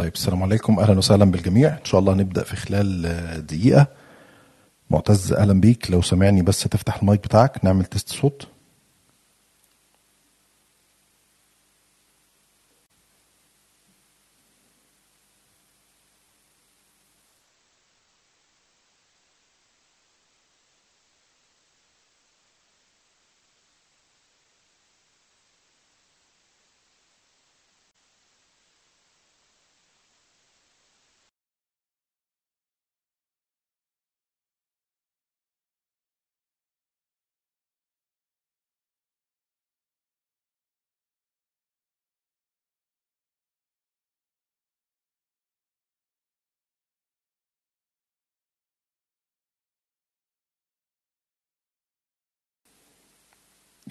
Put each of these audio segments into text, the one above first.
طيب السلام عليكم. أهلا وسهلا بالجميع. إن شاء الله نبدأ في خلال دقيقة. معتز أهلا بيك. لو سامعني بس تفتح المايك بتاعك نعمل تيست صوت.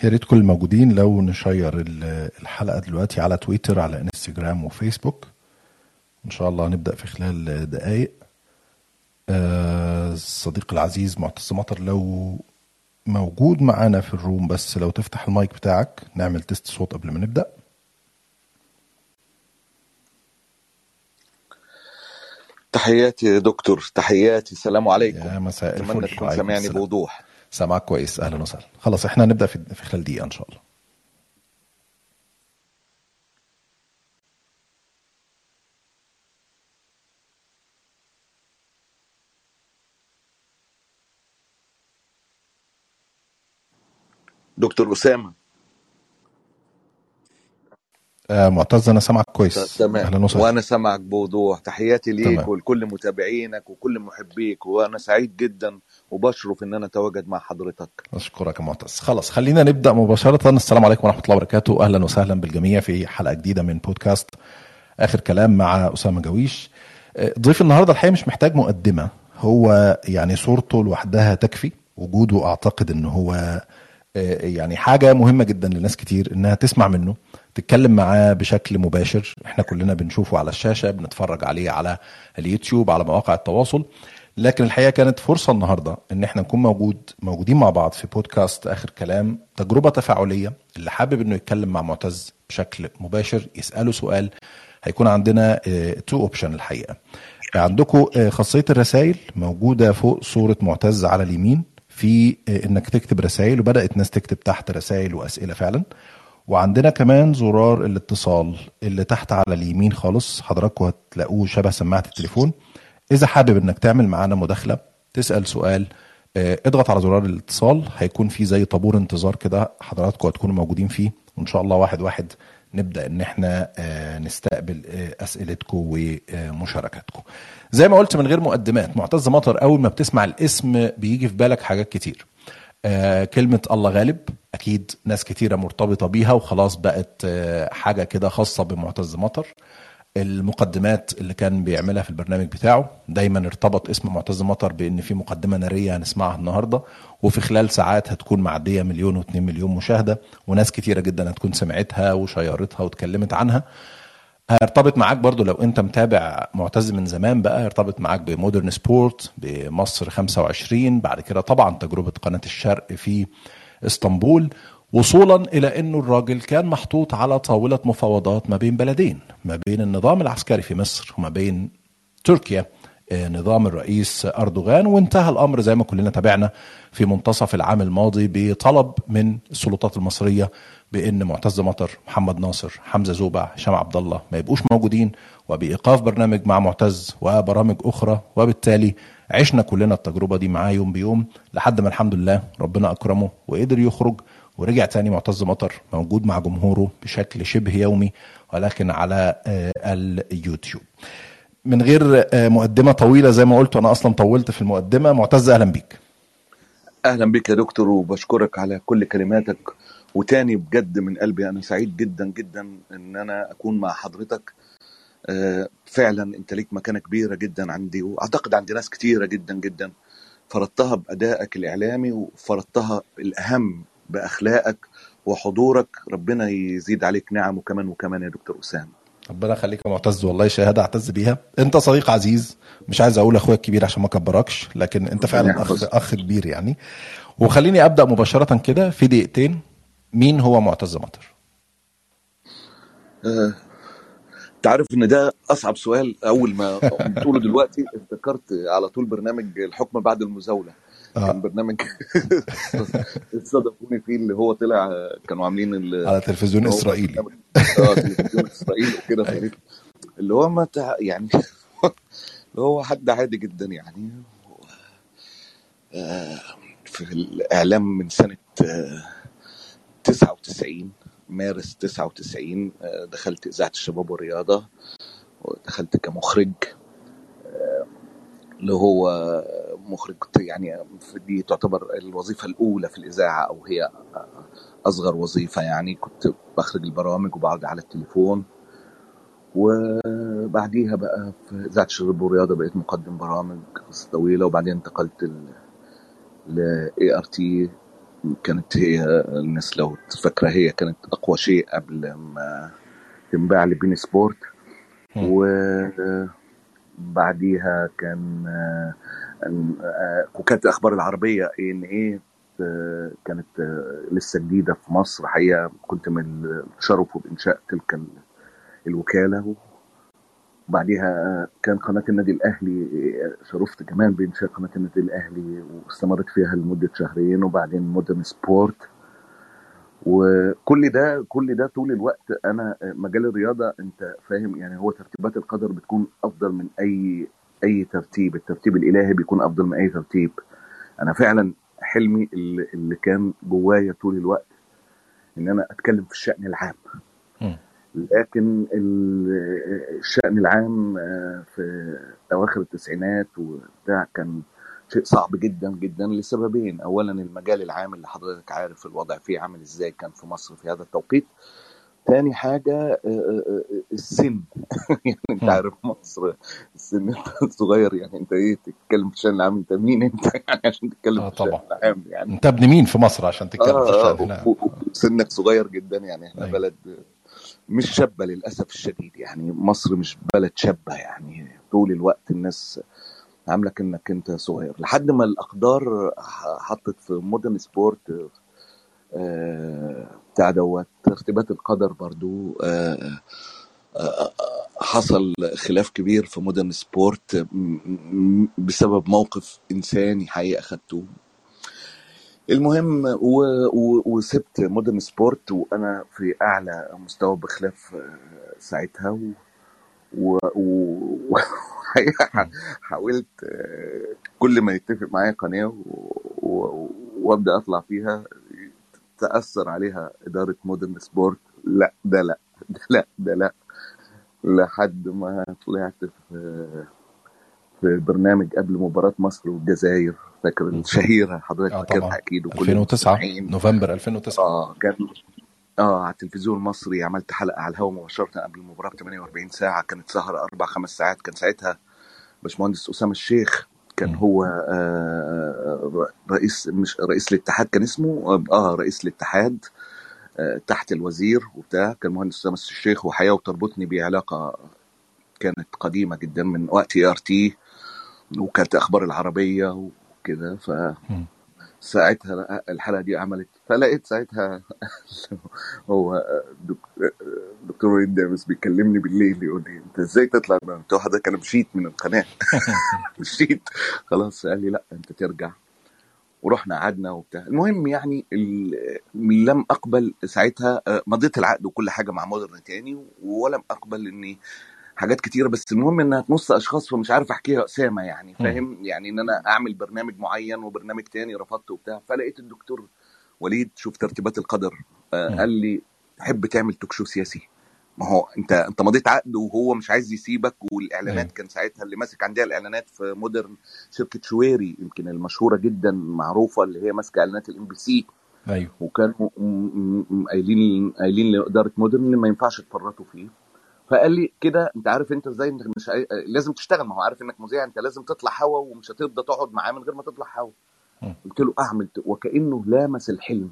يا ريت كل الموجودين لو ن share الحلقة دلوقتي على تويتر على انستجرام وفيسبوك. إن شاء الله هنبدا في خلال دقائق الصديق العزيز معتز مطر لو موجود معانا في ال room بس لو تفتح المايك بتاعك نعمل test صوت قبل ما نبدأ. تحياتي يا دكتور تحياتي السلام عليكم. يا مساء الفل. أتمنى تكون سامعني. بوضوح. سامعك كويس. أهلا وسهلا. خلاص إحنا هنبدا في خلال دقيقة إن شاء الله. دكتور أسامة. آه معتز أنا سامعك كويس. تمام. أهلا وسهلا. وأنا سامعك بوضوح. تحياتي ليك تمام. ولكل متابعينك وكل محبيك وأنا سعيد جدا وبشرف إن أنا أتواجد مع حضرتك. أشكرك يا معتز. خلاص خلينا نبدأ مباشرة. السلام عليكم ورحمة الله وبركاته. أهلا وسهلا بالجميع في حلقة جديدة من بودكاست آخر كلام مع أسامة جويش. آه، ضيف النهارده الحقيقة مش محتاج مقدمة. هو يعني صورته لوحدها تكفي. وجوده أعتقد إن هو آه، يعني حاجة مهمة جدا لناس كتير إنها تسمع منه تتكلم معاه بشكل مباشر. إحنا كلنا بنشوفه على الشاشة بنتفرج عليه على اليوتيوب على مواقع التواصل. لكن الحقيقة كانت فرصة النهارده إن إحنا نكون موجود موجودين مع بعض في بودكاست آخر كلام تجربة تفاعلية. اللي حابب إنه يتكلم مع معتز بشكل مباشر يسأله سؤال هيكون عندنا two option الحقيقة. عندكم آه، خاصية الرسائل موجودة فوق صورة معتز على اليمين. في آه، إنك تكتب رسائل وبدأت ناس تكتب تحت رسائل وأسئلة فعلا. وعندنا كمان زرار الاتصال اللي تحت على اليمين خالص. حضراتكم هتلاقوه شبه سماعة التليفون. إذا حابب إنك تعمل معانا مداخلة تسأل سؤال آه، اضغط على زرار الاتصال هيكون في زي طابور انتظار كده حضراتكم هتكونوا موجودين فيه وإن شاء الله واحد واحد نبدأ إن إحنا آه، نستقبل آه، أسئلتكم ومشاركاتكم. زي ما قلت من غير مقدمات معتز مطر أول ما بتسمع الاسم بيجي في بالك حاجات كتير. كلمة الله غالب أكيد ناس كتيرة مرتبطة بيها وخلاص بقت حاجة كده خاصة بمعتز مطر. المقدمات اللي كان بيعملها في البرنامج بتاعه. دايما ارتبط اسم معتز مطر بإن في مقدمة نارية هنسمعها النهارده وفي خلال ساعات هتكون معدية مليون واتنين مليون مشاهدة وناس كتيرة جدا هتكون سمعتها وشيرتها واتكلمت عنها. هيرتبط معاك برضو لو أنت متابع معتز من زمان بقى هيرتبط معاك بمودرن سبورت بمصر 25 بعد كده طبعا تجربة قناة الشرق في إسطنبول. وصولا إلى إنه الراجل كان محطوط على طاولة مفاوضات ما بين بلدين ما بين النظام العسكري في مصر وما بين تركيا. آه، نظام الرئيس أردوغان وانتهى الأمر زي ما كلنا تابعنا في منتصف العام الماضي بطلب من السلطات المصرية بأن معتز مطر محمد ناصر حمزة زوبع هشام عبد الله ما يبقوش موجودين. وبإيقاف برنامج مع معتز وبرامج أخرى. وبالتالي عشنا كلنا التجربة دي معاه يوم بيوم لحد ما الحمد لله ربنا أكرمه وقدر يخرج ورجع تاني معتز مطر موجود مع جمهوره بشكل شبه يومي ولكن على آه، اليوتيوب. من غير آه، مقدمة طويلة زي ما قلت أنا أصلا طولت في المقدمة معتز أهلا بيك. أهلا بك يا دكتور وبشكرك على كل كلماتك. وتاني بجد من قلبي أنا سعيد جدا جدا إن أنا أكون مع حضرتك. آه، فعلا أنت ليك مكانة كبيرة جدا عندي وأعتقد عند ناس كتيرة جدا جدا. فرضتها بأدائك الإعلامي وفرضتها الأهم بأخلاقك وحضورك. ربنا يزيد عليك نعم وكمان وكمان يا دكتور أسامة. ربنا يخليك يا معتز والله شهادة أعتز بيها. أنت صديق عزيز مش عايز أقول أخويا الكبير عشان ما كبركش لكن أنت فعلا أخ يحفظك. أخ كبير يعني. وخليني أبدأ مباشرة كده في دقيقتين. مين هو معتز مطر؟ انت عارف إن ده أصعب سؤال أول ما بتقوله دلوقتي. افتكرت على طول برنامج الحكم بعد المزاولة. كان آه برنامج استضافوني فيه اللي هو طلع كانوا عاملين على تلفزيون إسرائيلي. آه تلفزيون اسرائيل وكده فقالت اللي هو ما تع... يعني اللي هو حد عادي جدا يعني. آه، في الإعلام من سنة آه، 99 مارس 99 آه، دخلت إذاعة الشباب والرياضة ودخلت كمخرج. اللي هو مخرج يعني دي تعتبر الوظيفة الأولى في الإذاعة أو هي أصغر وظيفة يعني. كنت بخرج البرامج وبقعد على التليفون. وبعديها بقى في إذاعة الشباب والرياضة بقيت مقدم برامج قصة طويلة. وبعدين انتقلت ل ART كانت هي الناس لو فاكرة هي كانت أقوى شيء قبل ما تنباع ل beIN Sport. مم. وبعديها كان آه، آه، وكانت أخبار العربية ANA كانت آه، لسه جديدة في مصر. حقيقة كنت من التشرف بإنشاء تلك ال- الوكالة. وبعديها كان قناة النادي الأهلي شرفت كمان بإنشاء قناة النادي الأهلي واستمرت فيها لمدة شهرين وبعدين مودرن سبورت. وكل ده كل ده طول الوقت أنا مجال الرياضة أنت فاهم يعني هو ترتيبات القدر بتكون أفضل من أي أي ترتيب الترتيب الإلهي بيكون أفضل من أي ترتيب أنا فعلا حلمي اللي, اللي كان جوايا طول الوقت إن أنا أتكلم في الشأن العام. لكن ال- الشأن العام آه، في أواخر التسعينات وبتاع كان شيء صعب جدا جدا لسببين. أولا المجال العام اللي حضرتك عارف الوضع فيه عامل إزاي كان في مصر في هذا التوقيت. تاني حاجة آه، آه، آه، السن. يعني أنت مم. عارف مصر السن صغير يعني أنت إيه تتكلم في الشأن العام أنت مين أنت؟ يعني عشان تتكلم آه في طبعا. العام يعني. أنت ابن مين في مصر عشان تتكلم في آه، العام و- و- وسنك صغير جدا يعني إحنا أيوه. بلد مش شابة للأسف الشديد يعني مصر مش بلد شابة يعني طول الوقت الناس عاملك إنك أنت صغير لحد ما الأقدار ح- حطت في مودرن سبورت آه، بتاع دوت ترتيبات القدر برضو آه، آه، حصل خلاف كبير في مودرن سبورت بسبب موقف إنساني حقيقة خدته المهم. وسبت مودرن سبورت وأنا في أعلى مستوى بخلاف ساعتها و... و... و... مم. حاولت آه، كل ما يتفق معايا. و... وأبدأ أطلع فيها تأثر عليها إدارة مودرن سبورت. لا ده لا ده لا ده لا. لحد ما طلعت في في برنامج قبل مباراة مصر والجزائر. فاكر مم. الشهيرة حضرتك؟ فاكرها طبعا. أكيد وكل 2009 المستمعين. نوفمبر 2009 آه كان آه على التلفزيون المصري عملت حلقة على الهواء مباشرة قبل المباراة ب 48 ساعة كانت سهرة أربع خمس ساعات كان ساعتها باشمهندس أسامة الشيخ كان. هو آه رئيس مش رئيس الاتحاد كان اسمه آه رئيس الاتحاد آه تحت الوزير وبتاع كان مهندس أسامة الشيخ وحياة وتربطني بعلاقة كانت قديمة جدا من وقت ART وكانت أخبار العربية وكده ف. ساعتها الحلقة دي عملت. فلقيت ساعتها هو دك- دكتور وليد دامس بيكلمني بالليل يقول لي أنت إزاي تطلع من حضرتك أنا مشيت من القناه مشيت خلاص قال لي لا أنت ترجع. ورحنا قعدنا وبتاع. المهم يعني لم أقبل ساعتها مضيت العقد وكل حاجة مع مودرن تاني ولم أقبل إني حاجات كتيرة بس المهم إنها تنص أشخاص فمش عارف أحكيها أسامة يعني. فاهم؟ يعني إن أنا أعمل برنامج معين وبرنامج تاني رفضته وبتاع فلقيت الدكتور وليد شوف ترتيبات القدر آه،. قال لي تحب تعمل talk show سياسي؟ ما هو أنت أنت مضيت عقد وهو مش عايز يسيبك والإعلانات كان ساعتها اللي ماسك عندها الإعلانات في مودرن شركة شويري يمكن المشهورة جدا معروفة اللي هي ماسكة إعلانات الام بي سي أيوه. وكانوا قايلين قايلين لإدارة مودرن ما ينفعش تفرطوا فيه. فقال لي كده أنت عارف أنت إزاي انت مش عاي... لازم تشتغل. ما هو عارف إنك مذيع أنت لازم تطلع هوا ومش هترضى تقعد معاه من غير ما تطلع هوا. قلت له أعمل وكأنه لامس الحلم.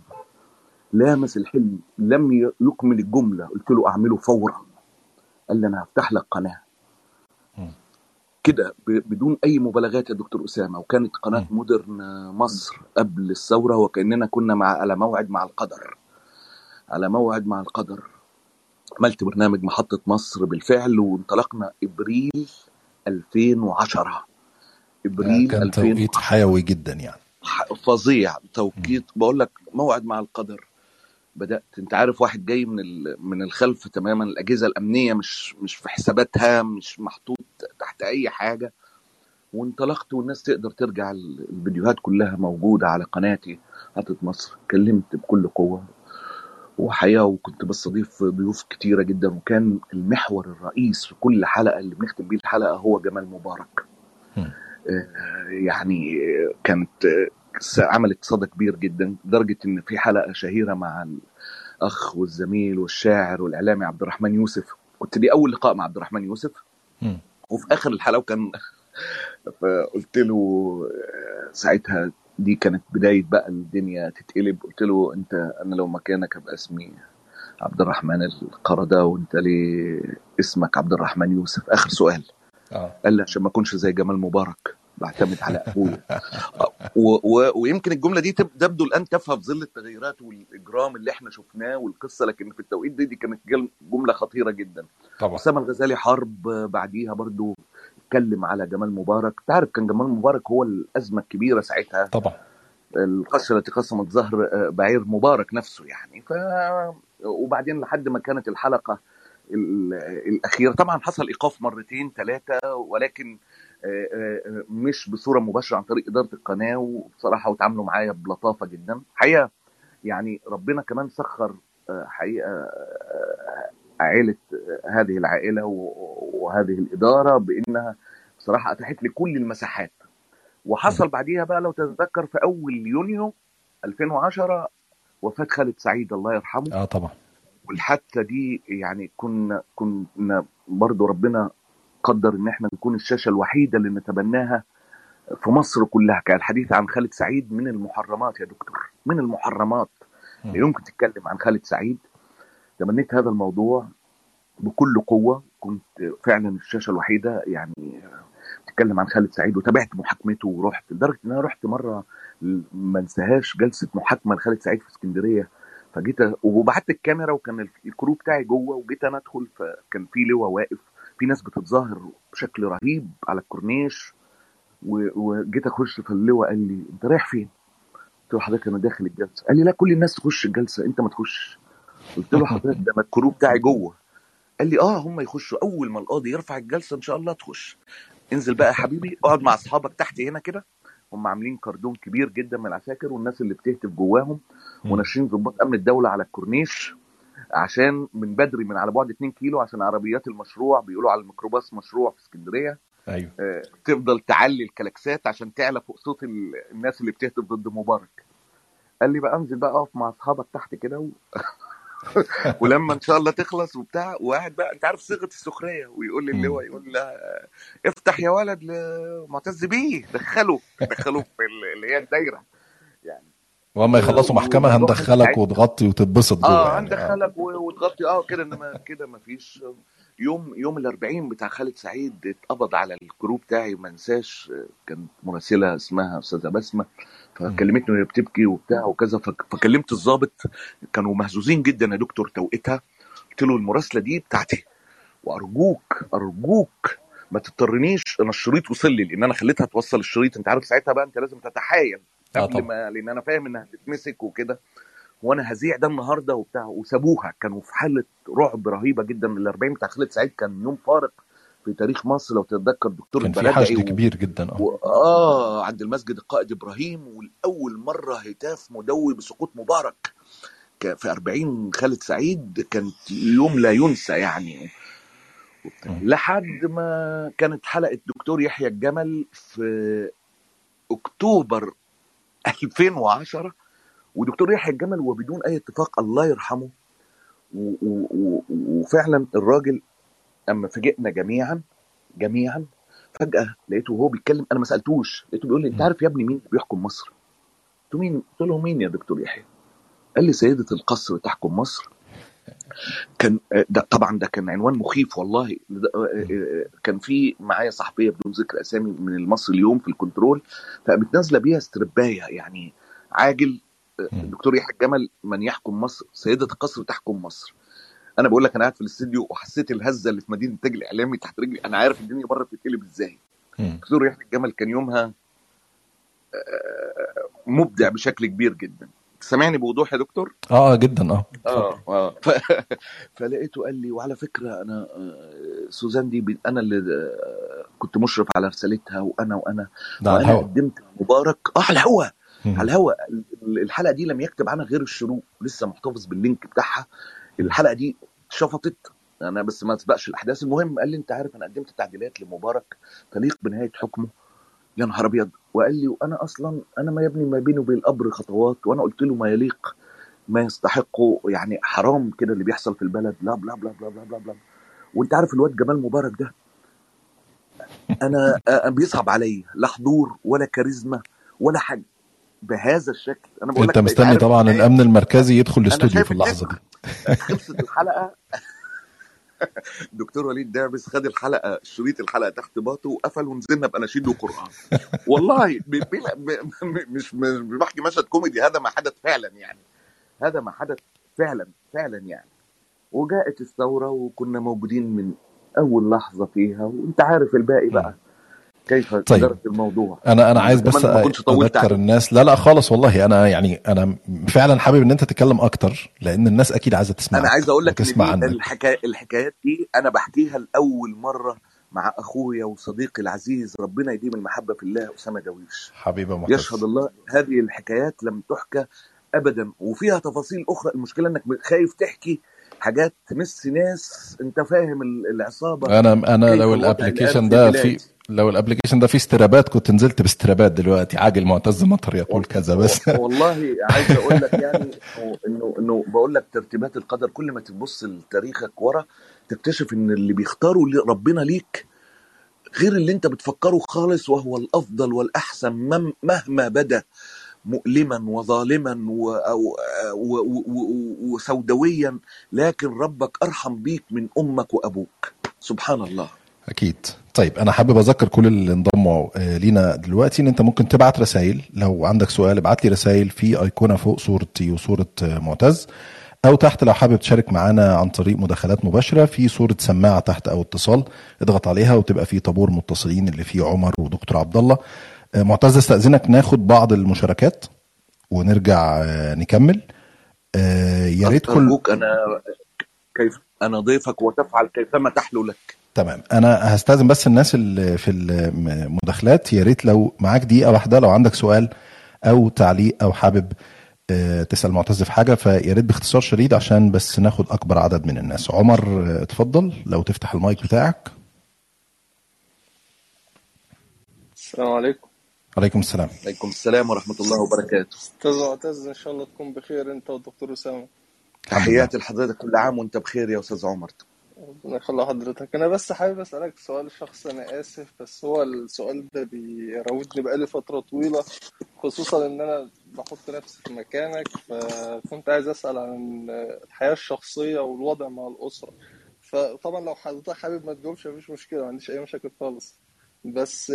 لامس الحلم. لم يكمل الجمله قلت له أعمله فورا. قال لي أنا هفتح لك قناة. كده بدون أي مبالغات يا دكتور أسامة. وكانت قناة. مودرن مصر قبل الثورة وكأننا كنا مع على موعد مع القدر. على موعد مع القدر. عملت برنامج محطة مصر بالفعل وانطلقنا إبريل 2010 إبريل كان 2000 توقيت حيوي جدا يعني. فظيع. توقيت بقول لك موعد مع القدر. بدأت أنت عارف واحد جاي من ال- من الخلف تماما الأجهزة الأمنية مش مش في حساباتها مش محطوط تحت أي حاجة. وانطلقت والناس تقدر ترجع ال- الفيديوهات كلها موجودة على قناتي محطة مصر. اتكلمت بكل قوة. وحقيقه وكنت بستضيف ضيوف كتيرة جدا وكان المحور الرئيس في كل حلقة اللي بنختم بيه الحلقة هو جمال مبارك. آه، يعني كانت س- عملت صدى كبير جدا لدرجة إن في حلقة شهيرة مع الأخ والزميل والشاعر والإعلامي عبد الرحمن يوسف كنت دي أول لقاء مع عبد الرحمن يوسف. وفي آخر الحلقة وكان فقلت له آه، ساعتها دي كانت بداية بقى الدنيا تتقلب. قلت له أنت أنا لو مكانك أبقى اسمي عبد الرحمن القردة وأنت ليه اسمك عبد الرحمن يوسف؟ آخر سؤال. آه. قال لي عشان ما أكونش زي جمال مبارك بعتمد على ابويا ويمكن الجملة دي تب- تبدو الآن تافهة في ظل التغيرات والإجرام اللي إحنا شفناه والقصة لكن في التوقيت دي دي كانت جملة خطيرة جدا. طبعا. أسامة الغزالي حرب بعديها برضو اتكلم على جمال مبارك. تعرف كان جمال مبارك هو الأزمة الكبيرة ساعتها؟ طبعا. القشه التي قسمت ظهر آه، بعير مبارك نفسه يعني. ف وبعدين لحد ما كانت الحلقة ال- الأخيرة. طبعا حصل إيقاف مرتين ثلاثة ولكن آه، آه، مش بصورة مباشرة عن طريق إدارة القناة وبصراحة وتعاملوا معايا بلطافة جدا. حقيقة يعني ربنا كمان سخر حقيقة عائلة هذه العائلة وهذه الإدارة بإنها بصراحة أتاحت لي كل المساحات. وحصل بعديها بقى لو تتذكر في أول يونيو 2010 وفاة خالد سعيد الله يرحمه. آه طبعا. والحادثة دي يعني كنا كنا برضو ربنا قدر إن إحنا نكون الشاشة الوحيدة اللي نتبناها في مصر كلها كان الحديث عن خالد سعيد من المحرمات يا دكتور من المحرمات. لا. يمكن تتكلم عن خالد سعيد. تبنيت هذا الموضوع بكل قوة. كنت فعلا الشاشة الوحيدة يعني بتتكلم عن خالد سعيد وتابعت محاكمته ورحت لدرجة إن أنا رحت مرة ما انساهاش جلسة محاكمة لخالد سعيد في اسكندرية. فجيت وبعت الكاميرا وكان الكرو بتاعي جوه وجيت أنا أدخل فكان في لواء واقف في ناس بتتظاهر بشكل رهيب على الكورنيش. وجيت أخش فاللواء قال لي أنت رايح فين؟ قلت له حضرتك أنا داخل الجلسة. قال لي لا كل الناس تخش الجلسة أنت ما تخش قلت له حضرتك ده أنا الكرو بتاعي جوه. قال لي آه هم يخشوا. أول ما القاضي يرفع الجلسة إن شاء الله تخش. انزل بقى يا حبيبي اقعد مع أصحابك تحت هنا كده. هم عاملين كردون كبير جدا من العساكر والناس اللي بتهتف جواهم. وناشرين ضباط أمن الدولة على الكورنيش عشان من بدري من على بعد 2 كيلو عشان عربيات المشروع بيقولوا على الميكروباص مشروع في اسكندرية. أيوه. آه، تفضل تعلي الكلاكسات عشان تعلى فوق صوت ال- الناس اللي بتهتف ضد مبارك. قال لي بقى انزل بقى اقف مع أصحابك تحت كده و... ولما إن شاء الله تخلص وبتاع وقاعد بقى أنت عارف صيغة السخرية؟ ويقول لي مم. اللواء يقول لها افتح يا ولد لمعتز بيه دخله دخله في ال- اللي هي الدايرة. يعني واما يخلصوا محكمة هندخلك وتغطي وتتبسط جوه آه يعني آه. هندخلك وتغطي. آه كده إنما كده ما فيش. يوم يوم الأربعين بتاع خالد سعيد اتقبض على الجروب بتاعي ما انساش. كانت مراسلة اسمها أستاذة بسمة. فكلمتني وهي بتبكي وبتاع وكذا فك- فكلمت الضابط كانوا مهزوزين جدا يا دكتور توقيتها. قلت له المراسلة دي بتاعتي. وأرجوك أرجوك ما تضطرنيش أنا الشريط وصل لي لأن أنا خليتها توصل الشريط. أنت عارف ساعتها بقى أنت لازم تتحايل آه قبل ما لأن أنا فاهم إنها هتتمسك وكده. وأنا هذيع ده النهارده وبتاع وسابوها. كانوا في حالة رعب رهيبة جدا. ال 40 بتاع خالد سعيد كان يوم فارق. في تاريخ مصر لو تتذكر دكتور كان في حشد و... كبير جدا آه و... آه عند المسجد القائد إبراهيم والأول مرة هتاف مدوي بسقوط مبارك ك- في 40 خالد سعيد كانت يوم لا ينسى يعني. مم. لحد ما كانت حلقة دكتور يحيى الجمل في أكتوبر 2010 ودكتور يحيى الجمل وبدون أي اتفاق الله يرحمه وفعلا الراجل أما فاجئنا جميعا جميعا فجأة لقيته وهو بيتكلم أنا ما سألتوش لقيته بيقول لي أنت. عارف يا ابني مين بيحكم مصر؟ قلت له مين؟ قلت له مين يا دكتور يحيى؟ قال لي سيدة القصر تحكم مصر كان ده طبعا ده كان عنوان مخيف والله ده- كان في معايا صحفيه بدون ذكر أسامي من المصري اليوم في الكنترول فقامت نازلة بيها استرباية يعني عاجل. الدكتور يحيى الجمل من يحكم مصر سيدة القصر تحكم مصر أنا بقول لك أنا قاعد في الاستديو وحسيت الهزة اللي في مدينة الانتاج الاعلامي تحت رجلي. أنا عارف الدنيا بره بتتقلب إزاي. دكتور يحيى الجمل كان يومها آه، مبدع بشكل كبير جدا. سامعني بوضوح يا دكتور؟ آه جدا آه. آه آه. ف... فلقيته قال لي وعلى فكرة أنا آه، سوزان دي ب- أنا اللي آه، كنت مشرف على رسالتها وأنا وأنا ده وأنا الهوا. قدمت مبارك. آه على الهوا. على الهوا. ال- الحلقة دي لم يكتب عنها غير الشروق لسه محتفظ باللينك بتاعها. الحلقة دي شفطت. أنا بس ما سبقش الأحداث. المهم قال لي أنت عارف أنا قدمت تعديلات لمبارك تليق بنهايه حكمه. يا نهار أبيض. وقال لي وأنا أصلا أنا ما يبني ما بيني وبين القبر خطوات وأنا قلت له ما يليق ما يستحقه. يعني حرام كده اللي بيحصل في البلد. بلا بلا بلا بلا بلا بلا, بلا. وأنت عارف الواد جمال مبارك ده؟ أنا أنا بيصعب عليا لا حضور ولا كاريزما ولا حاجة. بهذا الشكل. أنا بقول أنت لك مستني طبعا الأمن المركزي يدخل الاستوديو في اللحظة دي. خلصت الحلقة. دكتور وليد دعبس خد الحلقة شريط الحلقة تحت باطه وقفل ونزلنا باناشيد وقران والله ب- ب- مش بحكي مشهد كوميدي هذا ما حدث فعلا يعني. هذا ما حدث فعلا فعلا يعني. وجاءت الثورة وكنا موجودين من أول لحظة فيها وأنت عارف الباقي. بقى. كيف طيب. جرت الموضوع؟ أنا أنا عايز بس أذكر الناس. لا لا خالص والله. أنا يعني أنا فعلا حابب إن أنت تتكلم أكتر لأن الناس أكيد عايزة أنا تسمعك عايز أقول لك إن الحكايات دي أنا بحكيها لأول مرة مع أخويا وصديقي العزيز. ربنا يديم المحبة في الله أسامة جويش حبيبي يشهد معتز الله هذه الحكايات لم تحكى ابدا. وفيها تفاصيل أخرى. المشكلة إنك خايف تحكي حاجات تمس ناس. أنت فاهم ال- العصابة. أنا أنا لو الابلكيشن ده في لو الابلكيشن ده فيه استرابات كنت نزلت باسترابات دلوقتي. عاجل معتز مطر يقول كذا بس. والله عايز أقول لك يعني إنه إنه بقول لك ترتيبات القدر كل ما تبص لتاريخك ورا تكتشف إن اللي بيختاروا لي- ربنا ليك غير اللي أنت بتفكره خالص وهو الأفضل والأحسن مهما بدا مؤلما وظالما وسوداويا. لكن ربك أرحم بيك من أمك وأبوك. سبحان الله. أكيد. طيب أنا حابب أذكر كل اللي انضموا آه، لينا دلوقتي إن أنت ممكن تبعت رسائل. لو عندك سؤال ابعت لي رسائل في أيقونة فوق صورتي وصورة آه، معتز. أو تحت لو حابب تشارك معانا عن طريق مداخلات مباشرة في صورة سماعة تحت أو اتصال. اضغط عليها وتبقى في طابور متصلين اللي فيه عمر ودكتور عبد الله. آه، معتز استأذنك ناخد بعض المشاركات ونرجع نكمل. يا ريت كل أنا كيف أنا ضيفك وتفعل كيفما تحلو لك. تمام. أنا هستأذن بس الناس اللي في المداخلات يا ريت لو معاك دقيقة واحدة لو عندك سؤال أو تعليق أو حابب آه، تسأل معتز في حاجة فيا ريت باختصار شديد عشان بس ناخد أكبر عدد من الناس. عمر آه، اتفضل لو تفتح المايك بتاعك. السلام عليكم. عليكم السلام. عليكم السلام ورحمة الله وبركاته. أستاذ معتز إن شاء الله تكون بخير أنت والدكتور أسامة. تحياتي لحضرتك كل عام وأنت بخير يا أستاذ عمر. ربنا يخلي حضرتك. أنا بس حابب أسألك سؤال شخصي أنا آسف بس هو السؤال ده بيراودني بقالي فترة طويلة خصوصا إن أنا بحط نفسي في مكانك فكنت عايز أسأل عن الحياة الشخصية والوضع مع الأسرة. فطبعا لو حضرتك حابب ما تجاوبش مفيش مشكلة ما عنديش أي مشاكل خالص. بس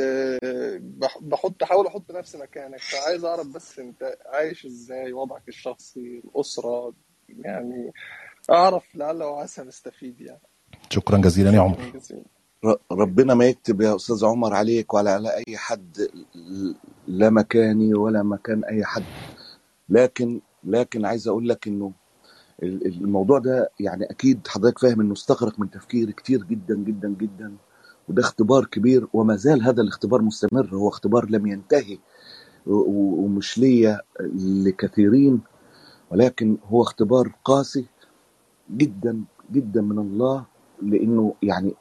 بح- بحط احاول أحط نفسي مكانك فعايز أعرف بس أنت عايش إزاي وضعك الشخصي الأسرة يعني أعرف لعل وعسى نستفيد يعني. شكرا جزيلا يا عمر. ربنا ما يكتب يا أستاذ عمر عليك ولا على أي حد لا مكاني ولا مكان أي حد. لكن لكن عايز أقول لك إنه ال- الموضوع ده يعني أكيد حضرتك فاهم إنه استغرق من تفكير كتير جدا جدا جدا. وده اختبار كبير وما زال هذا الاختبار مستمر. هو اختبار لم ينتهي ومش ليا لكثيرين ولكن هو اختبار قاسي جدا جدا من الله. لأنه يعني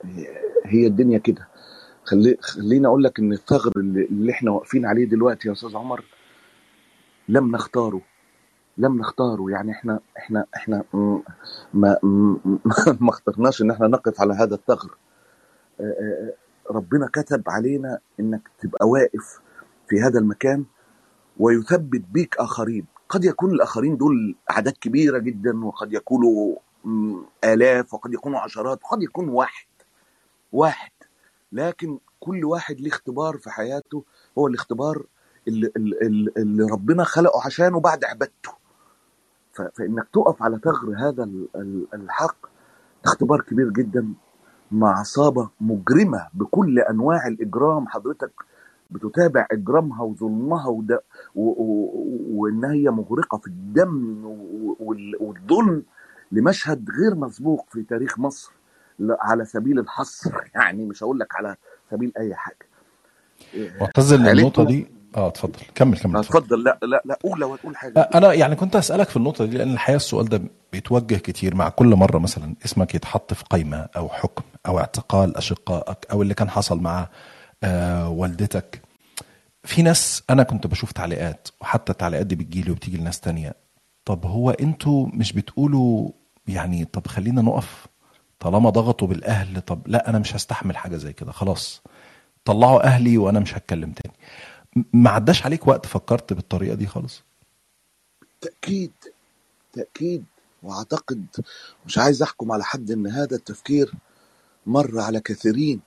هي الدنيا كده. خلي خليني أقول لك ان الثغر اللي, إحنا واقفين عليه دلوقتي يا أستاذ عمر لم نختاره. لم نختاره. يعني إحنا إحنا إحنا ما ما اخترناش ان إحنا نقف على هذا الثغر. آه، آه، ربنا كتب علينا انك تبقى واقف في هذا المكان ويثبت بيك آخرين. قد يكون الآخرين دول أعداد كبيرة جدا وقد يكونوا م، آلاف وقد يكونوا عشرات وقد يكون واحد واحد. لكن كل واحد ليه اختبار في حياته هو الاختبار اللي, اللي, اللي ربنا خلقه عشانه بعد عبادته. فإنك تقف على ثغر هذا ال- ال- الحق اختبار كبير جدا مع عصابة مجرمة بكل أنواع الإجرام. حضرتك بتتابع إجرامها وظلمها وده و- و- وإن هي مغرقة في الدم والظلم. لمشهد غير مسبوق في تاريخ مصر على سبيل الحصر. يعني مش هقول لك على سبيل أي حاجة. معتز إن النقطة عيلتهم دي. آه اتفضل. كمل كمل اتفضل. لا لا لا قول لو هتقول حاجة. أنا يعني كنت أسألك في النقطة دي لأن الحقيقة السؤال ده بيتوجه كتير مع كل مرة مثلا اسمك يتحط في قائمه أو حكم أو اعتقال أشقائك أو اللي كان حصل مع آه والدتك. في ناس أنا كنت بشوف تعليقات وحتى التعليقات دي بتجيلي وبتيجي لناس تانية. طب هو أنتوا مش بتقولوا يعني طب خلينا نقف. طالما ضغطوا بالأهل طب لا أنا مش هستحمل حاجة زي كده. خلاص. طلعوا أهلي وأنا مش هتكلم تاني. ما عداش عليك وقت فكرت بالطريقة دي خالص؟ تأكيد. تأكيد. وأعتقد مش عايز أحكم على حد إن هذا التفكير مر على كثيرين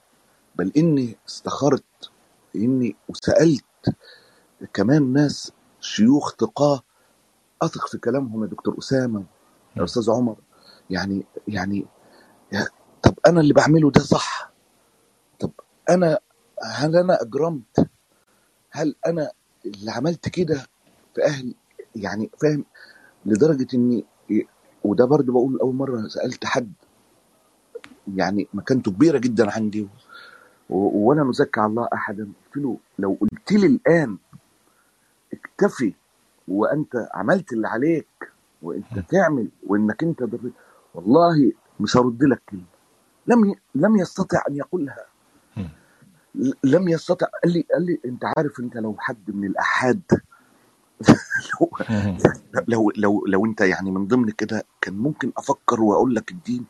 بل إني استخرت إني وسألت كمان ناس شيوخ تقاه أثق في كلامهم يا دكتور أسامة يا أستاذ عمر. يعني يعني طب أنا اللي بعمله ده صح؟ طب أنا هل أنا أجرمت؟ هل أنا اللي عملت كده في أهل يعني فاهم؟ لدرجة إني وده برضه بقول أول مرة سألت حد يعني مكانته كبيرة جدا عندي و- و- وأنا نزكي على الله أحدا قلت له لو قلت لي الآن اكتفي وأنت عملت اللي عليك وأنت تعمل وإنك أنت ضريت والله مش هرد لك كلمة. لم ي... لم يستطع أن يقولها لم يستطع. قال لي قال لي أنت عارف أنت لو حد من الأحاد لو. لو لو لو أنت يعني من ضمن كده كان ممكن أفكر وأقول لك الدين.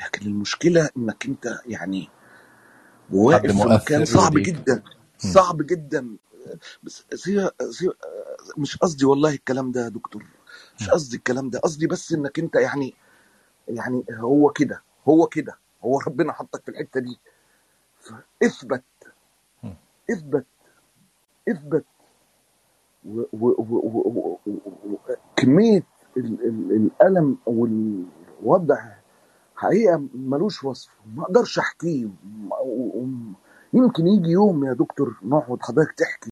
لكن المشكلة إنك أنت يعني واقف في مكان مؤثر صعب ليك جدا. صعب جدا. بس سي سي مش قصدي والله الكلام ده يا دكتور. مش. قصدي الكلام ده. قصدي بس إنك أنت يعني يعني هو كده هو كده هو ربنا حطك في الحتة دي. اثبت اثبت. و- و- و- و- و- و- كمية ال- ال- الألم والوضع حقيقة ملوش وصف. ما و- و- يمكن يجي يوم يا دكتور نقعد حضرتك تحكي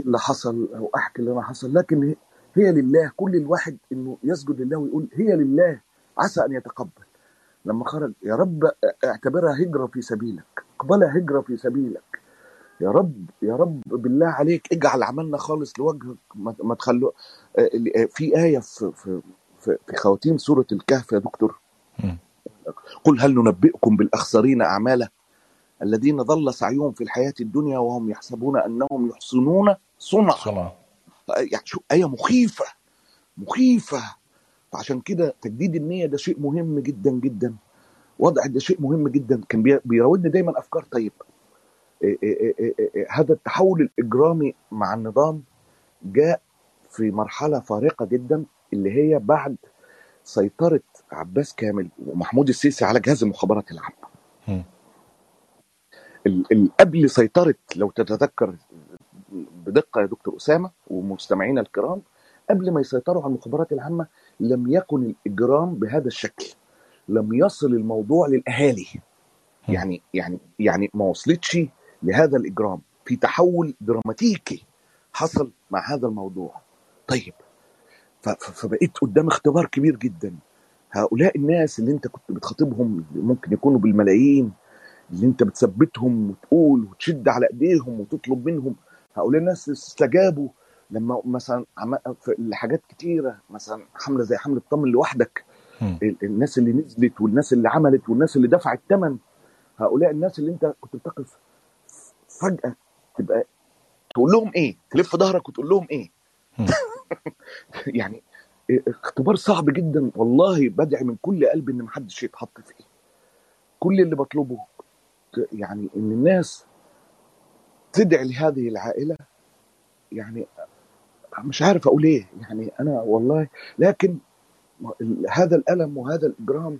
اللي حصل أو أحكي اللي أنا حصل. لكن هي لله. كل الواحد إنه يسجد لله ويقول هي لله. عسى أن يتقبل. لما خرج يا رب اعتبرها هجرة في سبيلك. اقبلها هجرة في سبيلك. يا رب يا رب بالله عليك اجعل عملنا خالص لوجهك. ما تخلو آه، آه، في آية في في في في خواتيم سورة الكهف يا دكتور. قل هل ننبئكم بالأخسرين أعمالا الذين ضل سعيهم في الحياة الدنيا وهم يحسبون أنهم يحسنون صنعا. آه، يعني شو آية مخيفة مخيفة. فعشان كده تجديد النية ده شيء مهم جدا جدا. وضع ده شيء مهم جدا. كان بي- بيراودني دايما أفكار. طيب إيه إيه إيه هذا التحول الإجرامي مع النظام جاء في مرحلة فارقة جدا اللي هي بعد سيطرة عباس كامل ومحمود السيسي على جهاز المخابرات العامة مم. ال- ال- قبل سيطرة لو تتذكر بدقة يا دكتور أسامة ومستمعينا الكرام قبل ما يسيطروا على المخابرات العامة لم يكن الإجرام بهذا الشكل لم يصل الموضوع للأهالي. يعني يعني يعني ما وصلتش لهذا الإجرام. في تحول دراماتيكي حصل مع هذا الموضوع. طيب فبقيت قدام اختبار كبير جدا. هؤلاء الناس اللي انت كنت بتخاطبهم ممكن يكونوا بالملايين اللي انت بتثبتهم وتقول وتشد على إيديهم وتطلب منهم هؤلاء الناس استجابوا لما مثلا عم- في لحاجات كتيرة مثلا حملة زي حملة طمن لوحدك الناس اللي نزلت والناس اللي عملت والناس اللي دفعت ثمن هؤلاء الناس اللي انت كنت بتقف فجأة تبقى تقول لهم إيه؟ تلف ظهرك وتقول لهم إيه. يعني اختبار صعب جدا والله بدعي من كل قلبي إن محدش يتحط فيه. كل اللي بطلبه يعني إن الناس تدعي لهذه العائلة يعني مش عارف أقول إيه يعني أنا والله لكن هذا الألم وهذا الإجرام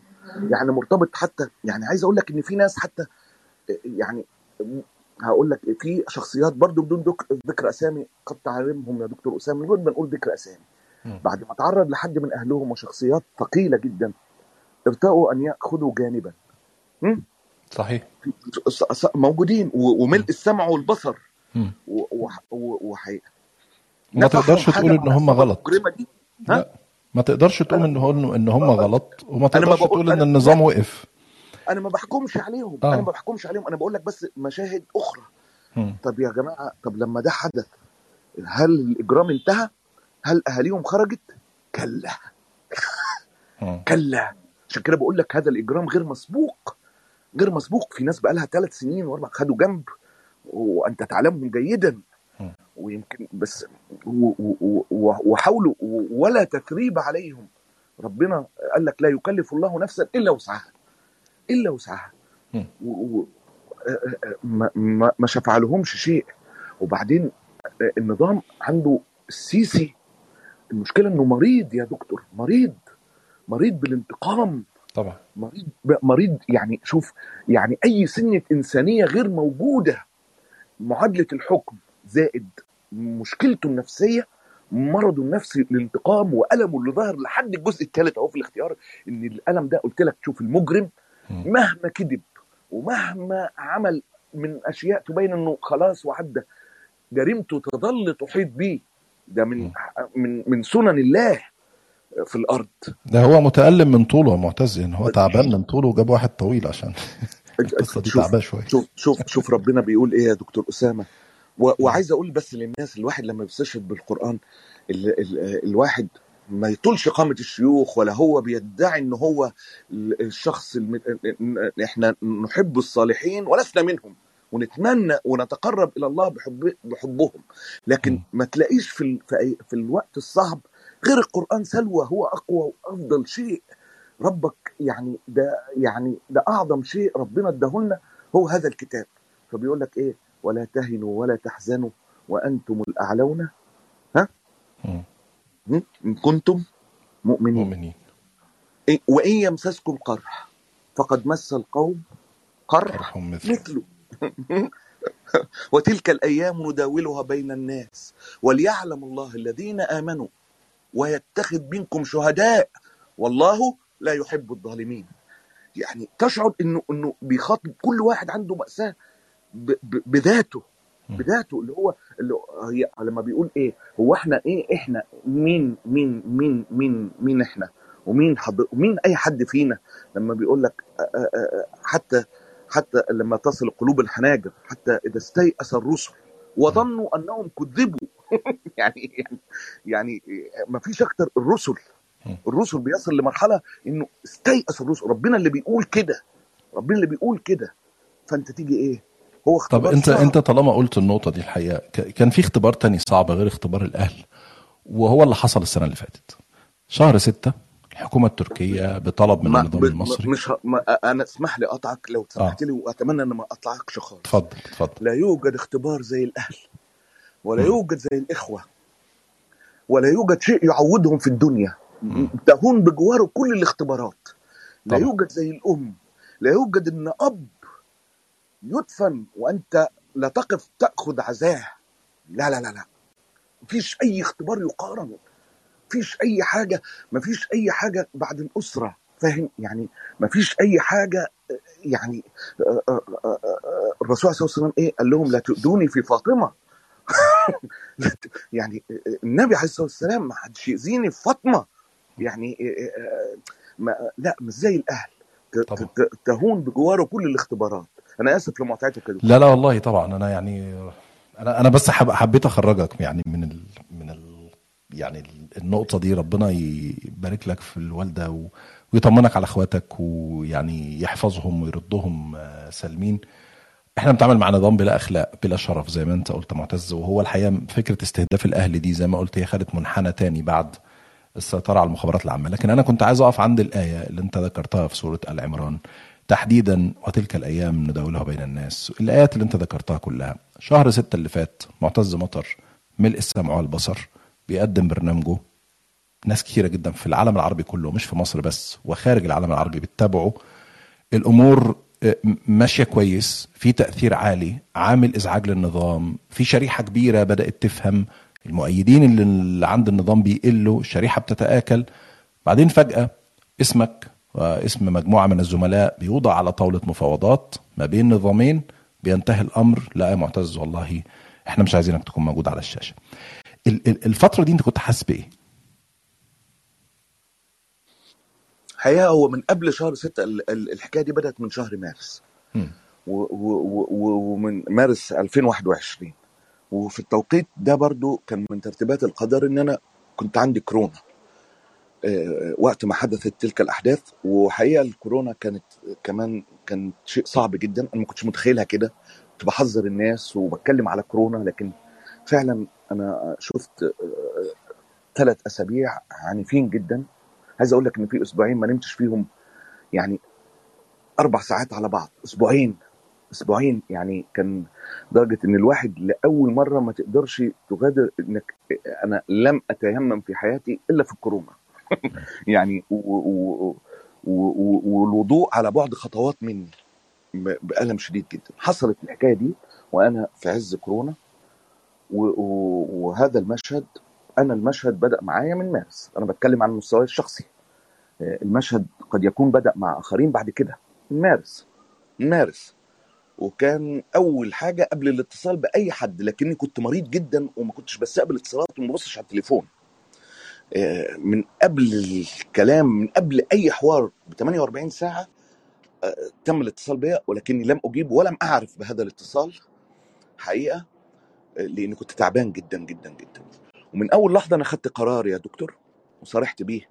يعني مرتبط حتى يعني عايز أقول لك إن في ناس حتى يعني هقول لك في شخصيات برضو بدون ذكر أسامي قد تعلمهم يا دكتور اسامه من غير ما نقول ذكر أسامي. بعد ما تعرض لحد من أهلهم وشخصيات ثقيلة جدا ارتأوا أن يأخذوا جانبا م? صحيح موجودين وملء السمع والبصر مم. ما تقدرش تقول إن هم غلط. دي. ها؟ لا ما تقدرش تقول إن هم ان هم غلط وما تقدرش تقول إن النظام وقف. أنا ما بحكمش عليهم. أنا ما بحكمش عليهم. أنا بقول لك بس مشاهد أخرى. مم. طب يا جماعة طب لما ده حدث هل الإجرام انتهى؟ هل أهاليهم خرجت؟ كلا. مم. كلا. عشان كده بقول لك هذا الإجرام غير مسبوق. غير مسبوق. في ناس بقى لها ثلاث سنين واربع خدوا جنب وأنت تعلمهم جيدا. ويمكن بس وحاولوا ولا تثريب عليهم. ربنا قال لك لا يكلف الله نفسا إلا وسعها إلا وسعها. ما شفع لهمش شيء. وبعدين النظام عنده السيسي. المشكلة إنه مريض يا دكتور مريض مريض بالانتقام. طبعا. مريض مريض يعني شوف يعني أي سنة إنسانية غير موجودة معادلة الحكم. زائد مشكلته النفسية مرضه النفسي الانتقام وألمه اللي ظهر لحد الجزء الثالث أهو في الاختيار إن الألم ده قلت لك شوف المجرم. مهما كذب ومهما عمل من أشياء تبين إنه خلاص وعدى جريمته تظل تحيط بيه ده من. من من سنن الله في الأرض ده هو متألم من طوله يا معتز ان هو تعبان من طوله وجاب واحد طويل عشان القصة دي شوف تعبانه شوية شوف شوف شوف ربنا بيقول إيه يا دكتور أسامة وعايز أقول بس للناس الواحد لما بيستشهد بالقرآن ال ال الواحد ما يطولش قامة الشيوخ ولا هو بيدعي إن هو ال- الشخص الم... إحنا نحب الصالحين ولسنا منهم ونتمنى ونتقرب إلى الله بحب بحبهم. لكن. ما تلاقيش في ال... في الوقت الصعب غير القرآن سلوى هو أقوى وأفضل شيء. ربك يعني ده يعني ده أعظم شيء ربنا اداهولنا هو هذا الكتاب. فبيقول لك إيه؟ ولا تهنوا ولا تحزنوا وأنتم الأعلون. ها? ان كنتم مؤمنين. مؤمنين؟ وإن يمسسكم قرح فقد مس القوم قرح مثله. وتلك الأيام نداولها بين الناس وليعلم الله الذين آمنوا ويتخذ منكم شهداء. والله لا يحب الظالمين. يعني تشعر انه إنه بيخاطب كل واحد عنده مأساة. بذاته. بذاته اللي هو اللي هي لما بيقول إيه هو إحنا إيه إحنا مين مين مين مين مين إحنا ومين حض... ومين أي حد فينا لما بيقول لك حتى حتى لما تصل قلوب الحناجر حتى إذا استيأس الرسل. وظنوا أنهم كذبوا يعني يعني يعني ما فيش أكتر الرسل. الرسل بيصل لمرحلة إنه استيأس الرسل ربنا اللي بيقول كده ربنا اللي بيقول كده فأنت تيجي إيه هو طب اختبار انت صعب. انت طالما قلت النقطة دي الحقيقة كان في اختبار تاني صعب غير اختبار الأهل وهو اللي حصل السنة اللي فاتت. شهر ستة الحكومة التركية بطلب من النظام. المصري. مش ه... ما... أنا اسمح لي أقطعك لو آه. سمحت لي وأتمنى إن ما أقطعكش خالص. اتفضل اتفضل. لا يوجد اختبار زي الأهل ولا مم. يوجد زي الإخوة ولا يوجد شيء يعودهم في الدنيا. تهون بجواره كل الاختبارات. لا طبعا. يوجد زي الأم لا يوجد إن أب يدفن وأنت لا تقف تأخذ عزاه. لا لا لا لا. مفيش أي اختبار يقارن. مفيش أي حاجة مفيش أي حاجة بعد الأسرة. فاهم؟ يعني مفيش أي حاجة يعني آه، آه، آه، الرسول صلى الله عليه وسلم إيه؟ قال لهم لا تؤذوني في فاطمة. يعني النبي عليه الصلاة والسلام ما حدش يأذيني في فاطمة. يعني ما لا مش زي الأهل. تهون بجواره كل الاختبارات. أنا آسف يا دكتور لا لا والله طبعا. أنا يعني أنا أنا بس حب حبيت أخرجك يعني من ال من ال يعني ال- النقطة دي. ربنا يبارك لك في الوالدة و ويطمنك على أخواتك ويعني يحفظهم ويردهم آه، سالمين. إحنا بنتعامل مع نظام بلا أخلاق بلا شرف زي ما أنت قلت معتز. وهو الحقيقة فكرة استهداف الأهل دي زي ما قلت هي خدت منحنى تاني بعد السيطرة على المخابرات العامة. لكن أنا كنت عايز أقف عند الآية اللي أنت ذكرتها في سورة آل عمران. تحديدا وتلك الأيام نداولها بين الناس. الآيات اللي أنت ذكرتها كلها. شهر ستة اللي فات معتز مطر ملء السمع والبصر بيقدم برنامجه. ناس كتيرة جدا في العالم العربي كله مش في مصر بس وخارج العالم العربي بيتابعوا الأمور آه، ماشية كويس في تأثير عالي عامل إزعاج للنظام في شريحة كبيرة بدأت تفهم. المؤيدين اللي عند النظام بيقلوا الشريحة بتتآكل. بعدين فجأة اسمك واسم مجموعة من الزملاء بيوضع على طاولة مفاوضات ما بين نظامين بينتهي الأمر لا يا معتز والله إحنا مش عايزينك تكون موجود على الشاشة. ال- ال- الفترة دي انت كنت حاسس بإيه؟ الحقيقة هو من قبل شهر ستة ال- ال- الحكاية دي بدأت من شهر مارس. ومن مارس 2021 وفي التوقيت ده برضو كان من ترتيبات القدر إن أنا كنت عندي كورونا. وقت ما حدثت تلك الأحداث وحقيقة الكورونا كانت كمان كان شيء صعب جدا. أنا ما كنتش متخيلها كده. كنت بحذر الناس وبتكلم على كورونا لكن فعلا أنا شفت ثلاث أسابيع عنيفين جدا. عايز أقول لك إن في أسبوعين ما نمتش فيهم يعني أربع ساعات على بعض. أسبوعين أسبوعين يعني كان درجة إن الواحد لأول مرة ما تقدرش تغادر إنك أنا لم أتيمم في حياتي إلا في الكورونا. يعني والوضوء على بعد خطوات مني بألم شديد جدا. حصلت الحكاية دي وأنا في عز كورونا وهذا المشهد أنا المشهد بدأ معايا من مارس. أنا بتكلم عن مستواي الشخصي. آه، المشهد قد يكون بدأ مع آخرين بعد كده من مارس. من مارس. وكان أول حاجة قبل الاتصال بأي حد لكني كنت مريض جدا وما كنتش بستقبل اتصالات وما ببصش على التليفون. من قبل الكلام من قبل أي حوار ب 48 ساعة آه، تم الاتصال بيا ولكني لم أجيب ولم أعرف بهذا الاتصال حقيقة آه، لأني كنت تعبان جدا جدا جدا. ومن أول لحظة أنا خدت قرار يا دكتور وصرحت بيه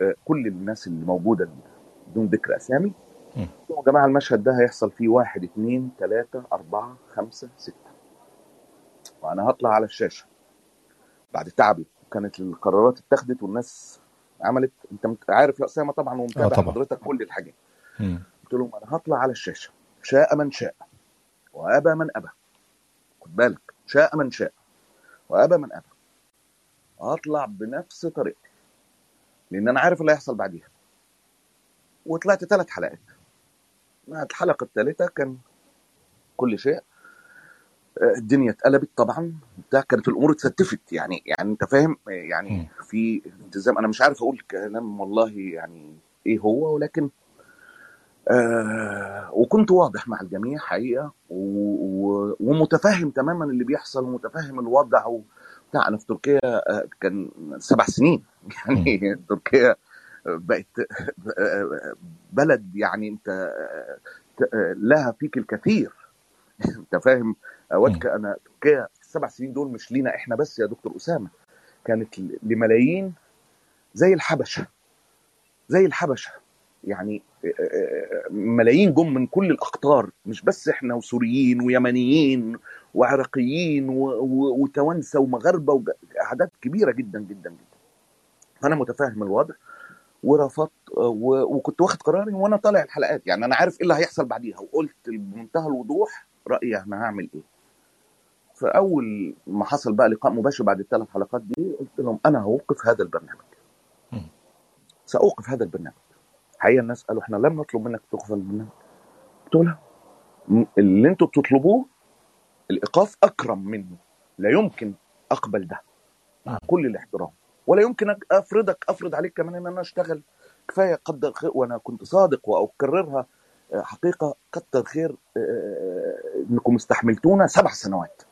آه، كل الناس اللي موجودة بدون ذكر أسامي. يا جماعة المشهد ده هيحصل فيه واحد اثنين ثلاثة أربعة خمسة ستة. وأنا هطلع على الشاشة بعد تعبي. كانت القرارات اتخذت والناس عملت. انت عارف يا أسامة طبعا ومتابع طبعا. حضرتك كل الحاجات. قلت لهم أنا هطلع على الشاشة. شاء من شاء. وأبى من أبى. خد بالك. شاء من شاء. وأبى من أبى. هطلع بنفس طريقتي. لأن أنا عارف اللي هيحصل بعديها. وطلعت ثلاث حلقات. الحلقة الثالثه كان كل شيء آه، الدنيا اتقلبت طبعا. بتاع كانت الأمور اتستفت يعني يعني أنت فاهم؟ آه، يعني. في التزام. أنا مش عارف أقول كلام والله يعني إيه هو ولكن آه وكنت واضح مع الجميع حقيقة ومتفهم تماما اللي بيحصل ومتفهم الوضع وبتاع أنا في تركيا آه كان سبع سنين. يعني تركيا بقت بلد يعني أنت لها فيك الكثير. أنت فاهم؟ اودك مم. أنا تركيا في السبع سنين دول مش لينا إحنا بس يا دكتور أسامة. كانت لملايين زي الحبشة زي الحبشة. يعني ملايين جم من كل الأقطار مش بس إحنا وسوريين ويمنيين وعراقيين وتوانسة ومغاربة أعداد كبيرة جدا جدا جدا. فأنا متفاهم الوضع ورفضت وكنت واخد قراري وأنا طالع الحلقات. يعني أنا عارف إيه اللي هيحصل بعديها وقلت بمنتهى الوضوح رأيي أنا هعمل إيه. فاول ما حصل بقى لقاء مباشر بعد الثلاث حلقات دي قلت لهم أنا هوقف هذا البرنامج. سأوقف هذا البرنامج. حقيقة الناس قالوا إحنا لم نطلب منك توقف البرنامج. قلت لها م- اللي أنتوا بتطلبوه الإيقاف أكرم منه. لا يمكن أقبل ده. مع كل الاحترام. ولا يمكن أفرضك أفرض عليك كمان إن أنا أشتغل. كفاية قدر خير وأنا كنت صادق وأكررها. آه، حقيقة كتر خير آه، آه، إنكم استحملتونا سبع سنوات.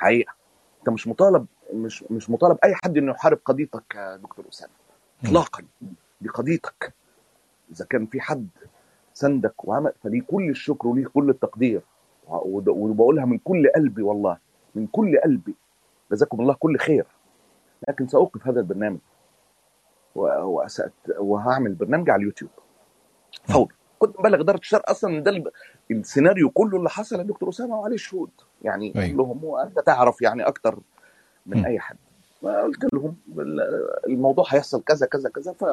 حقيقة. أنت مش مطالب مش مش مطالب أي حد إنه يحارب قضيتك يا دكتور أسامة. اطلاقا دي قضيتك إذا كان في حد سندك وعمل فليه كل الشكر وليه كل التقدير. وبقولها من كل قلبي والله من كل قلبي. جزاكم الله كل خير. لكن سأوقف هذا البرنامج. وهعمل برنامج على اليوتيوب. فورا. كنت مبلغ إدارة الشرق أصلا ده السيناريو كله اللي حصل يا دكتور أسامة وعليه شهود. يعني أيوه. كلهم وانت تعرف يعني أكتر من مم. أي حد. فقلت لهم ال- الموضوع هيحصل كذا كذا كذا. ف...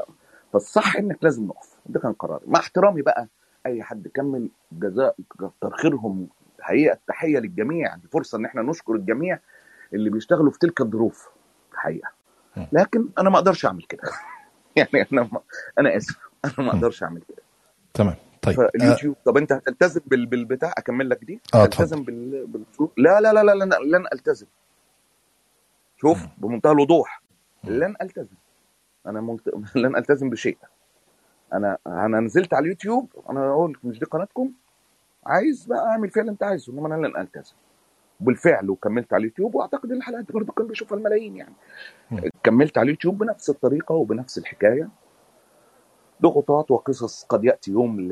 فالصح إنك لازم نقف. ده كان قراري. مع احترامي بقى أي حد كمل جزاء كتر خيرهم حقيقه التحيه للجميع دي فرصة إن إحنا نشكر الجميع اللي بيشتغلوا في تلك الظروف. الحقيقة. مم. لكن أنا ما أقدرش أعمل كده. يعني أنا ما... أنا آسف. أنا ما. أقدرش أعمل كده. تمام. طيب آه, فاليوتيوب طب انت هتلتزم بال... بالبتاع؟ أكمل لك دي؟ آه تلتزم اتفضل. بال... بالشروط لا لا لا لا لن, لن ألتزم. شوف. بمنتهى الوضوح. لن ألتزم. أنا ملت... لن ألتزم بشيء. أنا أنا نزلت على اليوتيوب أنا أقول مش دي قناتكم؟ عايز بقى أعمل فيها اللي أنت عايزه إنما أنا لن ألتزم. بالفعل وكملت على اليوتيوب وأعتقد الحلقات برضه كان بيشوفها الملايين يعني. مم. كملت على اليوتيوب بنفس الطريقة وبنفس الحكاية. ضغوطات وقصص قد يأتي يوم ل...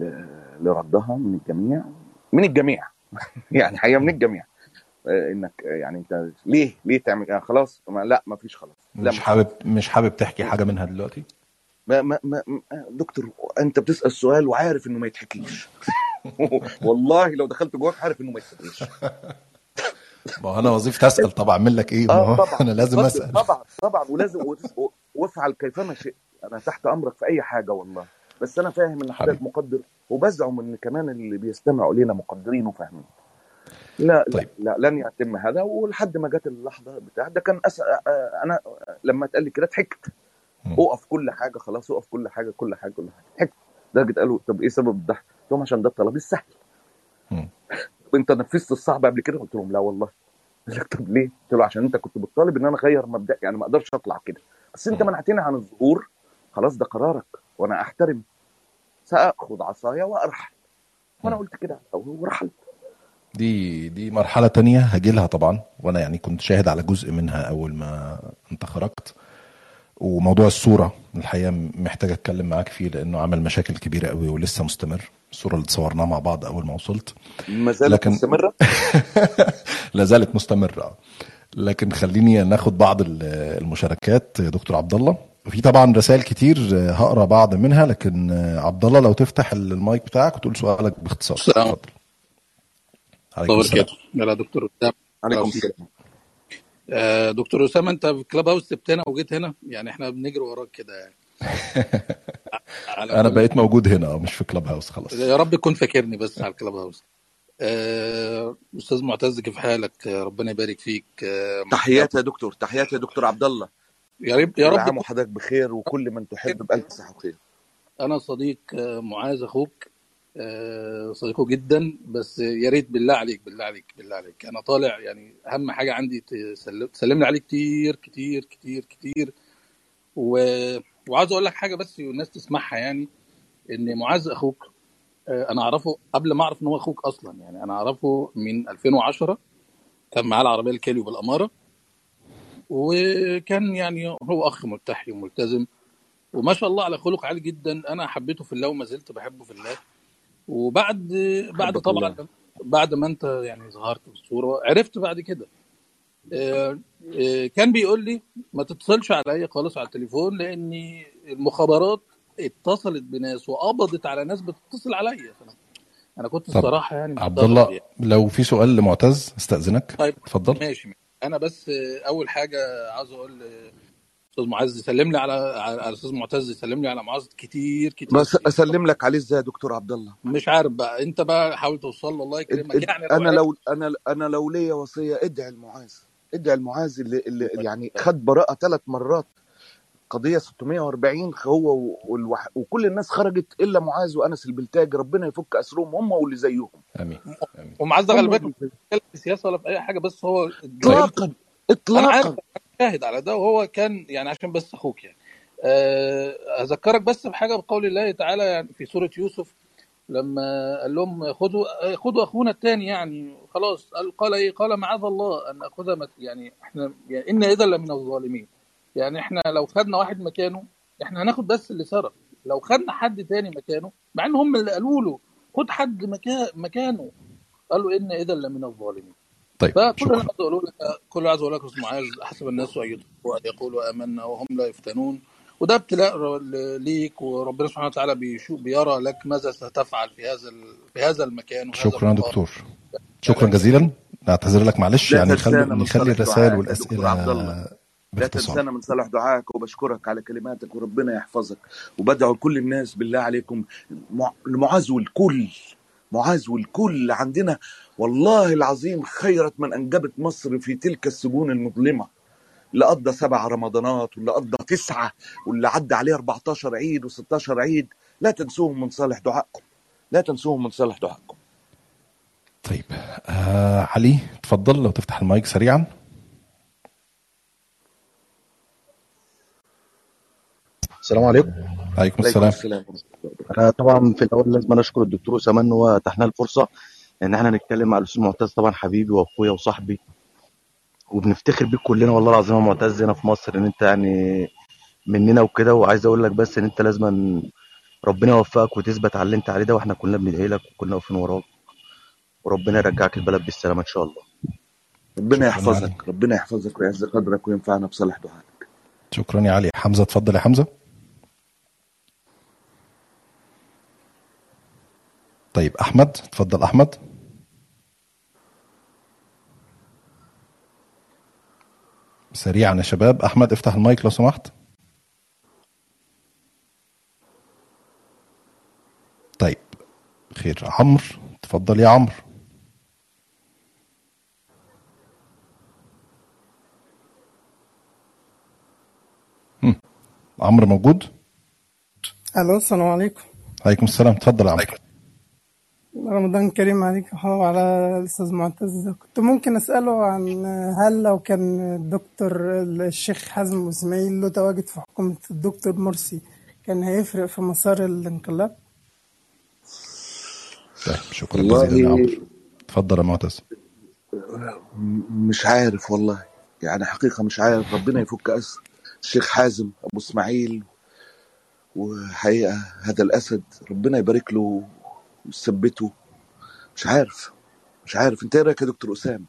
ل... لردها من الجميع من الجميع. يعني حقيقة من الجميع. آه، إنك آه، يعني أنت ليه ليه تعمل؟ يعني خلاص ما لا ما فيش خلاص. لا مش حابب مش حابب تحكي حاجة منها دلوقتي؟ ما ما ما دكتور أنت بتسأل سؤال وعارف إنه ما يتحكيش. والله لو دخلت جواك عارف إنه ما يتحكيش. ما أنا وظيفتي أسأل طب اعمل لك إيه هو طبعا. أنا لازم أسأل. طبعا طبعا ولازم وافعل كيفما شئت. أنا تحت أمرك في أي حاجة والله. بس أنا فاهم إن حضرتك مقدر وبزعم إن كمان اللي بيستمعوا لينا مقدرين وفاهمين لا طيب. لا لن يتم هذا. ولحد ما جت اللحظة بتاع ده كان أس... آه، أنا لما اتقال لي كده ضحكت. اقف كل حاجة خلاص اقف كل حاجة كل حاجة كل حاجة. ضحكت. لدرجة قالوا طب إيه سبب الضحك؟ قلت لهم عشان ده الطلب السهل. أنت نفذت الصعب قبل كده؟ قلت لهم لا والله. قال لك طب ليه؟ قلت له عشان أنت كنت بتطالب إن أنا أغير مبدأ يعني ما أقدرش أطلع كده. بس انت. منعتني عن الظهور خلاص ده قرارك وأنا احترم. سأخذ عصايا وأرحل. وأنا. قلت كده ورحلت. دي دي مرحلة تانية هاجي لها طبعا وأنا يعني كنت شاهد على جزء منها أول ما أنت خرجت. وموضوع الصورة الحقيقة محتاج أتكلم معاك فيه لأنه عمل مشاكل كبيرة قوي ولسه مستمر. الصورة اللي صورناها مع بعض أول ما وصلت. ما زالت لكن مستمرة؟ لا زالت مستمرة. لكن خليني ناخد بعض ال- المشاركات دكتور عبد الله في طبعا رسائل كتير هقرأ بعض منها لكن عبد الله لو تفتح المايك بتاعك وتقول سؤالك باختصار. السلام اتفضل. عليكم السلام. يلا دكتور أسامة. عليكم السلام. آه، دكتور أسامة أنت في كلاب هاوس سبتنا وجيت هنا؟ يعني إحنا بنجري وراك كده يعني. أنا بقيت موجود هنا مش في كلاب هاوس خلاص. يا رب تكون فاكرني بس على الكلاب هاوس. آه، أستاذ معتز كيف حالك؟ آه، ربنا يبارك فيك. آه، تحياتي يا دكتور تحياتي يا دكتور عبد الله يا رب يا رب. عام وحضرتك بخير وكل من تحب بألف صحة وخير. أنا صديق آه، معاذ أخوك. آه، صديقه جدا بس يا ريت بالله عليك بالله عليك بالله عليك. أنا طالع يعني أهم حاجة عندي تسلم لي عليه كتير كتير كتير كتير. و... وعاوز أقول لك حاجة بس والناس تسمعها يعني إن معاذ أخوك آه، أنا أعرفه قبل ما أعرف إن هو أخوك أصلا. يعني أنا أعرفه من 2010 كان معاه العربية الكيلو بالاماره وكان يعني هو أخ ملتحي وملتزم. وما شاء الله على خلق عالي جدا. أنا حبيته في الله وما زلت بحبه في الله. وبعد بعد طبعا الله. بعد ما أنت يعني ظهرت في الصورة عرفت بعد كده. آه، آه، كان بيقول لي ما تتصلش عليا خالص على التليفون لأن المخابرات اتصلت بناس وقبضت على ناس بتتصل عليا. فانا أنا كنت الصراحة يعني عبد الله يعني. لو في سؤال لمعتز استأذنك. طيب اتفضل. ماشي ماشي. أنا بس أول حاجة عاوز أقول أستاذ معز سلم لي على على أستاذ معتز سلم لي على معز كتير كتير بس كتير. أسلم لك عليه إزاي يا دكتور عبد الله مش عارف بقى. أنت بقى حاول توصل له الله يكرمك. يعني لو أنا لو أنا أنا لو ليا وصية ادعي المعاذ. ادعي المعاذ اللي, اللي يعني خد براءة ثلاث مرات. قضية 640 هو والوح... وكل الناس خرجت إلا معاذ وأنس البلتاج ربنا يفك أسرهم هم واللي زيهم. آمين آمين. ومعز ده بيتكلم في سياسة ولا في أي حاجة بس هو طيب جريمته اطلاقا أنا اطلاقا. شاهد على ده وهو كان يعني عشان بس أخوك يعني. آه، أذكرك بس بحاجة بقول الله تعالى يعني في سورة يوسف لما قال لهم خذوا خذوا أخونا الثاني يعني خلاص قال قال إيه؟ قال معاذ الله أن ناخذ يعني إحنا يعني إن اذا لمن الظالمين. يعني إحنا لو خدنا واحد مكانه إحنا هناخد بس اللي سرق لو خدنا حد تاني مكانه مع ان هم اللي قالوا له خد حد مكا- مكانه قالوا إن إذا لمن الظالمين. طيب فكل اللي عايز أقوله لك كل اللي عايز أقوله لك يا أستاذ معاذ حسب الناس ان يقولوا آمنا وهم لا يفتنون. وده ابتلاء ليك وربنا سبحانه وتعالى بيشوف بيرى لك ماذا ستفعل في هذا ال- في هذا المكان وهذا شكرا يا المقام. دكتور. شكرا جزيلا. نعتذر لك معلش يعني نخلي نخلي الرسائل والأسئلة لا تنسانا من صالح دعائك وبشكرك على كلماتك وربنا يحفظك وبدعو لكل الناس بالله عليكم. مع- لمعاذ والكل معاذ والكل عندنا. والله العظيم خيرت من أنجبت مصر في تلك السجون المظلمة. اللي قضى سبع رمضانات واللي قضى تسعة واللي عدى عليه 14 عيد و16 عيد. لا تنسوهم من صالح دعائكم. لا تنسوهم من صالح دعائكم. طيب آه علي اتفضل لو تفتح المايك سريعا. السلام عليكم. عليكم السلام. السلام أنا طبعا في الأول لازم أشكر الدكتور اسامه إن هو أتاح لنا الفرصة إن إحنا نتكلم مع الأستاذ معتز طبعا حبيبي وأخويا وصاحبي. وبنفتخر بيك كلنا والله العظيم يا معتز هنا في مصر إن أنت يعني مننا وكده. وعايز أقول لك بس إن أنت لازم ربنا يوفقك وتثبت على اللي أنت عليه ده وإحنا كلنا بندعي لك وكلنا واقفين وراك. وربنا يرجعك البلد بالسلامة إن شاء الله. ربنا يحفظك ربنا يحفظك ويعز قدرك وينفعنا بصالح دعائك. شكرا يا علي. حمزة اتفضل يا حمزة. طيب أحمد اتفضل أحمد. سريعا يا شباب. أحمد افتح المايك لو سمحت. طيب خير عمرو اتفضل يا عمرو. عمرو موجود؟ ألو السلام عليكم. عليكم السلام. اتفضل يا عمرو. رمضان كريم عليك. وعلى الأستاذ معتز. كنت ممكن أسأله عن هل لو كان الدكتور الشيخ حازم إسماعيل له تواجد في حكومة الدكتور مرسي كان هيفرق في مسار الانقلاب؟ طيب شكرا جزيلا عمرو. اتفضل يا معتز. مش عارف والله. يعني حقيقة مش عارف. ربنا يفك أسر الشيخ حازم أبو إسماعيل وحقيقة هذا الأسد ربنا يبارك له ويثبته مش عارف. مش عارف. انت إيه رأيك يا دكتور أسامة؟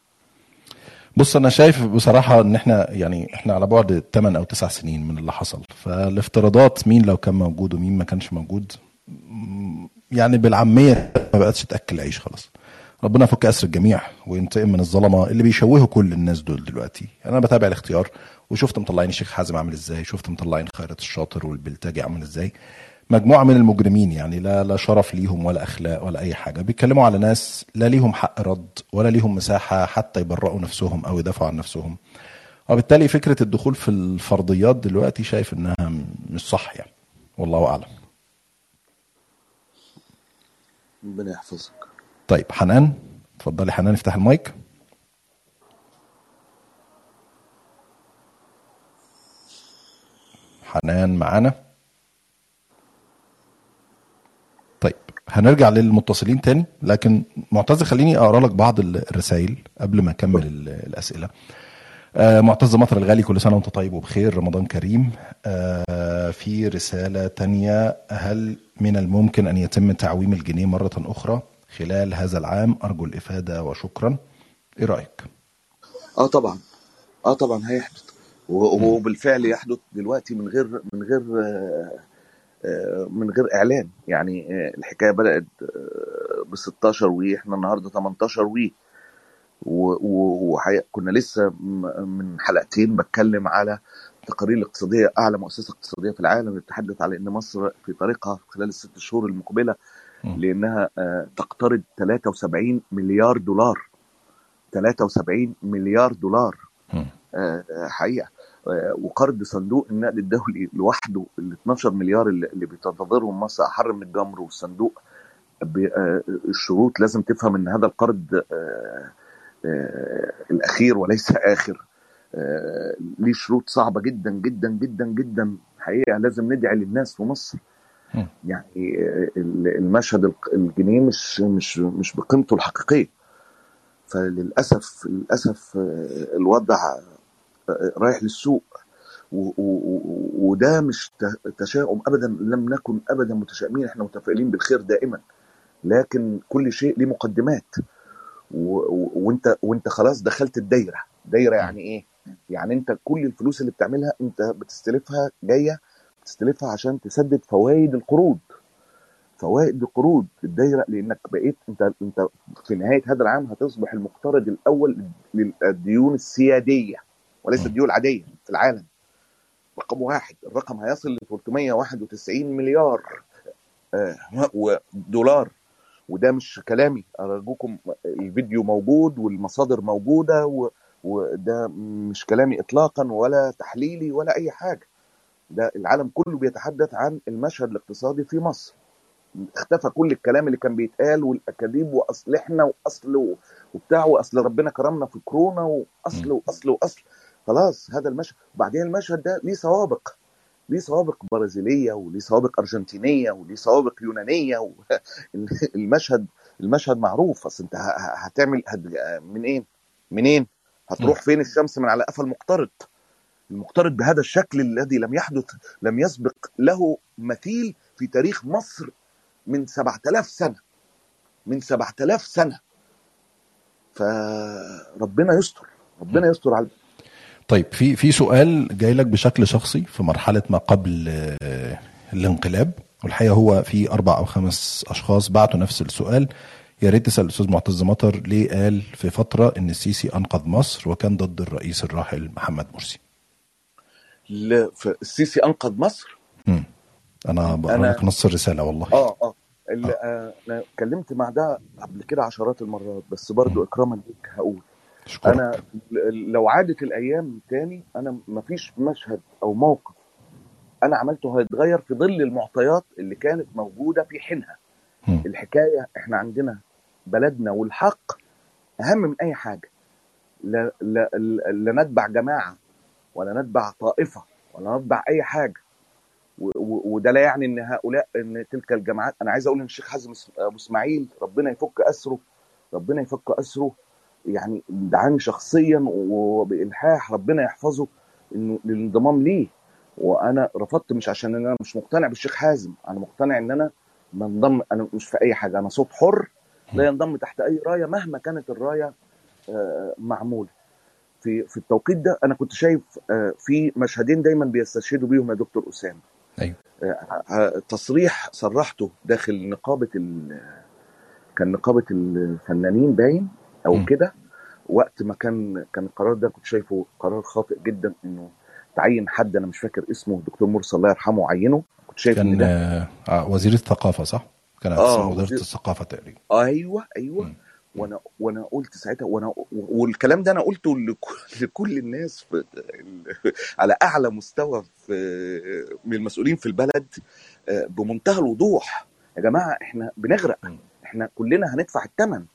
بص أنا شايف بصراحة إن إحنا يعني إحنا على بعد 8 أو 9 سنين من اللي حصل. فالافتراضات مين لو كان موجود ومين ما كانش موجود يعني بالعامية ما بقتش تأكل عيش خلاص. ربنا يفك أسر الجميع وينتقم من الظلمة اللي بيشوهوا كل الناس دول دلوقتي. أنا بتابع الاختيار وشفت مطلعين الشيخ حازم عامل إزاي شفت مطلعين خيرت الشاطر والبلتاجي عامل إزاي. مجموعة من المجرمين يعني لا لا شرف ليهم ولا أخلاق ولا أي حاجة. بيتكلموا على ناس لا ليهم حق رد ولا ليهم مساحة حتى يبرئوا نفسهم أو يدافعوا عن نفسهم. وبالتالي فكرة الدخول في الفرضيات دلوقتي شايف إنها مش صح يعني. والله أعلم. ربنا يحفظك. طيب حنان اتفضلي حنان افتح المايك. حنان معانا طيب هنرجع للمتصلين تاني لكن معتز خليني أقرأ لك بعض الرسائل قبل ما أكمل ال- الأسئلة. آه، معتز مطر الغالي كل سنة وأنت طيب وبخير رمضان كريم. آه، في رسالة تانية هل من الممكن أن يتم تعويم الجنيه مرة أخرى خلال هذا العام؟ أرجو الإفادة وشكرا. إيه رأيك؟ آه طبعا. آه طبعا هيحدث. وبالفعل يحدث دلوقتي من غير من غير آه، من غير إعلان. يعني آه، الحكاية بدأت ب 16 وي إحنا النهارده 18 وي. وكنا لسه من حلقتين بتكلم على التقارير الاقتصاديه أعلى مؤسسة اقتصادية في العالم بتتحدث على إن مصر في طريقها خلال الست شهور المقبلة. لأنها آه، تقترض 73 مليار دولار. 73 مليار دولار. آه، آه، حقيقة. آه، وقرض صندوق النقد الدولي لوحده ال 12 مليار اللي بتنتظرهم مصر احر من الجمر والصندوق آه، الشروط لازم تفهم إن هذا القرض آه، آه، الأخير وليس آخر. آه، ليه شروط صعبة جدا جدا جدا جدا. حقيقة لازم ندعي للناس في مصر. يعني آه، المشهد الجنيه مش مش مش بقيمته الحقيقية. فللأسف للأسف آه، الوضع آه، رايح للسوق وده مش تشاؤم ابدا لم نكن ابدا متشائمين إحنا متفائلين بالخير دائما لكن كل شيء ليه مقدمات. وانت وانت خلاص دخلت الدايرة. دايرة يعني إيه؟ يعني أنت كل الفلوس اللي بتعملها أنت بتستلفها جاية بتستلفها عشان تسدد فوائد القروض. فوائد القروض الدايرة لأنك بقيت أنت أنت في نهاية هذا العام هتصبح المقترض الأول للديون السيادية. وليس الديون العاديه في العالم. رقم واحد الرقم هيصل ل 391 مليار آه، ودولار وده مش كلامي ارجوكم الفيديو موجود والمصادر موجودة. وده مش كلامي اطلاقا ولا تحليلي ولا أي حاجة. ده العالم كله بيتحدث عن المشهد الاقتصادي في مصر. اختفى كل الكلام اللي كان بيتقال والأكاذيب وأصل إحنا وأصل وبتاع وأصل ربنا كرمنا في كورونا وأصل وأصل وأصل. خلاص هذا المشهد. وبعدين المشهد ده ليه سوابق. ليه سوابق برازيلية وليه سوابق أرجنتينية وليه سوابق يونانية و... المشهد المشهد معروف. أصل أنت هتعمل هت... منين منين هتروح فين الشمس من على قفا المقترض؟ المقترض بهذا الشكل الذي لم يحدث لم يسبق له مثيل في تاريخ مصر من 7000 سنة. من 7000 سنة. فربنا يستر ربنا يستر على طيب في في سؤال جاي لك بشكل شخصي في مرحلة ما قبل آه، الانقلاب والحقيقة هو في أربع أو خمس أشخاص بعتوا نفس السؤال. يا ريت تسأل الأستاذ معتز مطر ليه قال في فترة إن السيسي أنقذ مصر وكان ضد الرئيس الراحل محمد مرسي؟ ل- ف- السيسي أنقذ مصر؟ مم. أنا بقرا لك نص الرساله والله. آه آه. ال- آه، أنا اتكلمت مع ده قبل كده عشرات المرات بس برضو إكراما ليك هقول. اشكرك أنا لو عادت الأيام تاني أنا مفيش مشهد أو موقف أنا عملته هيتغير في ظل المعطيات اللي كانت موجودة في حينها. مم. الحكاية إحنا عندنا بلدنا والحق أهم من أي حاجة. لا, لا, لا, نتبع جماعة ولا نتبع طائفة ولا نتبع أي حاجة. وده لا يعني إن هؤلاء إن تلك الجماعات أنا عايز أقول إن الشيخ حازم أبو إسماعيل ربنا يفك أسره ربنا يفك أسره يعني دعاني شخصيا وبإلحاح ربنا يحفظه إنه للانضمام ليه. وأنا رفضت مش عشان إن أنا مش مقتنع بالشيخ حازم أنا مقتنع إن أنا بنضم أنا مش في أي حاجة أنا صوت حر لا ينضم تحت أي راية مهما كانت الراية آه، معمولة. في في التوقيت ده أنا كنت شايف آه، في مشهدين دايما بيستشهدوا بيهم يا دكتور أسامة. أيوه. آه، تصريح صرحته داخل نقابة ال... كان نقابة الفنانين باين. أو. كده وقت ما كان كان القرار ده كنت شايفه قرار خاطئ جدا إنه تعين حد أنا مش فاكر اسمه دكتور مرسي الله يرحمه عينه كنت شايف إن كان ده آه، آه، وزير الثقافة صح؟ كان وزاره وزير الثقافة تقريبا أيوه أيوه مم. وأنا وأنا قلت ساعتها وأنا والكلام ده أنا قلته لكل, لكل الناس في على أعلى مستوى في من المسؤولين في البلد آه، بمنتهى الوضوح يا جماعة إحنا بنغرق. إحنا كلنا هندفع الثمن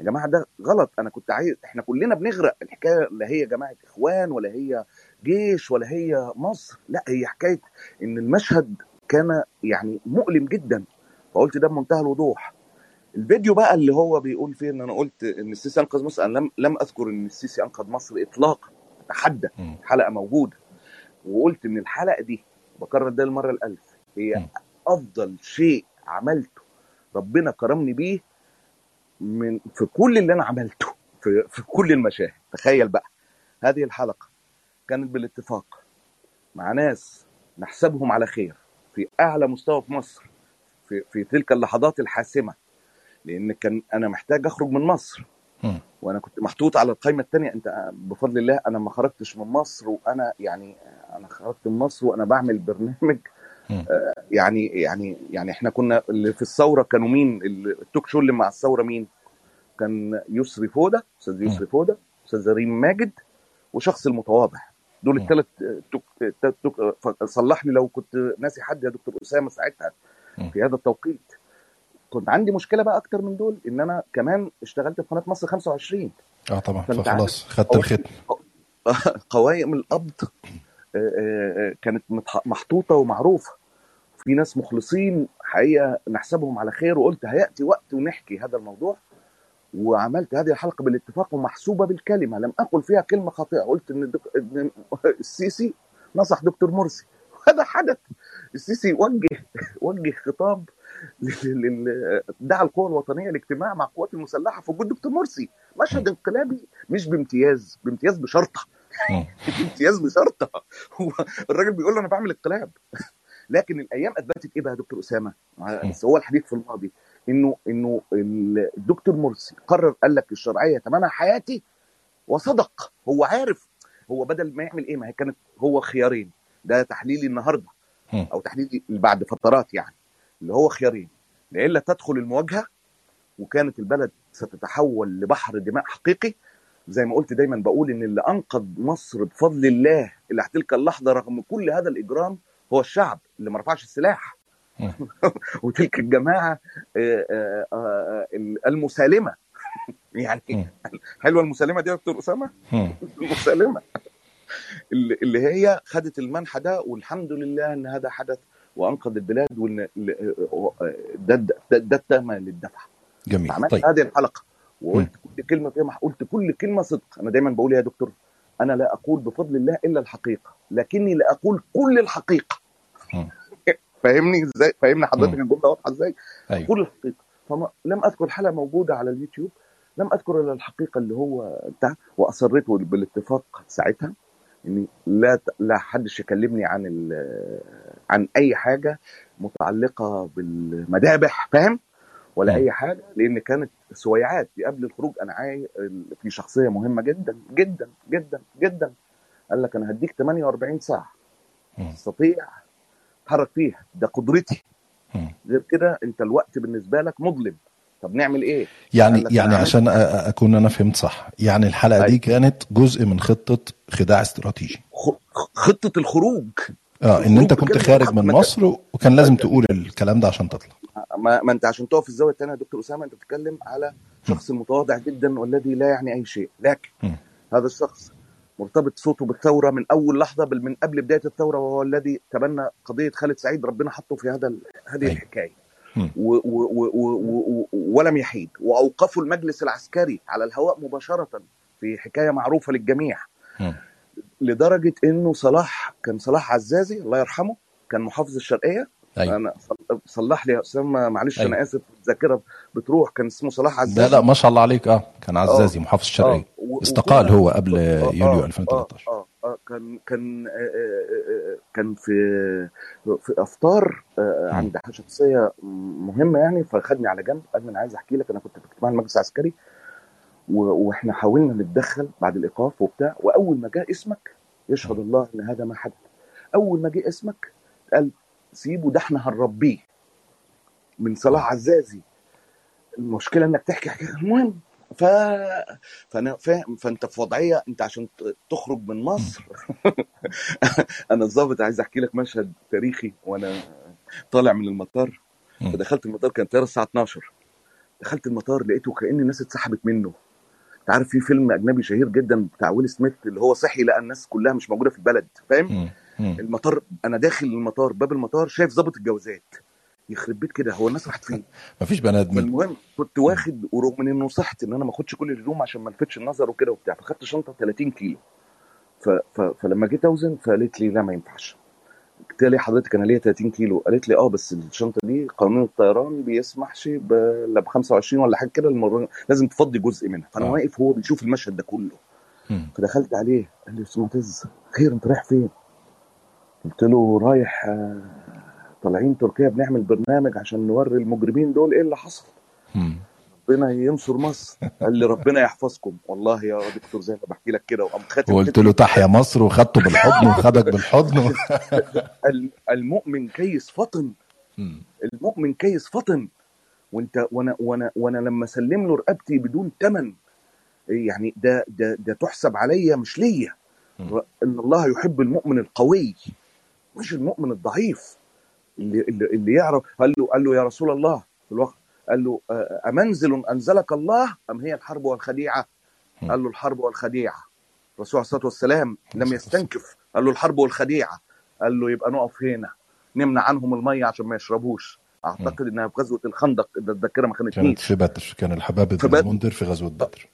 يا جماعة ده غلط. أنا كنت عايز إحنا كلنا بنغرق الحكاية لا هي جماعة إخوان ولا هي جيش ولا هي مصر. لا هي حكاية إن المشهد كان يعني مؤلم جدا. فقلت ده بمنتهى الوضوح. الفيديو بقى اللي هو بيقول فيه إن أنا قلت إن السيسي أنقذ مصر أنا لم لم أذكر إن السيسي أنقذ مصر اطلاقا. أتحدى. الحلقة موجودة. وقلت ان الحلقة دي بكرر ده المره الألف. هي. أفضل شيء عملته ربنا كرمني بيه من في كل اللي أنا عملته في, في كل المشاهد تخيل بقى هذه الحلقة كانت بالاتفاق مع ناس نحسبهم على خير في أعلى مستوى في مصر في, في تلك اللحظات الحاسمة لأن كان أنا محتاج أخرج من مصر. وأنا كنت محطوط على القائمه الثانية أنت بفضل الله أنا ما خرجتش من مصر وأنا يعني أنا خرجت من مصر وأنا بعمل برنامج. يعني يعني يعني إحنا كنا اللي في الثورة كانوا مين؟ التوك شو اللي مع الثورة مين؟ كان يسري فوده أستاذ. يسري فوده أستاذ ريم ماجد وشخص المتواضع. دول. الثلاث توك التلات توك صلح لي لو كنت ناسي حد يا دكتور أسامة ساعتها. في هذا التوقيت. كنت عندي مشكلة بقى أكتر من دول إن أنا كمان اشتغلت في قناة مصر 25 آه طبعا. فخلاص خدت الختم. قوائم القبض آه، آه، آه، كانت محطوطة ومعروفة. في ناس مخلصين حقيقة نحسبهم على خير وقلت هيأتي وقت ونحكي هذا الموضوع. وعملت هذه الحلقة بالاتفاق ومحسوبة بالكلمة لم أقل فيها كلمة خاطئة. قلت إن, الدك... إن السيسي نصح دكتور مرسي. هذا حدث. السيسي وجه وجه خطاب دعا القوى الوطنية لاجتماع مع القوات المسلحة في وجود دكتور مرسي. مشهد انقلابي مش بامتياز بامتياز بشرطة. مم. امتياز بشرطة. هو الراجل بيقول له أنا بعمل انقلاب لكن الأيام أثبتت إيه بقى يا دكتور أسامة؟ مم. بس هو الحديث في الماضي. إنه إنه ال- الدكتور مرسي قرر قال لك الشرعية ثمنها حياتي وصدق. هو عارف هو بدل ما يعمل إيه؟ ما هي كانت هو خيارين. ده تحليلي النهارده مم. أو تحليلي بعد فترات يعني. اللي هو خيارين. لإلا تدخل المواجهة وكانت البلد ستتحول لبحر دماء حقيقي. زي ما قلت دايما بقول إن اللي أنقذ مصر بفضل الله اللي تلك اللحظة رغم كل هذا الإجرام هو الشعب اللي ما رفعش السلاح. وتلك الجماعة آه، آه، آه، المسالمة يعني. حلوة المسالمة دي يا دكتور أسامة. المسالمة اللي هي خدت المنحى ده والحمد لله إن هذا حدث وأنقذ البلاد وإن ده ده التهمه للدفع جميل فعملت طيب هذه الحلقة. وقلت كل كلمة فيها قلت كل كلمة صدق أنا دايما بقول يا دكتور أنا لا أقول بفضل الله إلا الحقيقة لكني لا أقول كل الحقيقة. فاهمني إزاي؟ فاهمني حضرتك. الجملة واضحة إزاي؟ أيوه. كل الحقيقة فلم أذكر حلقه موجودة على اليوتيوب لم أذكر إلا الحقيقة اللي هو بتاع وأصريت بالاتفاق ساعتها إني لا لا حدش يكلمني عن ال- عن أي حاجة متعلقة بالمذابح فاهم؟ ولا. أي حاجة لأن كانت سويعات. قبل الخروج أنا عاي في شخصية مهمة جدا جدا جدا جدا. قال لك أنا هديك 48 ساعة. تستطيع تتحرك فيها ده قدرتي. غير كده انت الوقت بالنسبة لك مظلم. طب نعمل إيه؟ يعني يعني عشان أكون أنا فهمت صح يعني الحلقة دي أيوة. كانت جزء من خطة خداع استراتيجي. خطة الخروج. آه إن أنت كنت خارج من مصر وكان لازم تقول الكلام ده عشان تطلع. ما, ما انت عشان تقف في الزاوية الثانية يا دكتور أسامة أنت بتتكلم على شخص متواضع جدا والذي لا يعني أي شيء. لكن. هذا الشخص مرتبط صوته بالثورة من أول لحظة بل من قبل بداية الثورة وهو الذي تبنى قضية خالد سعيد ربنا حطه في هذا هذه أيوة. الحكاية. و و و ولم يحيد واوقفوا المجلس العسكري على الهواء مباشرة في حكاية معروفة للجميع. لدرجة إنه صلاح كان صلاح عزازي الله يرحمه كان محافظ الشرقية أيوه أنا صل- صلح لي اسامه معلش أيوة. أنا آسف الذاكره بتروح. كان اسمه صلاح لا عزازي. لا ما شاء الله عليك. آه كان آه. عزازي محافظ الشرقيه آه و- استقال وكنا هو قبل آه يوليو آه آه 2013 آه آه. كان كان آه، آه، آه، كان في في أفطار آه،. عند شخصية مهمة يعني فخدني على جنب. قال أنا عايز أحكي لك أنا كنت في اجتماع المجلس العسكري و- وإحنا حاولنا نتدخل بعد الإيقاف وبتاع. وأول ما جاء اسمك يشهد. الله إن هذا ما حدث. أول ما جه اسمك قال سيبه ده إحنا هنربيه من صلاح عزازي. المشكلة إنك تحكي حكاية. المهم ف فأنا فاهم. فأنت في وضعية أنت عشان تخرج من. مصر. أنا الظابط عايز أحكي لك مشهد تاريخي وأنا طالع من المطار. فدخلت المطار كان الطيارة الساعة 12 دخلت المطار لقيته كأن الناس اتسحبت منه. أنت عارف في فيلم أجنبي شهير جدا بتاع ويل سميث اللي هو صحي لقى الناس كلها مش موجودة في البلد فاهم. المطار أنا داخل المطار باب المطار شايف ضابط الجوازات. يخرب بيت كده هو الناس راحت فين؟ مفيش بني آدمين. فالمهم كنت. واخد ورغم من انه نصحت إن أنا ما أخدش كل الهدوم عشان ما ألفتش النظر وكده وبتاع فخدت شنطة 30 كيلو. ف... ف... فلما جيت اوزن فقالت لي لا ما ينفعش. قلت لها حضرتك؟ أنا ليا 30 كيلو. قالت لي آه بس الشنطة دي قانون الطيران بيسمحش ب لا ب 25 ولا حاجة كده المرة لازم تفضي جزء منها. فأنا آه. واقف هو بيشوف المشهد ده كله. فدخلت عليه قال لي يا أستاذ معتز خير أنت رايح فين؟ قلت له رايح آه، طالعين تركيا بنعمل برنامج عشان نوري المجرمين دول إيه اللي حصل. ربنا ينصر مصر. قال لي ربنا يحفظكم. والله يا دكتور زي ما بحكي لك كده وقام خاتم وقلت ختم له تحيا مصر وخدته بالحضن وخدك بالحضن ال- المؤمن كيس فطن. المؤمن كيس فطن. وانت وأنا وأنا وأنا لما اسلم له رقبتي بدون ثمن يعني ده ده ده تحسب عليا مش ليا. إن الله يحب المؤمن القوي. مش المؤمن الضعيف اللي اللي, اللي يعرف قال له قال له يا رسول الله في الوقت قال له آه، أمنزل أنزلك الله أم هي الحرب والخديعة. قال له الحرب والخديعة. الرسول عليه الصلاة والسلام لم. يستنكف. قال له الحرب والخديعة. قال له يبقى نقف هنا. نمنع عنهم المية عشان ما يشربوش. أعتقد إنها في غزوة الخندق. اذا الذاكره ما كانت خانتنيش في بدر كان الحباب بن. المنذر في غزوة بدر.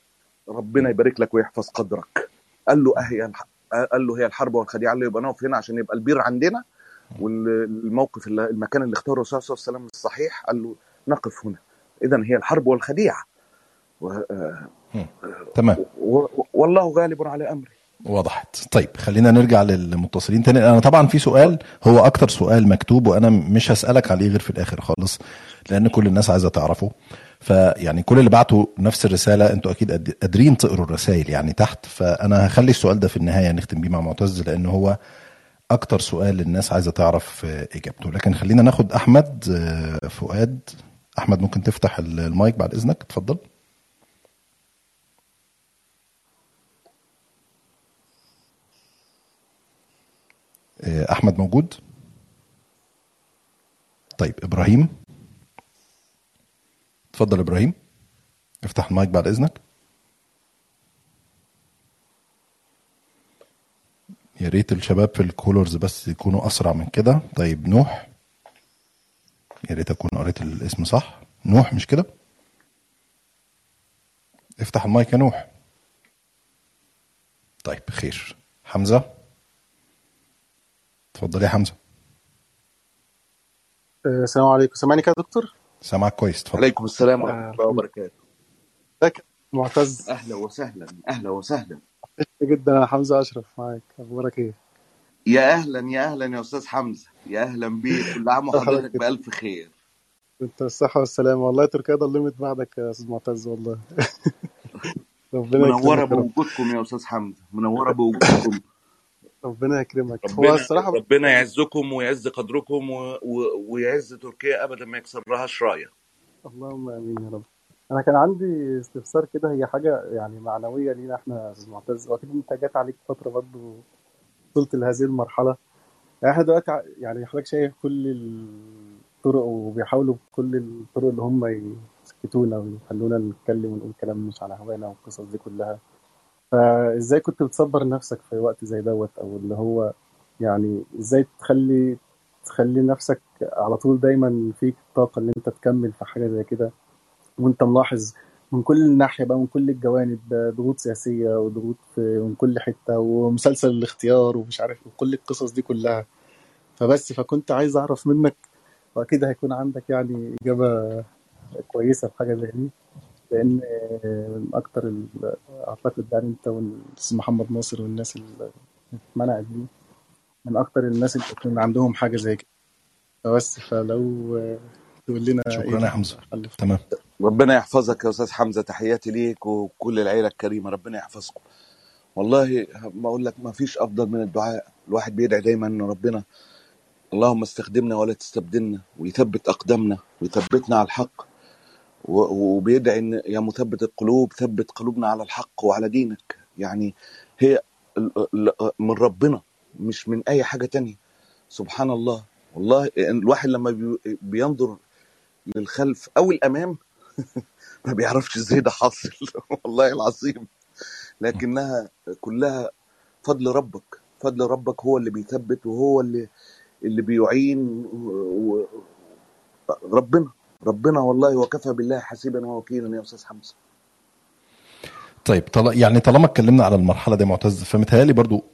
ربنا يبارك لك ويحفظ قدرك. قال له أهي. قال له هي الحرب والخديعة قال له يبقى نقف هنا عشان يبقى البير عندنا والموقف اللي المكان اللي اختاره الرسول صلى الله عليه وسلم الصحيح قال له نقف هنا اذا هي الحرب والخديعة و... آه،. تمام. والله غالب على أمره وضحت. طيب خلينا نرجع للمتصلين تاني. أنا طبعا في سؤال هو أكتر سؤال مكتوب وأنا مش هسألك عليه غير في الآخر خالص لأن كل الناس عايزة تعرفه. فيعني كل اللي بعتوا نفس الرسالة أنتوا أكيد قادرين تقروا الرسائل يعني تحت. فأنا هخلي السؤال ده في النهاية نختم بيه مع معتز لأن هو أكتر سؤال الناس عايزة تعرف آه، إجابته. لكن خلينا ناخد أحمد آه، فؤاد. أحمد ممكن تفتح المايك بعد إذنك؟ اتفضل. أحمد موجود. طيب إبراهيم. اتفضل إبراهيم. افتح المايك بعد إذنك. يا ريت الشباب في ال callers بس يكونوا أسرع من كده. طيب نوح. يا ريت أكون قريت الاسم صح. نوح مش كده؟ افتح المايك يا نوح. طيب خير. حمزة. اتفضل يا حمزة. آه، السلام عليكم. سامعني كده يا دكتور؟ سامعك كويس اتفضل. عليكم السلام ورحمة آه، الله وبركاته. ازيك يا معتز؟ أهلا وسهلا أهلا وسهلا. جدا أنا حمزة أشرف معاك. أخبارك إيه؟ يا أهلا يا أهلا يا أستاذ حمزة. يا أهلا بيك. كل عام حضرتك وحضرتك بألف خير. أنت الصحة والسلامة. والله تركيا ضلمت بعدك يا أستاذ معتز والله. ربنا يا رب. بوجودكم يا أستاذ حمزة. منورة بوجودكم. ربنا يكرمك. هو ربنا الصراحة ربنا يعزكم ويعز قدركم و... و... ويعز تركيا أبدا ما يكسرهاش رايه اللهم آمين يا رب. أنا كان عندي استفسار كده هي حاجة يعني معنوية لينا إحنا معتز وأكيد أنت جات عليك فترة برضه وصلت لهذه المرحلة. يعني إحنا دلوقتي يعني حضرتك شايف كل الطرق وبيحاولوا بكل الطرق اللي هم يسكتونا ويخلونا نتكلم ونقول كلام مش على هوانا والقصص دي كلها. فإزاي كنت بتصبر نفسك في وقت زي دوت؟ أو اللي هو يعني إزاي تخلي تخلي نفسك على طول دايما فيك طاقة إن أنت تكمل في حاجة زي كده؟ وأنت ملاحظ من كل ناحية بقى من كل الجوانب ضغوط سياسية وضغوط من كل حتة ومسلسل الاختيار ومش عارف وكل القصص دي كلها. فبس فكنت عايز أعرف منك وأكيد هيكون عندك يعني إجابة كويسة في حاجة زي دي. لأن من أكتر ال- أعتقد يعني أنت والأستاذ محمد ناصر والناس اللي اتمنعت دي من أكتر الناس اللي كان عندهم حاجة زي كده. فبس فلو تقول لنا إيه شكرا يا حمزة. تمام. ربنا يحفظك يا أستاذ حمزة. تحياتي ليك وكل العيلة الكريمة. ربنا يحفظكم. والله ما أقول لك ما فيش أفضل من الدعاء. الواحد بيدعي دايما إن ربنا اللهم استخدمنا ولا تستبدلنا ويثبت أقدامنا ويثبتنا على الحق. وبيدعي إن يا مثبت القلوب ثبت قلوبنا على الحق وعلى دينك. يعني هي من ربنا مش من أي حاجة تانية. سبحان الله. والله الواحد لما بي- بينظر للخلف أو الأمام ما بيعرفش إزاي ده حاصل. والله العظيم. لكنها كلها فضل ربك. فضل ربك هو اللي بيثبت وهو اللي اللي بيعين. ربنا. ربنا والله وكفى بالله حسيبا ووكيلا يا أستاذ حمزة. طيب طل... يعني طالما اتكلمنا على المرحلة دي معتز فمتهيألي برضو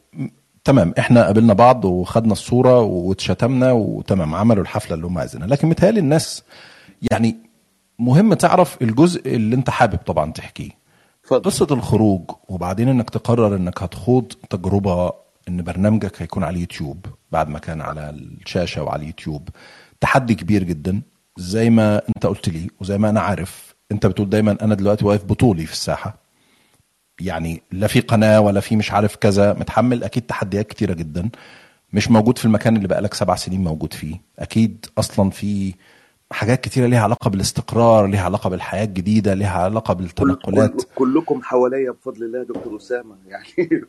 تمام إحنا قابلنا بعض وخدنا الصورة واتشتمنا وتمام عملوا الحفلة اللي هم عايزينها لكن متهيألي الناس يعني مهم تعرف الجزء اللي انت حابب طبعا تحكيه. اتفضل. قصة الخروج وبعدين انك تقرر انك هتخوض تجربة ان برنامجك هيكون على اليوتيوب بعد ما كان على الشاشة وعلى اليوتيوب تحدي كبير جدا. زي ما انت قلت لي وزي ما أنا عارف انت بتقول دايما أنا دلوقتي واقف بطولي في الساحة. يعني لا في قناة ولا في مش عارف كذا متحمل أكيد تحديات كتيرة جدا. مش موجود في المكان اللي بقالك سبع سنين موجود فيه. أكيد أصلا في حاجات كتيرة ليها علاقة بالاستقرار ليها علاقة بالحياة الجديدة ليها علاقة كل بالتنقلات. كل كلكم حواليا بفضل الله يا دكتور أسامة. يعني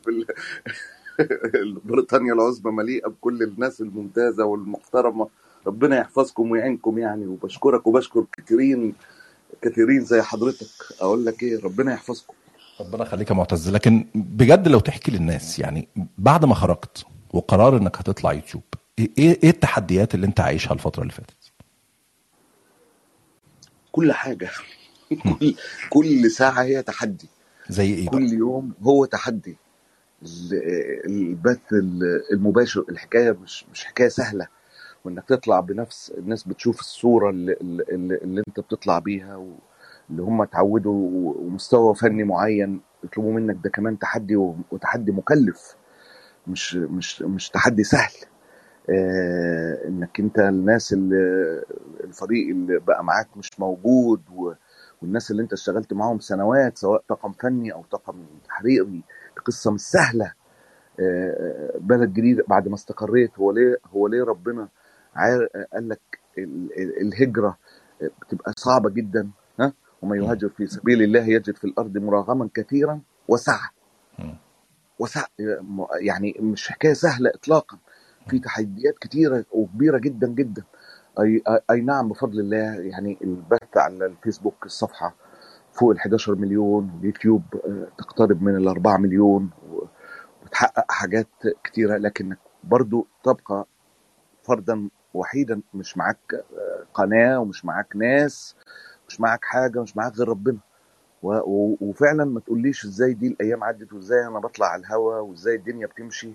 بريطانيا العظمى مليئة بكل الناس الممتازة والمحترمة. ربنا يحفظكم ويعينكم يعني وبشكرك وبشكر كثيرين كثيرين زي حضرتك. أقول لك إيه ربنا يحفظكم. ربنا يخليك يا معتز. لكن بجد لو تحكي للناس يعني بعد ما خرجت وقرار إنك هتطلع يوتيوب إيه إيه التحديات اللي أنت عايشها الفترة اللي فاتت؟ كل حاجة. كل كل ساعة هي تحدي. زي إيه بقى؟ كل يوم هو تحدي. ال- البث ال- المباشر الحكاية مش مش حكاية سهلة. وإنك تطلع بنفس الناس بتشوف الصورة اللي, اللي, اللي أنت بتطلع بيها واللي هم اتعودوا ومستوى فني معين يطلبوا منك ده كمان تحدي وتحدي مكلف مش مش مش تحدي سهل. آه إنك أنت الناس اللي الفريق اللي بقى معاك مش موجود والناس اللي أنت اشتغلت معاهم سنوات سواء طاقم فني أو طاقم تحريري قصة مش سهلة. آه، بلد جديد بعد ما استقريت هو ليه هو ليه ربنا قال لك ال- ال- الهجرة بتبقى صعبة جدا ها ومن مم. يهاجر في سبيل الله يجد في الأرض مراغما كثيرا وسعة. وسع يعني مش حكاية سهلة اطلاقا في تحديات كتيرة وكبيرة جدا جدا أي أي نعم بفضل الله يعني البث على الفيسبوك الصفحة فوق ال 11 مليون اليوتيوب آه، تقترب من ال 4 مليون و- تحقق حاجات كتيرة لكنك برضو تبقى فردا وحيدا مش معاك آه، قناة ومش معاك ناس مش معاك حاجة مش معاك غير ربنا. وفعلا ما تقوليش إزاي دي الأيام عدت وإزاي أنا بطلع على الهوا وإزاي الدنيا بتمشي.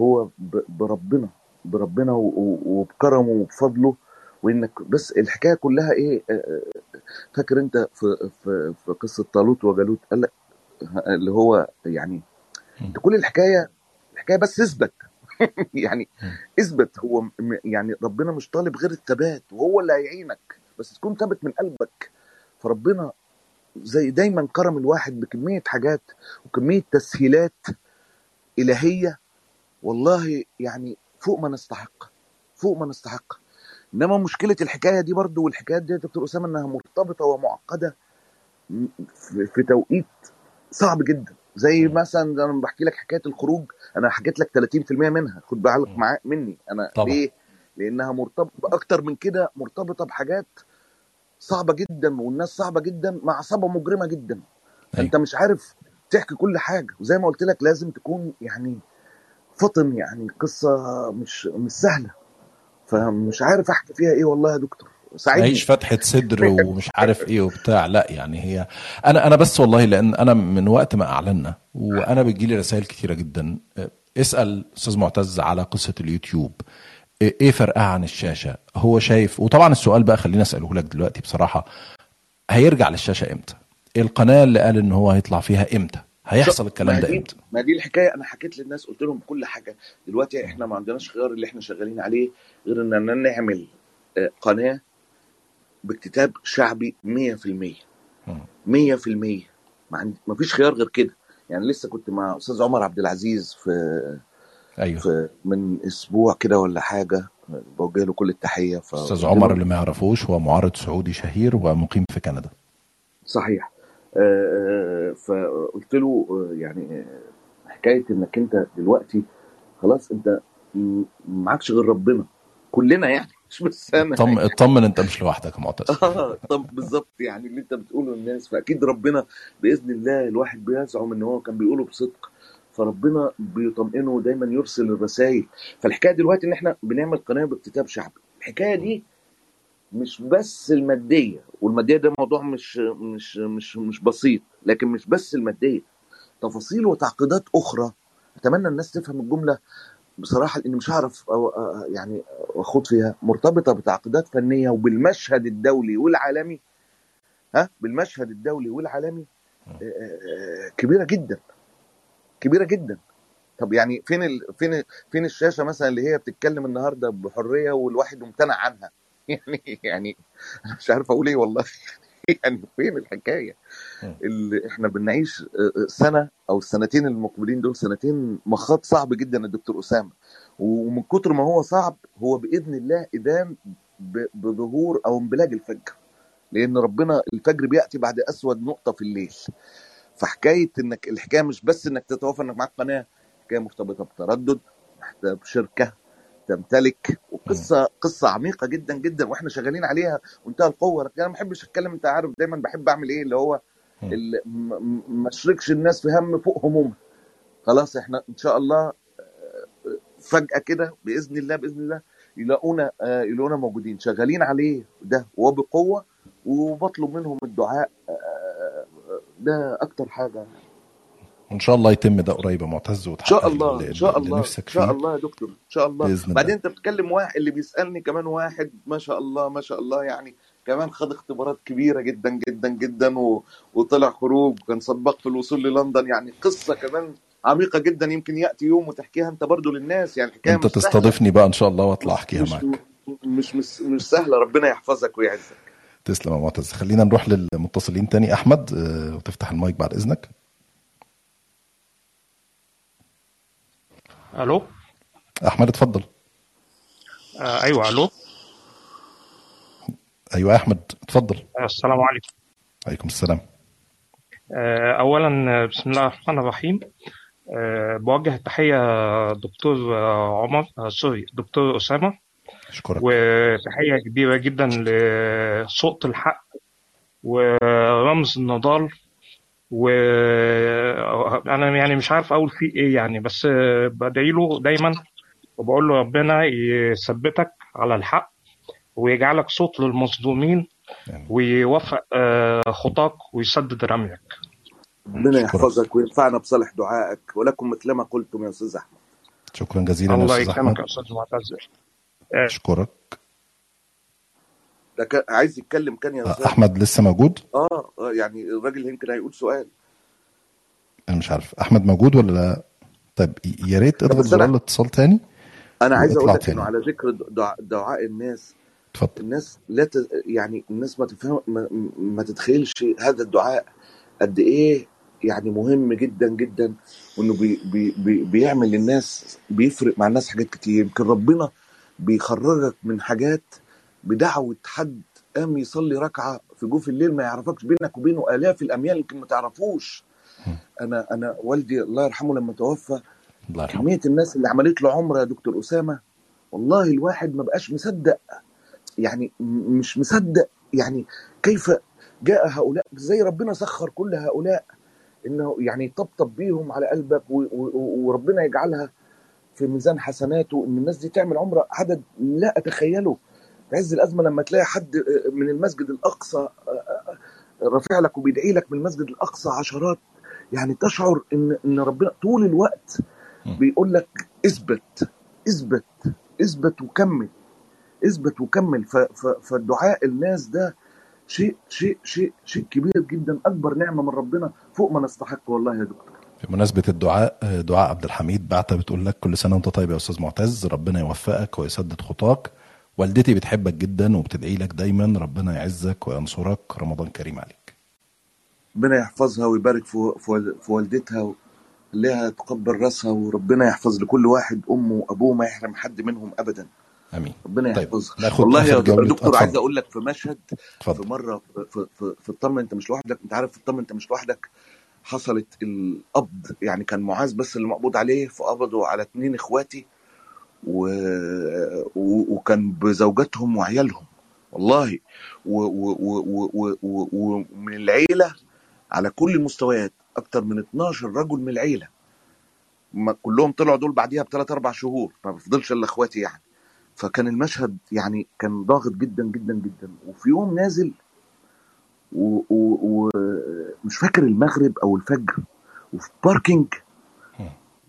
هو بربنا بربنا وبكرمه وبفضله. وإنك بس الحكاية كلها إيه آه، آه، فاكر أنت في في في قصة طالوت وجالوت؟ قال لك اللي هو يعني انت كل الحكاية الحكاية بس إثبت. يعني اثبت هو يعني ربنا مش طالب غير الثبات وهو اللي هيعينك. بس تكون ثابت من قلبك. فربنا زي دايما كرم الواحد بكمية حاجات وكمية تسهيلات إلهية. والله يعني فوق ما نستحق فوق ما نستحق. إنما مشكلة الحكاية دي برضو والحكايات دي يا دكتور أسامة إنها مرتبطة ومعقدة في توقيت صعب جدا. زي مثلا أنا بحكي لك حكاية الخروج أنا حكيت لك 30% منها خد بالك معاك مني. أنا طبعا. ليه؟ لأنها مرتبطة أكتر من كده مرتبطة بحاجات صعبة جدا والناس صعبة جدا مع عصابه مجرمة جدا. فانت أيوه مش عارف تحكي كل حاجة. وزي ما قلت لك لازم تكون يعني فطن يعني قصة مش مش سهلة. فمش عارف أحكي فيها إيه والله يا دكتور. تعيش ساعدني فتحة صدر ومش عارف إيه وبتاع. لا يعني هي أنا أنا بس والله لأن أنا من وقت ما اعلنا وأنا بتجيلي رسائل كتيرة جدا. اسأل أستاذ معتز على قصة اليوتيوب. إيه فرقها عن الشاشة؟ هو شايف وطبعا السؤال بقى خليني أسأله لك دلوقتي بصراحة هيرجع للشاشة إمتى؟ القناة اللي قال إن هو هيطلع فيها إمتى؟ هيحصل الكلام ده إمتى؟ ما دي الحكاية. أنا حكيت للناس قلت لهم كل حاجة. دلوقتي إحنا ما عندناش خيار اللي إحنا شغالين عليه غير إننا نعمل آه، قناة باكتتاب شعبي 100% 100% مم. ما فيش خيار غير كده. يعني لسه كنت مع أستاذ عمر عبد العزيز في أيوه. في من أسبوع كده ولا حاجة بوجه له كل التحية أستاذ فقلت عمر اللي ما يعرفوش هو معارض سعودي شهير ومقيم في كندا. صحيح. آه، آه، فقلت له آه، يعني حكاية إنك أنت دلوقتي خلاص أنت معكش غير ربنا. كلنا يعني. مش بس أنا اطمن اطمن انت مش لوحدك يا معتز. آه طب بالظبط يعني اللي انت بتقوله للناس فأكيد ربنا بإذن الله الواحد بيزعم إن هو كان بيقوله بصدق. فربنا بيطمئنه ودايما يرسل الرسائل. فالحكاية دلوقتي إن إحنا بنعمل قناة باكتتاب شعبي. الحكاية دي مش بس المادية والمادية ده موضوع مش مش مش مش بسيط لكن مش بس المادية. تفاصيل وتعقيدات أخرى. أتمنى الناس تفهم الجملة. بصراحة لأني مش هعرف أو يعني أخوض فيها. مرتبطة بتعقيدات فنية وبالمشهد الدولي والعالمي. ها؟ بالمشهد الدولي والعالمي. آه، آه، كبيرة جدا. كبيرة جدا. طب يعني فين ال... فين فين الشاشة مثلا اللي هي بتتكلم النهارده بحرية والواحد ممتنع عنها؟ يعني يعني أنا مش عارف أقول إيه والله. يعني فين الحكاية. اللي إحنا بنعيش آه، آه، سنة أو السنتين المقبلين دول سنتين مخاض صعب جدا يا دكتور أسامة. ومن كتر ما هو صعب هو بإذن الله ب- بظهور أو انبلاج الفجر. لأن ربنا الفجر بيأتي بعد أسود نقطة في الليل. فحكاية إنك الحكاية مش بس إنك تتوفى إنك معاك قناة حكاية مرتبطة بتردد بشركه تمتلك مم. وقصه قصة عميقة جدا جدا وإحنا شغالين عليها وانتهى القوة. لكن أنا ما بحبش أتكلم أنت عارف دايما بحب أعمل إيه اللي هو م- ما أشركش الناس في هم فوق همومها. خلاص إحنا إن شاء الله فجأة كده بإذن الله بإذن الله يلاقونا آه، يلاقونا موجودين. شغالين عليه ده وبقوه وبطلب منهم الدعاء آه، ده أكتر حاجة وان شاء الله يتم ده قريب يا معتز إن شاء وتحقق الله اللي, إن شاء الله إن شاء الله يا دكتور إن شاء الله. بإذن بعدين أنت بتتكلم واحد اللي بيسألني كمان واحد ما شاء الله ما شاء الله يعني كمان خد اختبارات كبيرة جدا جدا جدا و... وطلع خروج وكان سباق في الوصول للندن. يعني قصة كمان عميقة جدا يمكن يأتي يوم وتحكيها أنت برضو للناس يعني مش سهلة. تستضيفني بقى إن شاء الله وأطلع مش أحكيها مش معاك. مش مش, مش سهلة ربنا يحفظك ويعزك. تسلم يا معتز. خلينا نروح للمتصلين تاني. أحمد آه، وتفتح المايك بعد إذنك. ألو؟ أحمد اتفضل. آه أيوه ألو؟ أيوه أحمد اتفضل. آه السلام عليكم. عليكم السلام. آه اولا آه، بسم الله الرحمن الرحيم. آه بوجه التحية دكتور آه، عمر آه سوري دكتور أسامة. أشكرك. وتحية كبيرة جدا لصوت الحق ورمز النضال. وأنا يعني مش عارف أقول فيه إيه يعني بس آه، بدعي له دايما وبقول له ربنا يثبتك على الحق ويجعلك صوت للمظلومين آمين. ويوفق آه، خطاك ويسدد رميك. ربنا يحفظك وينفعنا بصالح دعائك ولكم مثلما قلتم يا أستاذ أحمد. شكرا جزيلا يا الله يكرمك يا أستاذ معتز. آه، أشكرك ده كان عايز يتكلم كان يا أستاذ أحمد لسه موجود؟ آه آه، يعني الراجل يمكن هيقول سؤال. أنا مش عارف. أحمد موجود ولا لا؟ طيب يا ريت اضغط زرار أنا الاتصال تاني. أنا عايز أقول لك إنه على ذكر دعاء, دعاء الناس. اتفضل. الناس لا ت... يعني الناس ما تفهم ما, ما تتخيلش هذا الدعاء قد إيه يعني مهم جدا جدا وإنه بي بي بي بيعمل للناس بيفرق مع الناس حاجات كتير. يمكن ربنا بيخرجك من حاجات بدعوة حد قام يصلي ركعة في جوف الليل ما يعرفكش بينك وبينه آلاف الأميال يمكن ما تعرفوش. أنا أنا والدي الله يرحمه لما توفى الله يرحمه. كمية الناس اللي عملت له عمرة يا دكتور أسامة والله الواحد ما بقاش مصدق. يعني مش مصدق. يعني كيف جاء هؤلاء؟ زي ربنا سخر كل هؤلاء؟ إنه يعني يطبطب بيهم على قلبك وربنا يجعلها في ميزان حسناته إن الناس دي تعمل عمرة عدد لا أتخيله. في عز الأزمة لما تلاقي حد من المسجد الأقصى رافع لك وبيدعي لك من المسجد الأقصى عشرات. يعني تشعر إن إن ربنا طول الوقت بيقول لك اثبت اثبت اثبت وكمل اثبت وكمل. ف- ف- فدعاء الناس ده شيء شيء شيء شيء كبير جدا أكبر نعمة من ربنا فوق ما نستحق. والله يا دكتور. بمناسبة الدعاء آه، دعاء عبد الحميد بعتها بتقول لك كل سنة وأنت طيب يا أستاذ معتز ربنا يوفقك ويسدد خطاك. والدتي بتحبك جدا وبتدعي لك دايما ربنا يعزك وينصرك. رمضان كريم عليك. ربنا يحفظها ويبارك في في في والدتها وخليها تقبل راسها وربنا يحفظ لكل واحد أمه وأبوه ما يحرم حد منهم ابدا. آمين. ربنا طيب يحفظها. ناخد والله يا دكتور عايز أقول لك في مشهد في اتفضل مرة في في في, في الطمن أنت مش لوحدك. أنت عارف في الطمن أنت مش لوحدك. حصلت القبض يعني كان معاذ بس اللي مقبوض عليه فقبضوا على اتنين إخواتي. و... و... وكان بزوجاتهم وعيالهم. والله. ومن العيلة على كل المستويات أكتر من 12 رجل من العيلة. ما كلهم طلعوا دول بعديها بثلاث أربع شهور ما بفضلش إلا إخواتي يعني. فكان المشهد يعني كان ضاغط جدا جدا جدا. وفي يوم نازل ومش و... و... فاكر المغرب أو الفجر وفي باركينج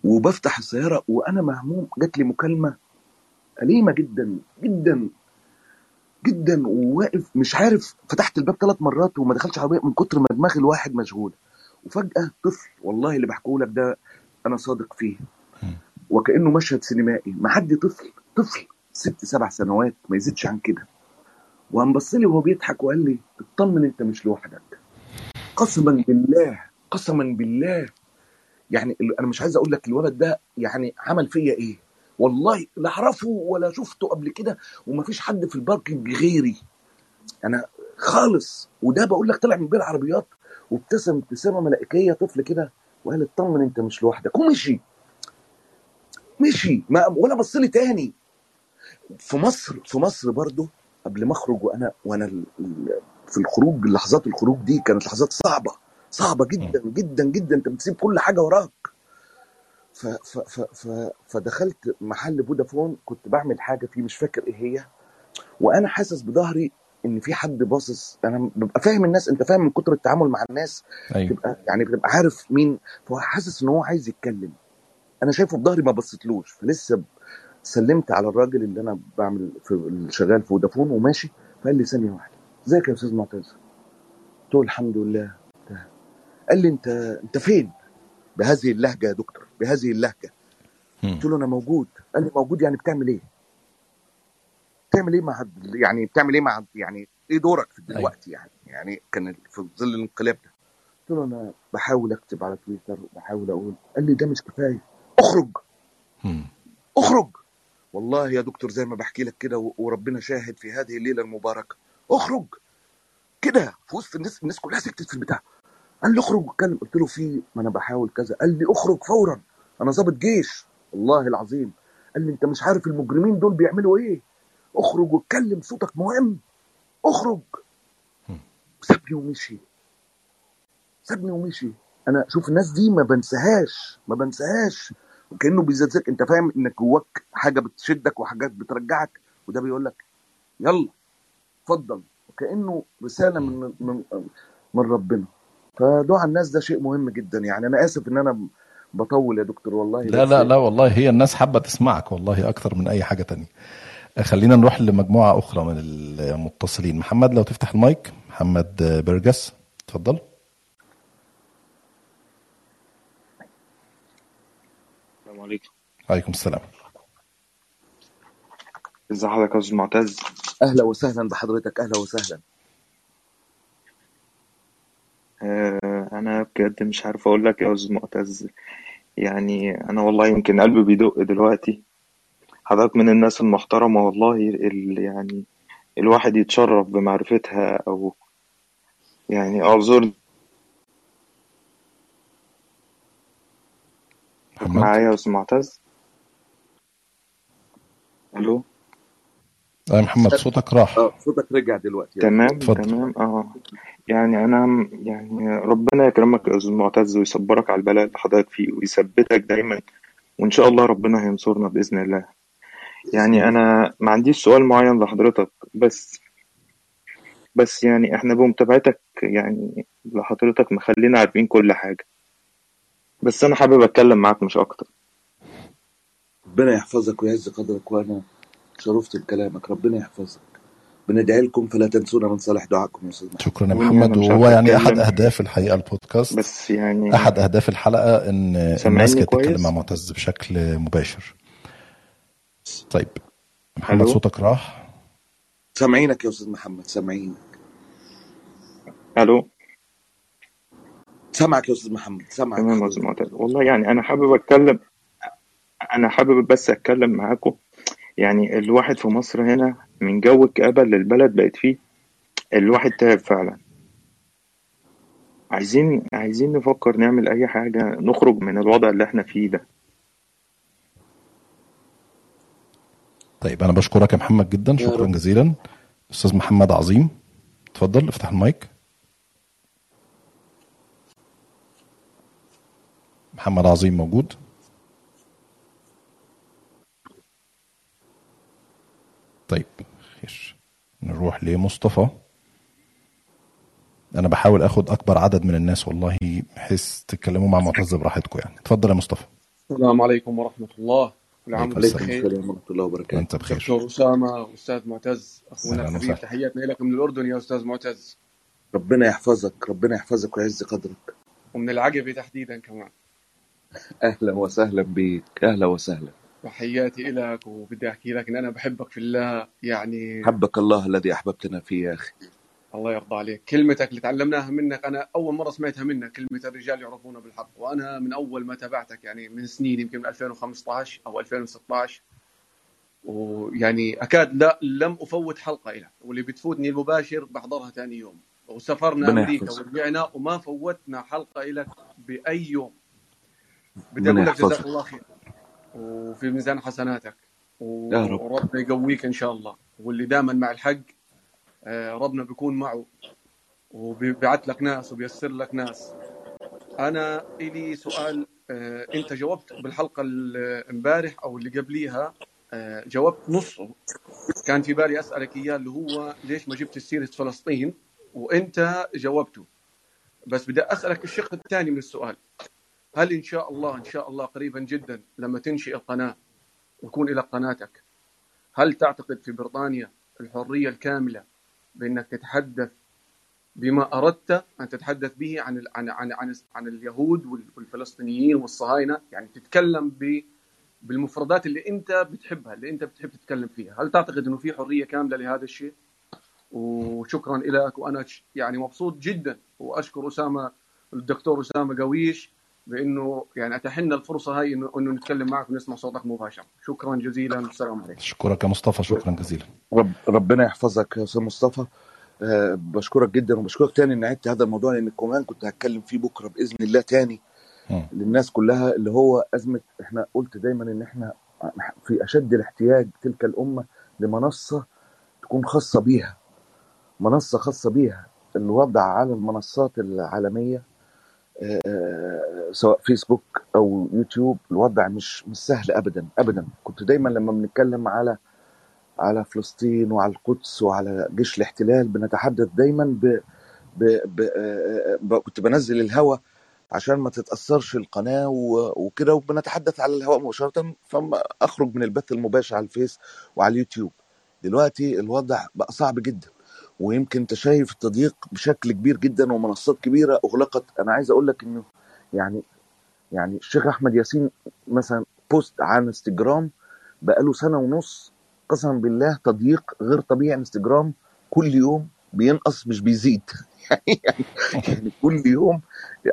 وبفتح السيارة وأنا مهموم. جات لي مكالمة أليمة جدا جدا جدا وواقف مش عارف فتحت الباب ثلاث مرات وما دخلش عربية من كتر ما دماغ الواحد مشغوله وفجأة طفل والله اللي بحكيه لك ده أنا صادق فيه. وكأنه مشهد سينمائي. معدي طفل طفل ست سبع سنوات ما يزيدش عن كده. وقام بص لي وهو بيضحك وقال لي اطمن أنت مش لوحدك. قسما بالله قسما بالله يعني أنا مش عايز أقول لك الولد ده يعني عمل فيا إيه. والله لا أعرفه ولا شفته قبل كده ومفيش حد في الباركنج غيري. أنا خالص. وده بقول لك طلع من بين العربيات وابتسم ابتسامة ملائكية طفل كده وقال اطمن أنت مش لوحدك. ومشي. مشي. ما ولا بص لي تاني. في مصر في مصر برضو قبل ما أخرج وأنا وأنا في الخروج لحظات الخروج دي كانت لحظات صعبة. صعبة جدا جدا جدا. أنت بتسيب كل حاجة وراك. ف ف ف ف فدخلت محل فودافون كنت بعمل حاجة فيه مش فاكر إيه هي. وأنا حاسس بظهري إن في حد باصص. أنا ببقى فاهم الناس أنت فاهم من كتر التعامل مع الناس. أيوه. تبقى يعني بتبقى عارف مين. فهو حاسس إن هو عايز يتكلم. أنا شايفه بظهري ما بصيتلوش. فلسه سلمت على الراجل اللي أنا بعمل في شغال في فودافون وماشي. فقال لي ثانية واحدة. إزيك يا أستاذ معتز؟ قلت له الحمد لله. قال لي انت انت فين؟ بهذه اللهجة يا دكتور بهذه اللهجة. قلت له أنا موجود. قال لي موجود يعني بتعمل إيه؟ بتعمل إيه مع يعني بتعمل إيه مع يعني إيه دورك في أيوه. دلوقتي يعني؟ يعني كان في ظل الانقلاب ده. قلت له أنا بحاول اكتب على تويتر وبحاول أقول. قال لي ده مش كفاية. اخرج. اخرج. والله يا دكتور زي ما بحكي لك كده وربنا شاهد في هذه الليلة المباركة. اخرج. كده. في وسط الناس الناس كلها سكتت في البتاع. قال لي اخرج. واتكلم قلت له في ما أنا بحاول كذا. قال لي اخرج فورا. أنا ضابط جيش. والله العظيم. قال لي انت مش عارف المجرمين دول بيعملوا إيه؟ اخرج واتكلم صوتك مهم. اخرج. سابني ومشي. سابني ومشي. أنا شوف الناس دي ما بنساهاش ما بنساهاش وكأنه بيزلزلك انت فاهم انك جواك حاجة بتشدك وحاجات بترجعك. وده بيقول لك يلا اتفضل. وكأنه رسالة من من من ربنا. فدعاء الناس ده شيء مهم جدا. يعني أنا آسف إن أنا بطول يا دكتور والله لا لا لا والله هي الناس حابة تسمعك والله أكتر من أي حاجة تانية. خلينا نروح لمجموعة أخرى من المتصلين. محمد لو تفتح المايك. محمد برجس. اتفضل. السلام عليكم. عليكم السلام. ازي حضرتك يا أستاذ معتز؟ أهلا وسهلا بحضرتك أهلا وسهلا. آه أنا بجد مش عارف أقول لك يا أستاذ معتز يعني أنا والله يمكن قلبي بيدق دلوقتي. حضرتك من الناس المحترمة والله اللي يعني الواحد يتشرف بمعرفتها أو يعني اعذر محمد معايا يا أستاذ معتز ألو؟ أي محمد صوتك راح. آه صوتك رجع دلوقتي. يا تمام اتفضل. تمام آه. يعني أنا يعني ربنا يكرمك يا أستاذ معتز ويصبرك على البلاء اللي حضرتك فيه ويثبتك دايما وإن شاء الله ربنا هينصرنا بإذن الله. يعني أنا ما عنديش سؤال معين لحضرتك بس بس يعني إحنا بمتابعتك يعني لحضرتك مخلينا عارفين كل حاجة. بس أنا حابب أتكلم معاك مش أكتر. ربنا يحفظك ويعز قدرك وأنا شرفت بكلامك ربنا يحفظك. بندعي لكم فلا تنسونا من صالح دعائكم يا أستاذ محمد. شكرا يا محمد. وهو يعني أحد اتكلم أهداف الحقيقة البودكاست. بس يعني أحد أهداف الحلقة إن الناس كانت تتكلم مع معتز بشكل مباشر. طيب محمد ألو؟ صوتك راح. سامعينك يا أستاذ محمد سامعينك. ألو؟ سامعك يا أستاذ محمد سامعك. تمام يا أستاذ معتز. والله يعني أنا حابب أتكلم أنا حابب بس أتكلم معاكم. يعني الواحد في مصر هنا من جو الكآبة اللي البلد بقت فيه الواحد تعب فعلا. عايزين عايزين نفكر نعمل أي حاجة نخرج من الوضع اللي إحنا فيه ده. طيب أنا بشكرك يا محمد جدا شكرا جزيلا. أستاذ محمد عظيم اتفضل افتح المايك. محمد عظيم موجود. طيب خير نروح لمصطفى. أنا بحاول آخد أكبر عدد من الناس والله بحيث تتكلموا مع معتز براحتكم يعني. اتفضل يا مصطفى. السلام عليكم ورحمة الله. كل عام عليكم بخير. ورحمة الله وبركاته. وأنت بخير. دكتور أسامة وأستاذ معتز أخونا أهلا الحبيب تحياتنا لك من الأردن يا أستاذ معتز. ربنا يحفظك ربنا يحفظك ويعز قدرك. ومن العقبة تحديدا كمان. أهلا وسهلا بيك أهلا وسهلا. تحياتي لك وبدي أحكي لك إن أنا بحبك في الله. يعني حبك الله الذي أحببتنا فيه يا أخي. الله يرضى عليك. كلمتك اللي تعلمناها منك أنا أول مرة سمعتها منك كلمة الرجال يعرفون بالحق. وأنا من أول ما تابعتك يعني من سنين يمكن من 2015 أو 2016 ويعني أكاد لا لم أفوت حلقة لك واللي بتفوتني المباشر بحضرها ثاني يوم. وسافرنا أمريكا ورجعنا وما فوتنا حلقة لك بأي يوم. بدي أقول لك جزاك الله خير. وفي ميزان حسناتك. يا رب. وربنا يقويك إن شاء الله. واللي دائما مع الحق آه، ربنا بيكون معه. وبيبعت لك ناس وبيسر لك ناس. أنا إلي سؤال آه، أنت جاوبت بالحلقة ال- امبارح أو اللي قبليها آه، جاوبت نصه كان في بالي أسألك إياه اللي هو ليش ما جبت سيرة فلسطين؟ وأنت جاوبته. بس بدي أسألك الشق الثاني من السؤال. هل إن شاء الله إن شاء الله قريبا جدا لما تنشئ القناة ويكون لك قناتك هل تعتقد في بريطانيا الحرية الكاملة بأنك تتحدث بما أردت أن تتحدث به عن عن عن عن, عن اليهود وال- والفلسطينيين والصهاينة؟ يعني تتكلم ب بالمفردات اللي أنت بتحبها اللي أنت بتحب تتكلم فيها. هل تعتقد إنه في حرية كاملة لهذا الشيء؟ وشكرا لك وأنا ش- يعني مبسوط جدا وأشكر أسامة الدكتور أسامة قويش بانه يعني اتحنا الفرصة هاي انه إنه نتكلم معك ونسمع صوتك مباشره شكرا جزيلا والسلام عليكم. اشكرك يا مصطفى شكرا جزيلا. رب ربنا يحفظك يا أستاذ مصطفى. أه بشكرك جدا وبشكرك تاني إن عدت هذا الموضوع لأن كمان كنت هتكلم فيه بكرة بإذن الله تاني مم. للناس كلها اللي هو أزمة إحنا قلت دايما إن إحنا في أشد الاحتياج تلك الأمة لمنصة تكون خاصة بيها. منصة خاصة بيها الوضع على المنصات العالمية سواء فيسبوك أو يوتيوب الوضع مش مش سهل ابدا ابدا. كنت دايما لما بنتكلم على على فلسطين وعلى القدس وعلى جيش الاحتلال بنتحدث دايما ب ب ب آه، ب كنت بنزل الهوا عشان ما تتأثرش القناة وكده وبنتحدث على الهواء مباشرة فما أخرج من البث المباشر على الفيس وعلى اليوتيوب. دلوقتي الوضع بقى صعب جدا. ويمكن أنت شايف التضييق بشكل كبير جدا ومنصات كبيرة أغلقت. أنا عايز أقول لك إنه يعني يعني الشيخ أحمد ياسين مثلا post على إنستجرام بقاله سنة ونص قسما بالله تضييق غير طبيعي. إنستجرام كل يوم بينقص مش بيزيد. يعني يعني كل يوم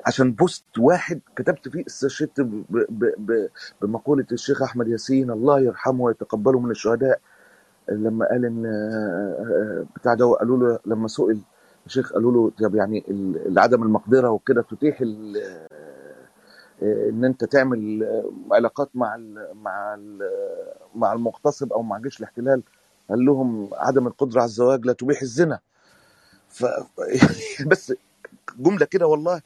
عشان بوست واحد كتبت فيه استشهدت بمقولة الشيخ أحمد ياسين الله يرحمه ويتقبله من الشهداء. لما قال إن بتاع ده قالوا له لما سئل الشيخ قالوا له طب يعني عدم المقدرة وكده تتيح ال- إن أنت تعمل علاقات مع ال مع ال مع المغتصب أو مع جيش الاحتلال. قال لهم عدم القدرة على الزواج لا تبيح الزنا. ف بس جملة كده والله.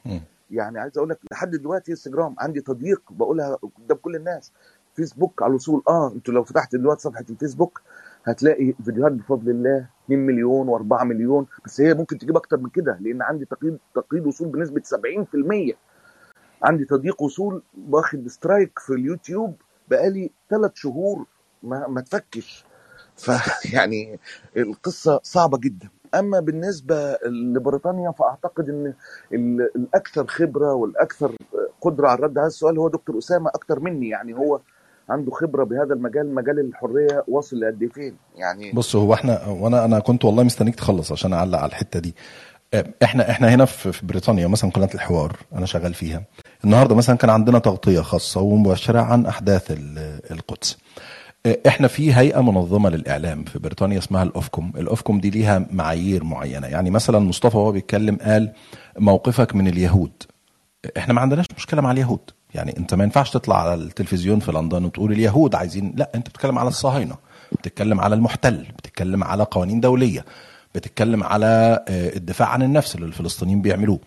يعني عايز أقول لك لحد دلوقتي انستجرام عندي تضييق بقولها قدام كل الناس. فيسبوك على الوصول. آه أنتوا لو فتحت دلوقتي صفحة الفيسبوك هتلاقي فيديوهات بفضل الله 2 مليون و4 مليون. بس هي ممكن تجيب أكتر من كده لأن عندي تقييد تقييد وصول بنسبة 70% عندي تضييق وصول واخد سترايك في اليوتيوب بقالي ثلاث شهور ما ما تفكش. فيعني القصة صعبة جدا. أما بالنسبة لبريطانيا فأعتقد إن ال- الأكثر خبرة والأكثر قدرة على الرد على السؤال هو دكتور أسامة أكتر مني. يعني هو عنده خبرة بهذا المجال مجال الحرية واصل لقد إيه؟ فين؟ يعني بص هو إحنا وأنا أنا كنت والله مستنيك تخلص عشان أعلق على الحتة دي. آه، إحنا إحنا هنا في بريطانيا مثلا قناة الحوار أنا شغال فيها. النهارده مثلا كان عندنا تغطية خاصة ومباشرة عن أحداث ال- القدس. آه، إحنا في هيئة منظمة للإعلام في بريطانيا اسمها الأوفكوم. الأوفكوم دي ليها معايير معينة. يعني مثلا مصطفى وهو بيتكلم قال موقفك من اليهود. إحنا ما عندناش مشكلة مع اليهود. يعني انت ما ينفعش تطلع على التلفزيون في لندن وتقول اليهود عايزين لا انت بتتكلم على الصهاينة بتتكلم على المحتل بتتكلم على قوانين دولية بتتكلم على آه، الدفاع عن النفس اللي الفلسطينيين بيعملوه.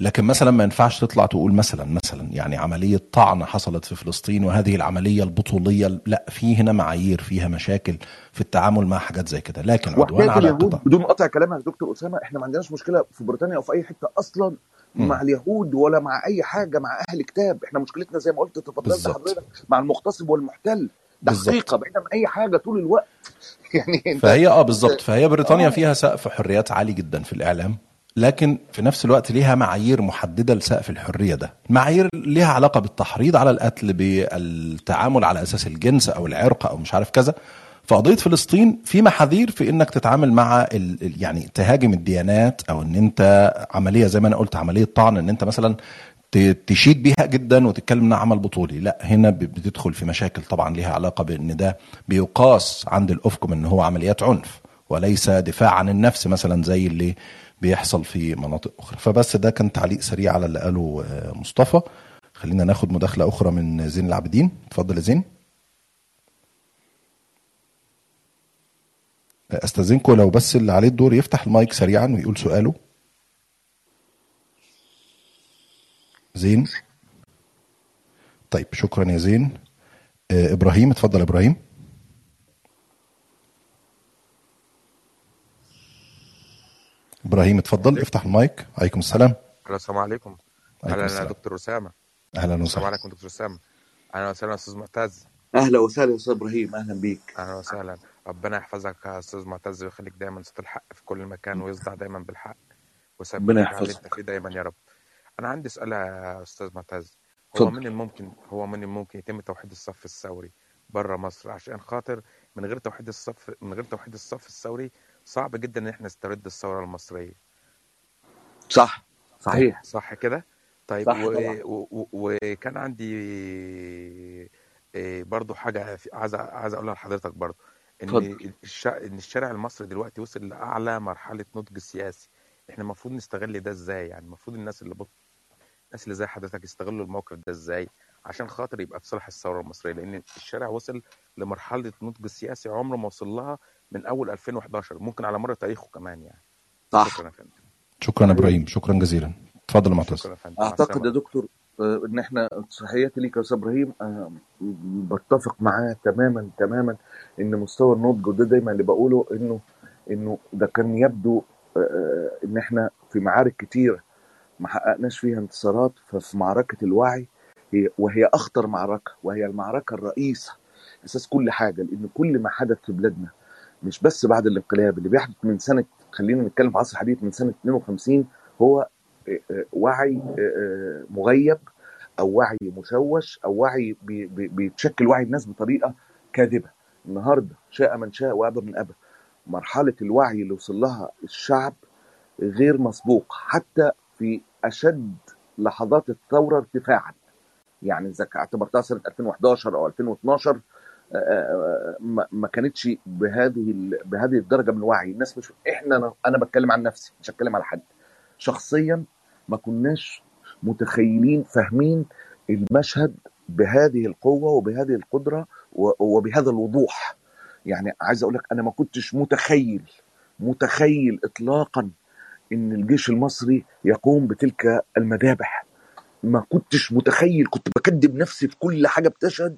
لكن مثلا ما ينفعش تطلع تقول مثلا مثلا يعني عملية طعن حصلت في فلسطين وهذه العملية البطولية لا في هنا معايير فيها مشاكل في التعامل مع حاجات زي كده. لكن عدوان على بدون قطع كلامك دكتور أسامة إحنا ما عندناش مشكلة في بريطانيا أو في أي حتة أصلا مع اليهود ولا مع أي حاجة مع أهل كتاب. إحنا مشكلتنا زي ما قلت تفضلت حضرتك مع المغتصب والمحتل. ده حقيقة بعيد عن أي حاجة طول الوقت. يعني فهي آه بالظبط. فهي بريطانيا آه. فيها سقف حريات عالي جدا في الإعلام لكن في نفس الوقت ليها معايير محددة لسقف الحرية ده. معايير ليها علاقة بالتحريض على القتل بالتعامل على أساس الجنس أو العرق أو مش عارف كذا. فقضية فلسطين في محاذير في إنك تتعامل مع يعني تهاجم الديانات أو إن أنت عملية زي ما أنا قلت عملية طعن إن أنت مثلا تشيد بيها جدا وتتكلم إنها عمل بطولي. لا هنا بتدخل في مشاكل طبعا ليها علاقة بإن ده بيقاس عند الاوفكم إن هو عمليات عنف وليس دفاع عن النفس مثلا زي اللي بيحصل في مناطق أخرى. فبس ده كان تعليق سريع على اللي قاله آه، مصطفى. خلينا ناخد مداخلة أخرى من زين العابدين. اتفضل يا زين. استاذنكم لو بس اللي عليه الدور يفتح المايك سريعا ويقول سؤاله. زين. طيب شكرا يا زين. آه، إبراهيم اتفضل يا إبراهيم. إبراهيم اتفضل افتح المايك. عليكم السلام. السلام عليكم. أهلا يا السلام. دكتور أسامة. أهلا السلام وسهلا عليكم دكتور أسامة. أهلا وسهلا أستاذ معتز. أهلا وسهلا يا أستاذ إبراهيم. أهلا بيك. أهلا وسهلا. ربنا يحفظك يا أستاذ معتز ويخليك دايما صوت الحق في كل مكان ويصدع دايما بالحق ربنا يحفظك. فيه دايما يا رب. أنا عندي سؤال يا أستاذ معتز. هو اتفضل. من الممكن هو من الممكن يتم توحيد الصف الثوري بره مصر؟ عشان خاطر من غير توحيد الصف من غير توحيد الصف الثوري صعب جدا إن إحنا نسترد الثورة المصرية. صح. صحيح. صح كده؟ طيب صح. وكان عندي إيه، برضو حاجة في- عايز عايز أقولها لحضرتك برضو. إن. إن الشارع المصري دلوقتي وصل لأعلى مرحلة نضج سياسي. إحنا المفروض نستغل ده إزاي؟ يعني المفروض الناس اللي بط... الناس اللي زي حضرتك يستغلوا الموقف ده إزاي؟ عشان خاطر يبقى في صالح الثورة المصرية لأن الشارع وصل لمرحلة نضج سياسي عمره ما وصل لها من أول 2011 ممكن على مر تاريخه كمان يعني. صح. شكرا يا فندم. شكرا إبراهيم. شكرا جزيلا. اتفضل يا معتز. شكرا يا فندم. مع أعتقد يا دكتور إن إحنا تحياتي ليك يا أستاذ إبراهيم آه، بتفق معاه تماما تماما إن مستوى النضج وده دايما اللي بقوله إنه إنه ده كان يبدو آه، آه، إن إحنا في معارك كتيره ما حققناش فيها انتصارات ففي معركة الوعي هي وهي أخطر معركة وهي المعركة الرئيسة أساس كل حاجة لأن كل ما حدث في بلادنا مش بس بعد الانقلاب اللي بيحدث من سنة خلينا نتكلم في عصر الحديث من سنة 52 هو وعي آه، آه، مغيب أو وعي مشوش أو وعي بي- بي- بيتشكل وعي الناس بطريقة كاذبة. النهارده شاء من شاء وابى من ابى مرحلة الوعي اللي وصل لها الشعب غير مسبوق حتى في أشد لحظات الثورة ارتفاعا. يعني إذا اعتبرتها سنة 2011 أو 2012 آه، ما كانتش بهذه بهذه الدرجة من الوعي الناس مش إحنا أنا بتكلم عن نفسي مش هتكلم على حد. شخصيا ما كناش متخيلين فاهمين المشهد بهذه القوة وبهذه القدرة وبهذا الوضوح. يعني عايز أقول لك أنا ما كنتش متخيل متخيل اطلاقا إن الجيش المصري يقوم بتلك المذابح. ما كنتش متخيل كنت بكذب نفسي في كل حاجة بتشهد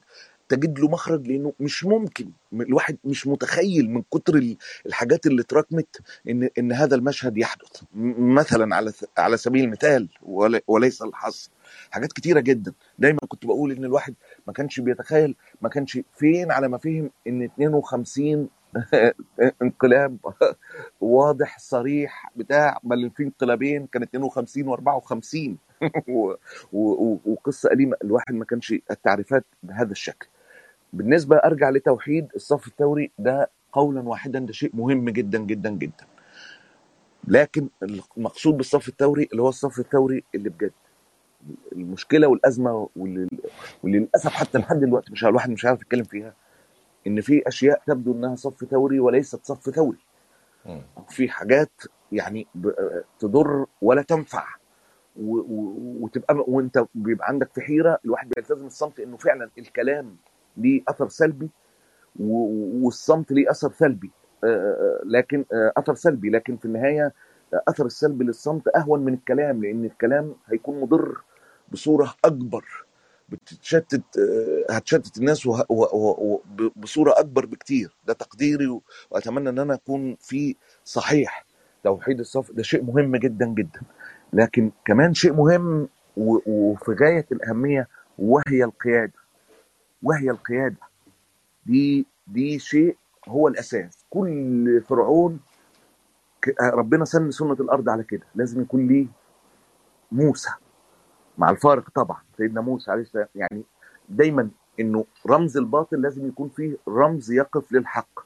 تجد له مخرج لأنه مش ممكن. الواحد مش متخيل من كتر ال- الحاجات اللي اتراكمت إن إن هذا المشهد يحدث. مثلا على على سبيل المثال ول- وليس الحصر. حاجات كتيرة جدا. دايما كنت بقول إن الواحد ما كانش بيتخيل ما كانش فين على ما فهم إن 52 انقلاب واضح صريح بتاع بل في انقلابين كان 52 و54 و- و- وقصة أليمة الواحد ما كانش التعريفات بهذا الشكل. بالنسبة أرجع لتوحيد الصف الثوري ده قولا واحدا ده شيء مهم جدا جدا جدا. لكن المقصود بالصف الثوري اللي هو الصف الثوري اللي بجد. المشكلة والأزمة واللي للأسف حتى لحد دلوقتي مش الواحد مش عارف يتكلم فيها إن في أشياء تبدو إنها صف ثوري وليست صف ثوري. في حاجات يعني تضر ولا تنفع. وتبقى وأنت بيبقى عندك في حيرة الواحد بيلتزم الصمت إنه فعلا الكلام ليه أثر سلبي والصمت ليه أثر سلبي. آه، آه، لكن آه، أثر سلبي. لكن في النهاية أثر السلبي للصمت أهون من الكلام لأن الكلام هيكون مضر بصورة أكبر بتشتت آه، هتشتت الناس بصورة أكبر بكتير. ده تقديري وأتمنى إن أنا أكون في صحيح. توحيد الصف ده شيء مهم جدا جدا. لكن كمان شيء مهم وفي غاية الأهمية وهي القيادة. وهي القيادة. دي دي شيء هو الأساس. كل فرعون ربنا سن سنة الأرض على كده. لازم يكون ليه موسى. مع الفارق طبعا. سيدنا موسى عليه السلام يعني دايما إنه رمز الباطل لازم يكون فيه رمز يقف للحق.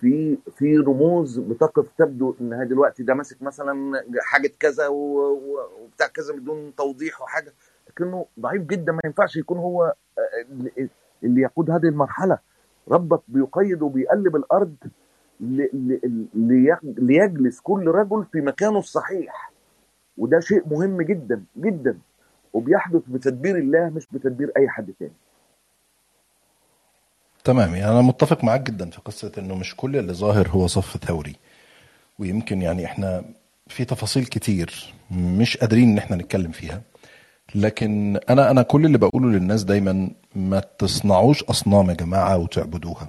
في في رموز بتقف تبدو انها دلوقتي ده ماسك مثلا حاجة كذا وبتاع كذا بدون توضيح وحاجة. لكنه ضعيف جدا ما ينفعش يكون هو آه، اللي اللي يقود هذه المرحلة. ربك بيقيد وبيقلب الأرض ليجلس كل رجل في مكانه الصحيح. وده شيء مهم جدا جدا. وبيحدث بتدبير الله مش بتدبير أي حد تاني. تمام. يعني أنا متفق معاك جدا في قصة إنه مش كل اللي ظاهر هو صف ثوري. ويمكن يعني إحنا في تفاصيل كتير مش قادرين إن إحنا نتكلم فيها. لكن أنا أنا كل اللي بقوله للناس دايما ما تصنعوش أصنام يا جماعة وتعبدوها.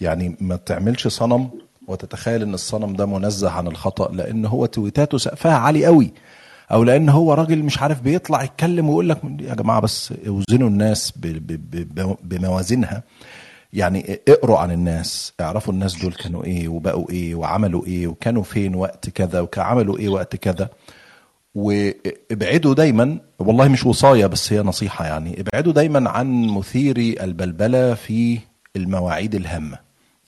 يعني ما تعملش صنم وتتخيل إن الصنم ده منزه عن الخطأ لأن هو تويتاته سقفها عالي قوي. أو لأن هو راجل مش عارف بيطلع يتكلم ويقول لك يا جماعة بس أوزنوا الناس بموازينها. يعني اقروا عن الناس. اعرفوا الناس دول كانوا إيه وبقوا إيه وعملوا إيه وكانوا فين وقت كذا وعملوا إيه وقت كذا. وابعدوا دايما والله مش وصاية بس هي نصيحة يعني ابعدوا دايما عن مثيري البلبلة في المواعيد الهامة.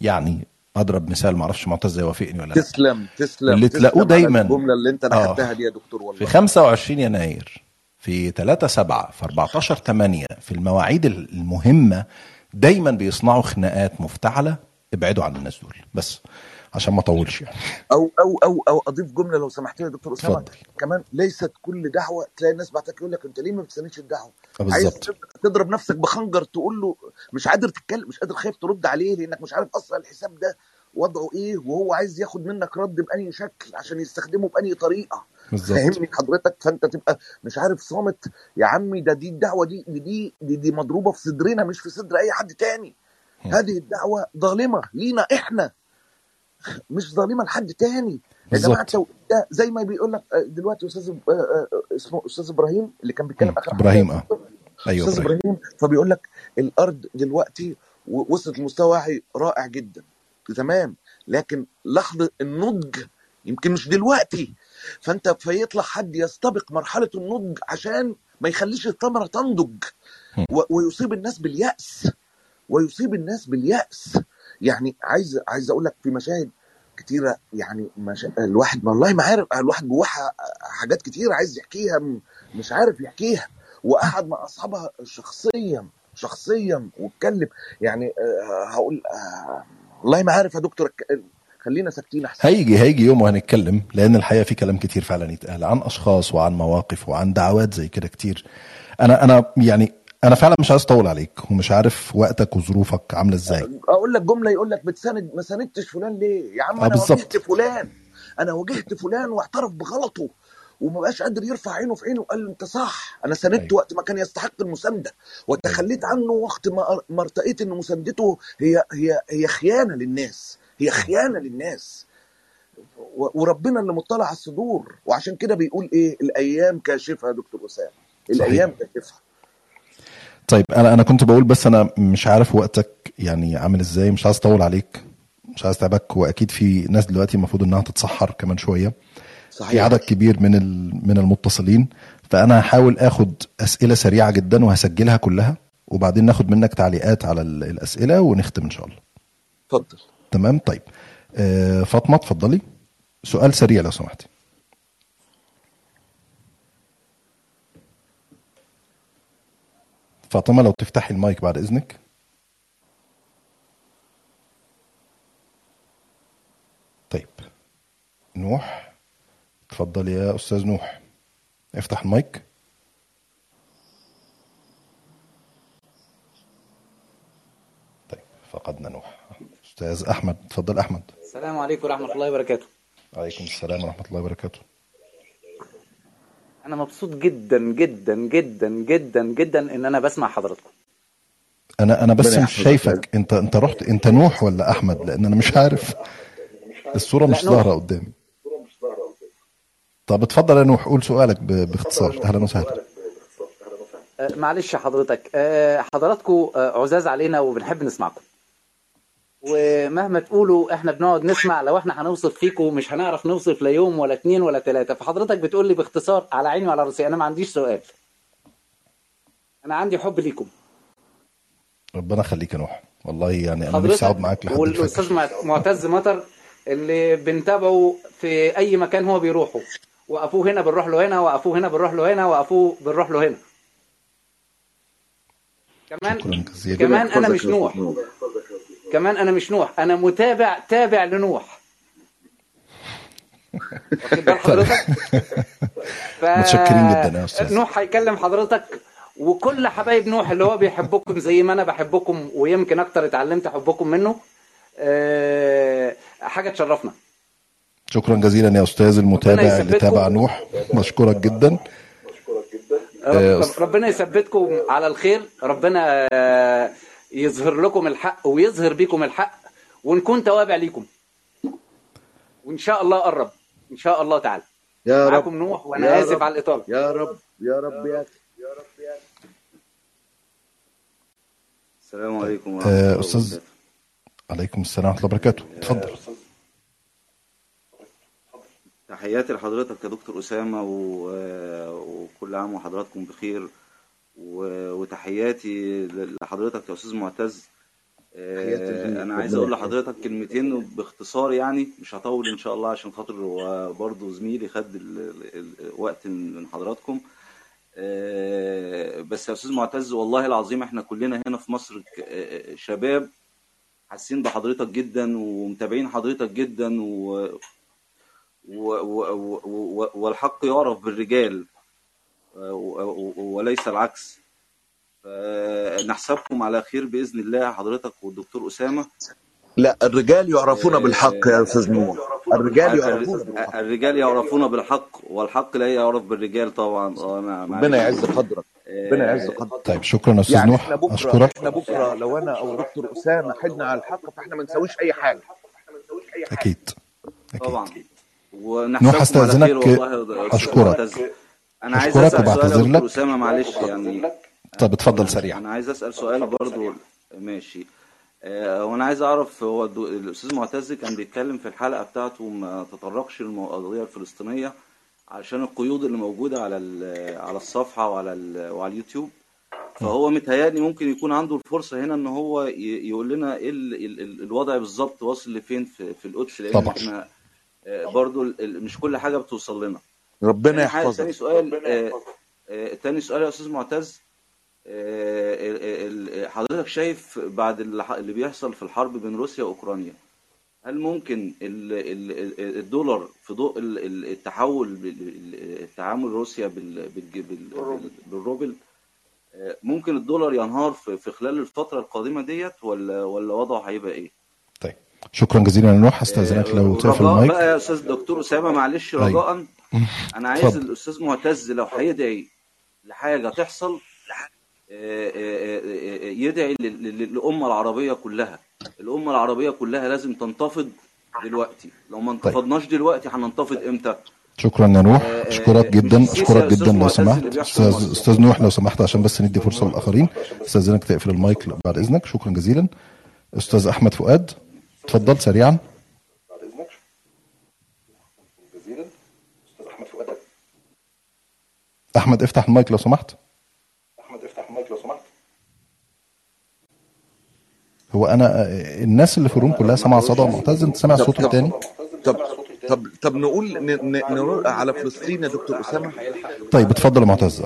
يعني أضرب مثال معرفش معتز يوافقني ولا لا. تسلم تسلم اللي تلاقوه تسلم دايما. الجملة اللي أنت نحتها دي يا دكتور في والله 25 يناير في 3 7 في 14 8 في المواعيد المهمة دايما بيصنعوا خناقات مفتعلة ابعدوا عن الناس دول. بس عشان ما اطولش يعني. أو أو أو أو أضيف جملة لو سمحت لي يا دكتور أسامة. كمان ليست كل دعوة تلاقي الناس بعتك يقول لك أنت ليه ما بتستنيش الدعوة؟ آه عايز بالظبط. تضرب نفسك بخنجر تقول له مش قادر تتكلم مش قادر خايف ترد عليه لأنك مش عارف أصلا الحساب ده وضعه إيه وهو عايز ياخد منك رد بأي شكل عشان يستخدمه بأي طريقة. بالظبط. فاهمني حضرتك؟ فأنت تبقى مش عارف صامت يا عمي ده دي الدعوة دي دي دي, دي, مضروبة في صدرنا مش في صدر أي حد تاني. هذه الدعوة ظالمة لينا إحنا. مش ظالمة لحد تاني. يا جماعة ده زي ما بيقول لك آه، دلوقتي أستاذ آه، آه، اسمه أستاذ إبراهيم اللي كان بيتكلم. آخر إبراهيم آه. أيوه أستاذ إبراهيم. فبيقول لك الأرض دلوقتي وصلت لمستوى وعي رائع جدا. تمام. لكن لحظة النضج يمكن مش دلوقتي. فأنت فيطلع حد يستبق مرحلة النضج عشان ما يخليش الثمرة تنضج ويصيب الناس باليأس. ويصيب الناس باليأس. يعني عايز عايز أقول لك في مشاهد كتيرة يعني مش... الواحد والله ما عارف الواحد جواه ح- حاجات كتيره عايز يحكيها مش عارف يحكيها. وقعد مع أصحابها شخصيا شخصيا واتكلم. يعني آه، هقول آه، والله ما عارف يا دكتور خلينا ساكتين أحسن. هيجي هيجي يوم وهنتكلم لأن الحقيقة في كلام كتير فعلا يتقال عن أشخاص وعن مواقف وعن دعوات زي كده كتير. أنا أنا يعني أنا فعلا مش عايز أطول عليك ومش عارف وقتك وظروفك عاملة إزاي. أقول لك جملة يقول لك بتساند ما ساندتش فلان ليه؟ يا عم آه أنا واجهت فلان أنا واجهت فلان واعترف بغلطه وما بقاش قادر يرفع عينه في عينه وقال له أنت صح أنا ساندت أيوه. وقت ما كان يستحق المساندة وتخليت عنه وقت ما ما ارتأيت إن مساندته هي هي هي خيانة للناس هي مم. خيانة للناس. وربنا اللي مطلع على الصدور وعشان كده بيقول إيه؟ الأيام كاشفه يا دكتور أسامة. صحيح. الأيام كاشفه طيب أنا أنا كنت بقول بس أنا مش عارف وقتك يعني عامل إزاي مش عايز أطول عليك مش عايز أتعبك وأكيد في ناس دلوقتي المفروض إنها تتسحر كمان شوية. في صحيح. عدد كبير من من المتصلين فأنا هحاول آخد أسئلة سريعة جدا وهسجلها كلها وبعدين ناخد منك تعليقات على ال- الأسئلة ونختم إن شاء الله. اتفضل. تمام؟ طيب. آه، فاطمة اتفضلي. سؤال سريع لو سمحتي. فاطمة لو تفتحي المايك بعد إذنك. طيب نوح اتفضل يا أستاذ نوح. افتح المايك. طيب فقدنا نوح. أستاذ أحمد اتفضل أحمد. السلام عليكم ورحمة الله وبركاته. عليكم السلام ورحمة الله وبركاته. أنا مبسوط جدا جدا جدا جدا جدا إن أنا بسمع حضراتكم. أنا أنا بس مش شايفك. أنت أنت رحت أنت نوح ولا أحمد؟ لأن أنا مش عارف. الصورة مش ظاهرة قدامي. طب اتفضل يا نوح قول سؤالك باختصار. أهلا وسهلا. آه، معلش حضرتك. آه، حضراتكم آه، عزاز علينا وبنحب نسمعكم. ومهما تقولوا إحنا بنقعد نسمع لو إحنا هنوصف فيكم مش هنعرف نوصف لا يوم ولا اتنين ولا تلاتة. فحضرتك بتقول لي باختصار على عيني وعلى راسي أنا ما عنديش سؤال. أنا عندي حب ليكم. ربنا يخليك يا نوح. والله يعني أنا نفسي أقعد معاك لحد والأستاذ مع- معتز مطر اللي بنتابعه في أي مكان هو بيروحه. وقفوه هنا بنروح له هنا وقفوه هنا بنروح له هنا وقفوه بنروح له هنا. كمان شكرا جزيلا. ربنا كمان أنا مش نوح. كمان أنا مش نوح أنا متابع تابع لنوح. واخد بال طيب. حضرتك؟ متشكرين جدا يا أستاذ. فنوح هيكلم حضرتك وكل حبايب نوح اللي هو بيحبكم زي ما أنا بحبكم ويمكن أكتر اتعلمت حبكم منه أه حاجة تشرفنا. شكرا جزيلا يا أستاذ المتابع اللي تابع نوح. بشكرك جدا. آه، رب- ربنا يثبتكم على الخير. ربنا يظهر لكم الحق ويظهر بيكم الحق ونكون توابع ليكم. وإن شاء الله قرب. إن شاء الله تعالى. يا رب. معاكم نوح وأنا يا آسف رب. على الإطالة. يا رب. يا رب يا أخي. السلام طيب عليكم ورحمة آه، الله أستاذ. عليكم السلام ورحمة الله وبركاته. اتفضل. تحياتي لحضرتك يا دكتور أسامة و... وكل عام وحضراتكم بخير. وتحياتي لحضرتك يا أستاذ معتز. آه، أنا عايز يخليك لحضرتك كلمتين باختصار يعني مش هطول إن شاء الله عشان خاطر هو برضه زميلي خد ال... ال... الوقت من حضراتكم. آه، بس يا أستاذ معتز والله العظيم إحنا كلنا هنا في مصر آه، شباب حاسين بحضرتك جدا ومتابعين حضرتك جدا و... و... و... و... والحق يعرف بالرجال. وليس العكس. فنحسبكم على خير بإذن الله. حضرتك والدكتور أسامة. لا الرجال يعرفون بالحق يا أستاذ نور الرجال يعرفون الر- بالحق. الرجال يعرفون بالحق والحق لا يعرف بالرجال طبعا. آه أنا ربنا يعز قدرك. ربنا يعز آه، قدرك. طيب شكرا يا أستاذ يعني نوح. إحنا بكرة أشكرك. إحنا بكرة لو أنا أو دكتور أسامة حدنا على الحق فإحنا ما نسويش أي حاجة. أكيد. طبعا. نوح ونحسبكم على خير أستأذنك. والله أشكرك. أنا عايز أسأل سؤال يا أسامة معلش يعني. طب اتفضل أنا سريعا. أنا عايز أسأل سؤال برضو. ماشي. آه، وأنا عايز أعرف هو الأستاذ معتز كان بيتكلم في الحلقة بتاعته ما تطرقش للقضيه الفلسطينية علشان القيود اللي موجودة على على الصفحة وعلى وعلى اليوتيوب. فهو متهيألي ممكن يكون عنده الفرصة هنا إن هو يقول لنا إيه ال- ال- ال- الوضع بالظبط واصل لفين في في القدس لأن طبعا. إحنا آه، برضو مش كل حاجة بتوصل لنا. ربنا يحفظك. تاني سؤال آه، آه، تاني سؤال يا أستاذ معتز. آه، حضرتك شايف بعد اللي بيحصل في الحرب بين روسيا وأوكرانيا هل ممكن ال- ال- ال- الدولار في ضوء ال- ال- التحول التعامل روسيا بال- بالج- بال- بالروبل. ممكن الدولار ينهار في خلال الفترة القادمة ديت ولا ولا وضعه هيبقى إيه؟ طيب شكرا جزيلا يا نوح أستأذنك لو تقفل المايك. بقى يا أستاذ دكتور أسامة معلش أيوه رجاء. أنا عايز اتفضل. الأستاذ معتز لو هيدعي لحاجة تحصل آه، آه، آه، يدعي لل- لل- للأمة العربية كلها. الأمة العربية كلها لازم تنتفض دلوقتي. لو ما طيب. انتفضناش دلوقتي هننتفض إمتى؟ شكرا يا نوح اشكرك جدا. اشكرك جدا لو سمحت. أستاذ أستاذ نوح لو سمحت عشان بس ندي فرصة للآخرين. استاذنك تقفل المايك بعد إذنك. شكرا جزيلا. أستاذ أحمد فؤاد اتفضل سريعا. أحمد افتح المايك لو سمحت. هو أنا الناس اللي في الروم كلها سامعه صدى معتز أنت سامع طب صوت طب طب طب نقول ن- ن- نقول على فلسطين يا دكتور أسامة. طيب اتفضل يا معتز.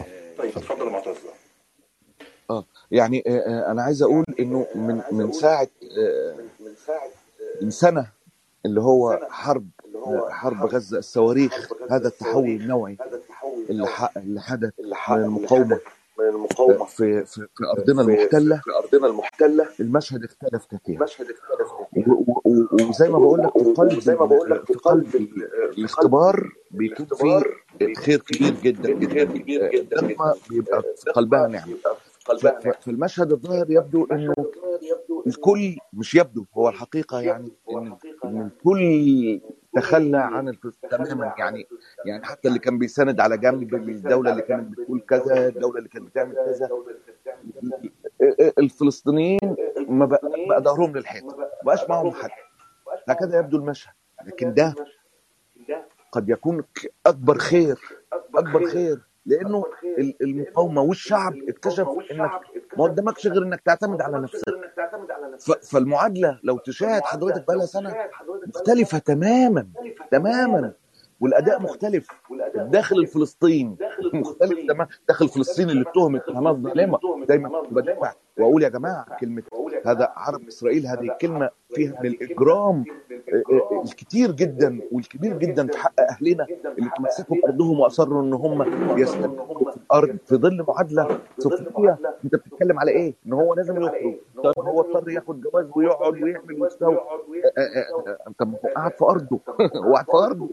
آه يعني آه، آه، أنا عايز أقول إنه من من ساعة آه، من سنة اللي هو حرب حرب غزة الصواريخ هذا التحول النوعي اللي اللي حدث من المقاومة آه، في في في ارضنا المحتله في ارضنا المحتلة. المشهد اختلف كثيرا و- و- و- وزي ما بقول لك في قلب زي ما بقول لك في قلب ال- الاختبار بيكون فيه خير كبير جدا جدا. النعمه بيبقى في قلبها نعمه ف- ف- في المشهد الظاهر يبدو إنه الكل مش يبدو هو الحقيقة يعني إن الكل تخلى عن الفلسطين تماما. يعني يعني حتى اللي كان بيساند على جنب الدولة اللي كانت بتقول كذا الدولة اللي كانت بتعمل كذا. الفلسطينيين ما بقى, ظهرهم للحيط ما بقاش معهم حد. هكذا يبدو المشهد. لكن ده قد يكون أكبر خير أكبر خير لأنه ال- المقاومة والشعب اكتشف إنك ما قدامكش غير إنك تعتمد على نفسك. فالمعادلة لو تشاهد حضرتك بقى لها سنة مختلفة تماما تماما. والأداء مختلف. الداخل الفلسطيني مختلف. تماما. داخل فلسطين اللي اتهمت اتهامات ظالمه دايما بدافع وأقول يا جماعة كلمة هذا عرب إسرائيل هذه كلمة فيها من الاجرام آه، آه، الكتير جدا والكبير جدا في حق أهلنا اللي تمسكوا بارضهم وأصروا إن هم يستمروا في الأرض في ظل معادلة سفليه أنت بتتكلم على إيه؟ إن هو لازم يخرج. طب هو اضطر ياخد جواز ويقعد ويعمل ويسوي طب ما هو قاعد في أرضه. هو قاعد في أرضه.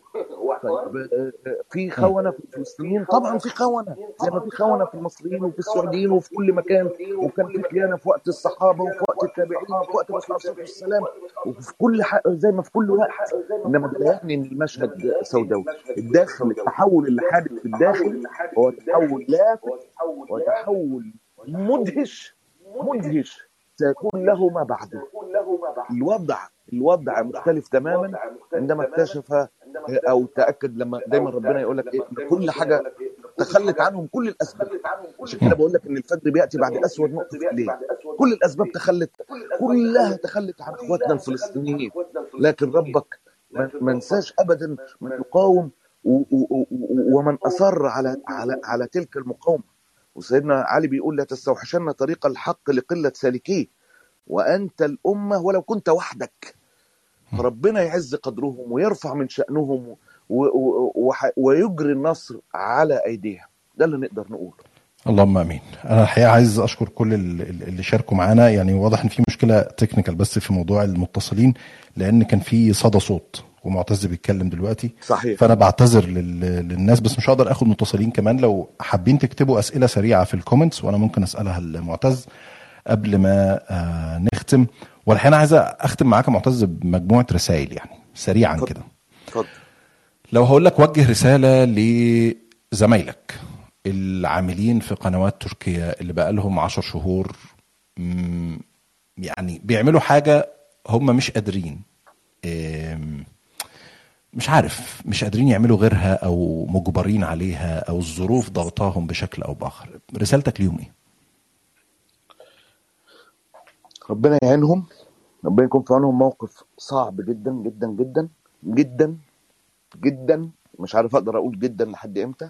طيب آه، في خونة في الفلسطينيين. طبعا في خونة زي ما في خونة في المصريين وفي السعوديين وفي كل مكان. وكان في خيانه في وقت الصحابة وفي وقت التابعين وفي وقت الرسول عليه الصلاة والسلام وفي كل حق زي ما في كل وقت. إنما ده يعني إن المشهد سوداوي. الداخل التحول اللي حادث في الداخل هو تحول لافت وتحول مدهش مدهش. سيكون له ما بعده. الوضع الوضع مختلف تماما عندما اكتشف أو تأكد لما دايما ربنا يقول لك إن كل حاجة تخلت عنهم كل الأسباب. عشان كده بقول لك إن الفجر بيأتي بعد أسود نقطة في الليل كل الأسباب تخلت كلها تخلت عن إخواتنا الفلسطينيين. لكن ربك ما ما نساش ابدا من يقاوم ومن أصر على على على تلك المقاومة. وسيدنا علي بيقول لا تستوحشن طريق الحق لقلة سالكيه. وأنت الأمة ولو كنت وحدك فربنا يعز قدرهم ويرفع من وح- ويجري النصر على أيديهم ده اللي نقدر نقوله. اللهم آمين. أنا الحقيقة عايز أشكر كل ال- ال- اللي شاركوا معانا. يعني واضح إن في مشكلة تكنيكال بس في موضوع المتصلين لأن كان في صدى صوت ومعتز بيتكلم دلوقتي. صحيح. فأنا بعتذر لل... للناس بس مش هقدر آخد متصلين كمان. لو حابين تكتبوا أسئلة سريعة في الكومنتس وأنا ممكن أسألها لمعتز قبل ما آه نختم. والحقيقة أنا عايز أختم معاك معتز بمجموعة رسائل يعني سريعا كده. اتفضل. لو هقول لك وجه رسالة لزمايلك العاملين في قنوات تركيا اللي بقى لهم عشر شهور مم، يعني بيعملوا حاجة هم مش قادرين مش عارف مش قادرين يعملوا غيرها أو مجبرين عليها أو الظروف ضغطاهم بشكل أو بآخر. رسالتك ليهم إيه؟ ربنا يعينهم. ربنا يكون في عونهم موقف صعب جدا جدا جدا جدا. جدا. مش عارف أقدر أقول جدا لحد إمتى.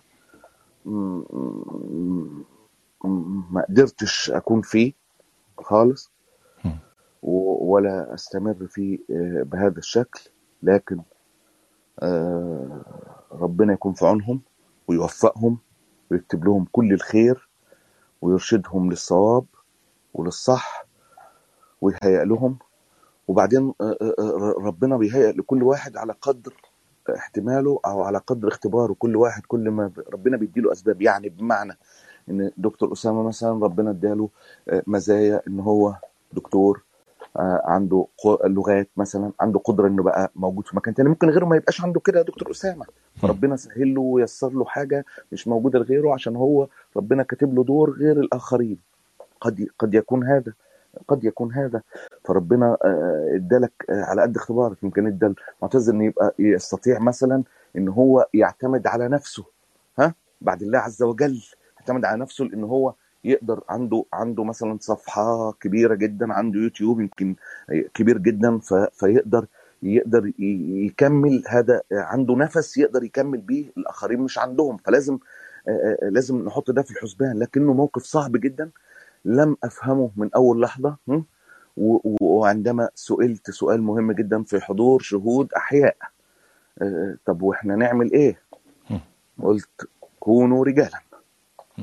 ما قدرتش أكون فيه خالص. ولا أستمر فيه آه، بهذا الشكل. لكن آه، ربنا يكون في عونهم ويوفقهم ويكتب لهم كل الخير ويرشدهم للصواب وللصح ويهيئ لهم. وبعدين آه، ربنا بيهيئ لكل واحد على قدر احتماله أو على قدر اختباره كل واحد كل ما ربنا بيديله أسباب. يعني بمعنى إن دكتور أسامة مثلا ربنا اداله آه، مزايا إن هو دكتور آه، عنده لغات مثلا عنده قدرة إنه بقى موجود في مكان تاني. ممكن غيره ما يبقاش عنده كده يا دكتور أسامة. فربنا سهل له ويسر له حاجة مش موجودة لغيره عشان هو ربنا كاتب له دور غير الآخرين. قد قد يكون هذا. قد يكون هذا فربنا آه، ادالك آه، على قد اختبارك. يمكن ادى معتز ان يبقى يستطيع مثلا إن هو يعتمد على نفسه ها؟ بعد الله عز وجل يعتمد على نفسه لإن هو يقدر عنده عنده مثلا صفحة كبيرة جدا عنده يوتيوب يمكن كبير جدا فيقدر يقدر يكمل هذا عنده نفس يقدر يكمل بيه الآخرين مش عندهم. فلازم آه، آه، لازم نحط ده في الحسبان. لكنه موقف صعب جدا. لم أفهمه من أول لحظة وعندما سئلت سؤال مهم جدا في حضور شهود أحياء آه، طب وإحنا نعمل إيه؟ قلت كونوا رجالا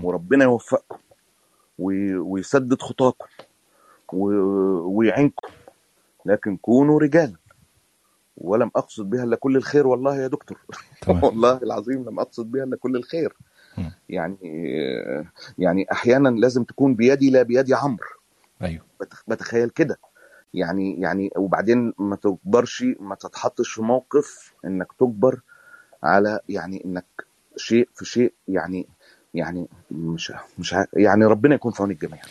وربنا يوفقكم وي- ويسدد خطاكم ويعينكم لكن كونوا رجالا. ولم أقصد بها إلا كل الخير والله يا دكتور. والله العظيم لم أقصد بها إلا كل الخير. يعني يعني أحيانا لازم تكون بيدي لا بيد عمرو. أيوه. بتخ- بتخيل كده. يعني يعني وبعدين ما تكبرش ما تتحطش في موقف إنك تجبر على يعني إنك شيء في شيء يعني يعني مش مش يعني ربنا يكون في عون الجميع.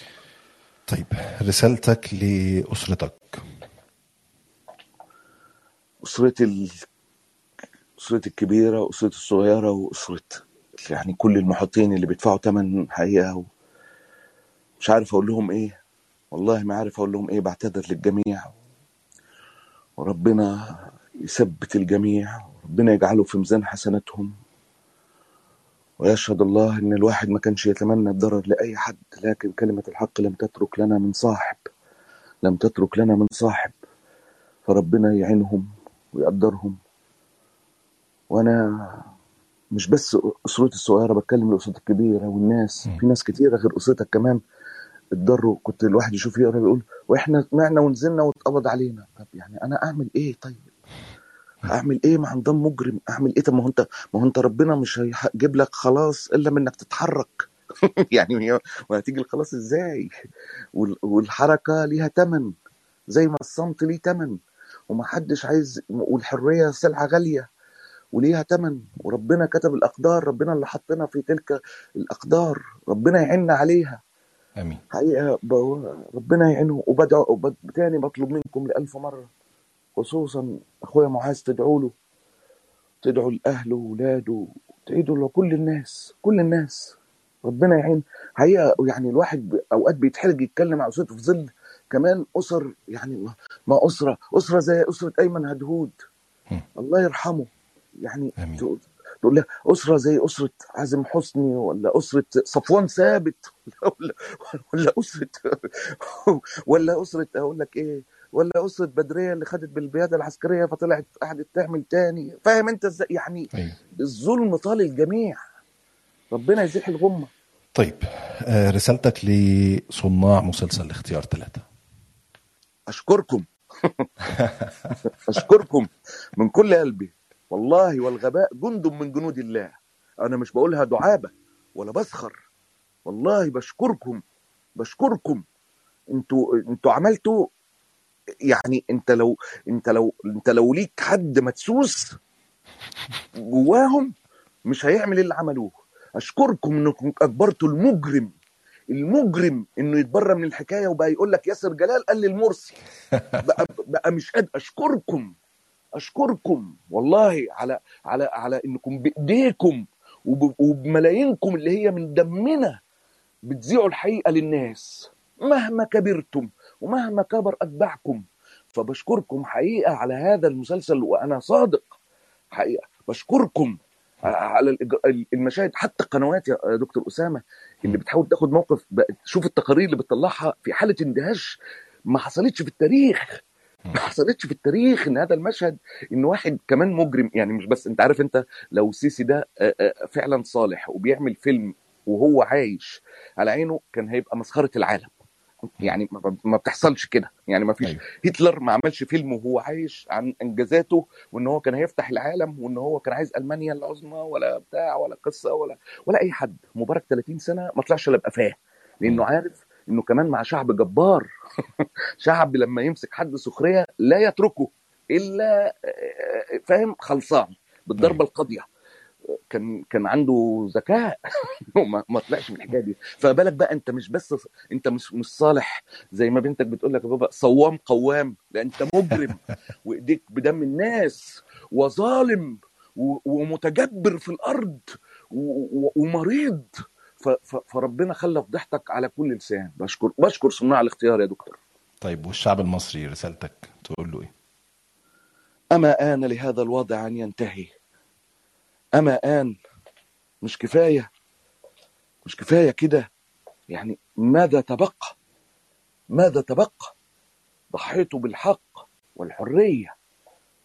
طيب رسالتك لأسرتك. اسرتي ال... اسرتي الكبيرة واسرتي الصغيرة وأسرة يعني كل المحيطين اللي بيدفعوا ثمن حقيقة. مش عارف أقول لهم إيه. والله ما عارف أقول لهم إيه بعتذر للجميع. وربنا يثبت الجميع. وربنا يجعله في ميزان حسناتهم. ويشهد الله إن الواحد ما كانش يتمنى الضرر لأي حد لكن كلمة الحق لم تترك لنا من صاحب. لم تترك لنا من صاحب. فربنا يعينهم ويقدرهم. وأنا مش بس أسرتي الصغيرة بتكلم الاسرة الكبيرة والناس. في ناس كتيرة غير أسرتك كمان اتضروا. كنت الواحد يشوف يقرأ يقول وإحنا طمعنا ونزلنا واتقبض علينا. طب يعني أنا أعمل إيه طيب؟ أعمل إيه مع نظام مجرم؟ أعمل إيه؟ طب ما هو أنت ما هو أنت ربنا مش هيجيب لك خلاص إلا من انك تتحرك. يعني وهتيجي الخلاص إزاي؟ وال- والحركة ليها تمن. زي ما الصمت ليه تمن. ومحدش عايز والحرية سلعة غالية. وليها تمن وربنا كتب الأقدار ربنا اللي حطنا في تلك الأقدار ربنا يعيننا عليها. آمين. حقيقة ربنا يعينه. وبدعو وب- تاني بطلب منكم لألف مرة خصوصا أخويا معاذ تدعوا له. تدعوا لأهله واولاده تدعوا لكل الناس كل الناس. ربنا يعين. حقيقة يعني الواحد أوقات بيتحرج يتكلم عن اسرته في ظل كمان أسر يعني ما أسرة أسرة زي أسرة أيمن هدهود. الله يرحمه. يعني تقول تقول لها أسرة زي أسرة عازم حسني ولا أسرة صفوان ثابت ولا ولا اسره ولا أسرة أقول لك إيه؟ ولا أسرة بدرية اللي خدت بالبيادة العسكرية فطلعت قعدت تعمل تاني. فاهم أنت إزاي؟ يعني الظلم طال الجميع. ربنا يزيح الغمة. طيب آه، رسالتك لصناع مسلسل اختيار ثلاثة أشكركم. أشكركم من كل قلبي. والله والغباء جند من جنود الله. أنا مش بقولها دعابة ولا بسخر. والله بشكركم بشكركم. أنتوا أنتوا عملتوا يعني انت لو انت لو انت لو ليك حد مدسوس جواهم مش هيعمل اللي عملوه. أشكركم إنكم أجبرتوا المجرم المجرم إنه يتبرى من الحكاية وبقى يقول لك ياسر جلال قال للمرسي. بقى, بقى مش قادر. أشكركم. أشكركم والله على على على إنكم بإيديكم وب- وبملايينكم اللي هي من دمنا بتذيعوا الحقيقة للناس مهما كبرتم ومهما كبر أتباعكم. فبشكركم حقيقة على هذا المسلسل وأنا صادق حقيقة. بشكركم على المشاهد حتى القنوات يا دكتور أسامة اللي بتحاول تاخد موقف شوف التقارير اللي بتطلعها في حالة اندهاش ما حصلتش في التاريخ. ما حصلتش في التاريخ إن هذا المشهد إن واحد كمان مجرم يعني مش بس أنت عارف أنت لو السيسي ده آه، آه، فعلا صالح وبيعمل فيلم وهو عايش على عينه كان هيبقى مسخرة العالم. يعني ما ما بتحصلش كده. يعني ما فيش أيوه. هتلر ما عملش فيلم وهو عايش عن إنجازاته وإن هو كان هيفتح العالم وإن هو كان عايز ألمانيا العظمى ولا بتاع ولا قصة ولا ولا أي حد. مبارك 30 سنة ما طلعش الا بقفاه لأنه عارف إنه كمان مع شعب جبار. شعب لما يمسك حد سخرية لا يتركه إلا آه، فاهم؟ خلصان بالضربة القاضية. كان كان عنده ذكاء. ما طلعش من الحكاية دي. فبالك بقى أنت مش بس أنت مش مش صالح. زي ما بنتك بتقول لك يا بابا صوام قوام. لا أنت مجرم. وإيديك بدم الناس. وظالم. ومتجبر في الأرض. ومريض. فربنا خلى فضيحتك على كل لسان. بشكر بشكر صناع الاختيار يا دكتور. طيب والشعب المصري رسالتك تقول له إيه؟ أما آن لهذا الوضع أن ينتهي. أما آن مش كفاية مش كفاية كده. يعني ماذا تبقى؟ ماذا تبقى؟ ضحيتوا بالحق والحرية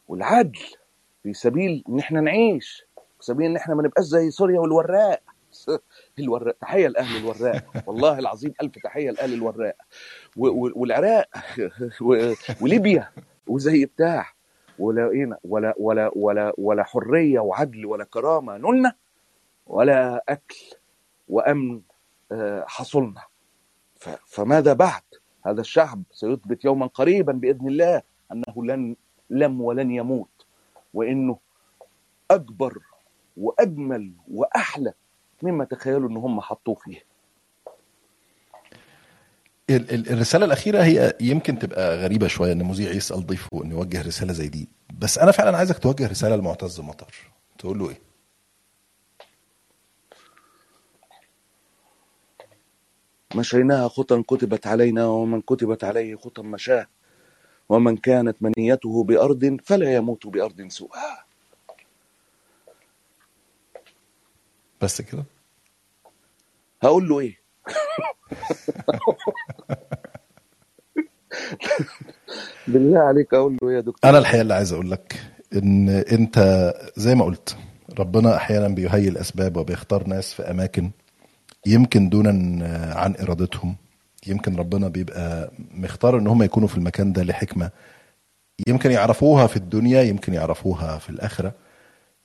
والعدل في سبيل إن إحنا نعيش في سبيل إن إحنا ما نبقاش زي سوريا والوراق. الوراق تحية لأهل الوراق والله العظيم ألف تحية لأهل الوراق والعراق وليبيا. وزي بتاع. ولا إيه ولا ولا ولا ولا حرية وعدل ولا كرامة. نلنا ولا أكل وأمن آه، حصلنا. فماذا بعد؟ هذا الشعب سيثبت يوما قريبا بإذن الله أنه لن لم ولن يموت. وإنه أكبر وأجمل وأحلى مما تخيلوا إن هم حطوه فيه. ال- ال- الرسالة الأخيرة هي يمكن تبقى غريبة شوية إن مذيع يسأل ضيفه إنه يوجه رسالة زي دي. بس أنا فعلا عايزك توجه رسالة لمعتز مطر. تقول له إيه؟ مشيناها خطى كتبت علينا ومن كتبت عليه خطى مشاه. ومن كانت منيته بأرض فلا يموت بأرض سوءها. بس كده. هقول له إيه؟ بالله عليك أقول له إيه يا دكتور؟ أنا الحقيقة اللي عايز أقول لك إن أنت زي ما قلت ربنا أحيانا بيهيئ الأسباب وبيختار ناس في أماكن يمكن دونا عن إرادتهم. يمكن ربنا بيبقى مختار إن هم يكونوا في المكان ده لحكمة. يمكن يعرفوها في الدنيا يمكن يعرفوها في الآخرة.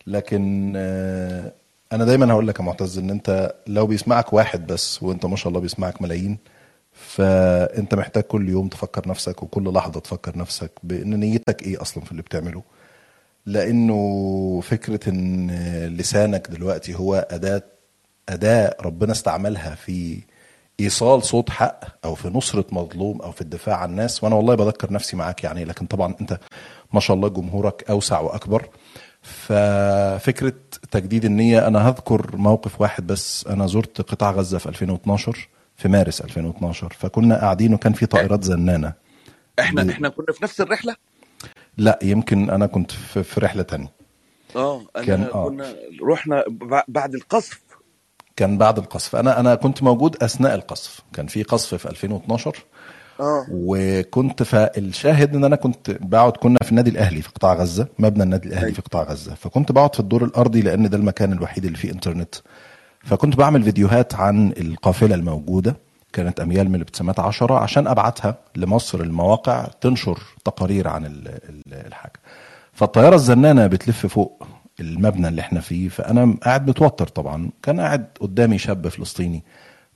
لكن آه، أنا دايما هقول لك يا معتز إن أنت لو بيسمعك واحد بس وأنت ما شاء الله بيسمعك ملايين فأنت محتاج كل يوم تفكر نفسك وكل لحظة تفكر نفسك بإن نيتك إيه أصلا في اللي بتعمله. لأنه فكرة إن لسانك دلوقتي هو أداة أداة ربنا استعملها في إيصال صوت حق أو في نصرة مظلوم أو في الدفاع عن الناس وأنا والله بذكر نفسي معاك يعني لكن طبعا أنت ما شاء الله جمهورك أوسع وأكبر. ففكرة تجديد النية أنا هذكر موقف واحد بس. أنا زرت قطاع غزة في 2012 في مارس 2012 فكنا قاعدين وكان في طائرات زنانة. إحنا إحنا كنا في نفس الرحلة؟ لا يمكن أنا كنت في في رحلة تانية. آه كان- آه. كنا رحنا بع- بعد القصف. كان بعد القصف. أنا أنا كنت موجود أثناء القصف. كان في قصف في 2012 آه. وكنت فالشاهد إن أنا كنت بقعد كنا في النادي الأهلي في قطاع غزة مبنى النادي الأهلي. في قطاع غزة. فكنت بقعد في الدور الأرضي لأن ده المكان الوحيد اللي فيه إنترنت. فكنت بعمل فيديوهات عن القافلة الموجودة كانت أميال من الابتسامات عشرة عشان أبعتها لمصر المواقع تنشر تقارير عن ال- ال- الحاجة. فالطيارة الزنانة بتلف فوق المبنى اللي إحنا فيه فأنا قاعد متوتر طبعا. كان قاعد قدامي شاب فلسطيني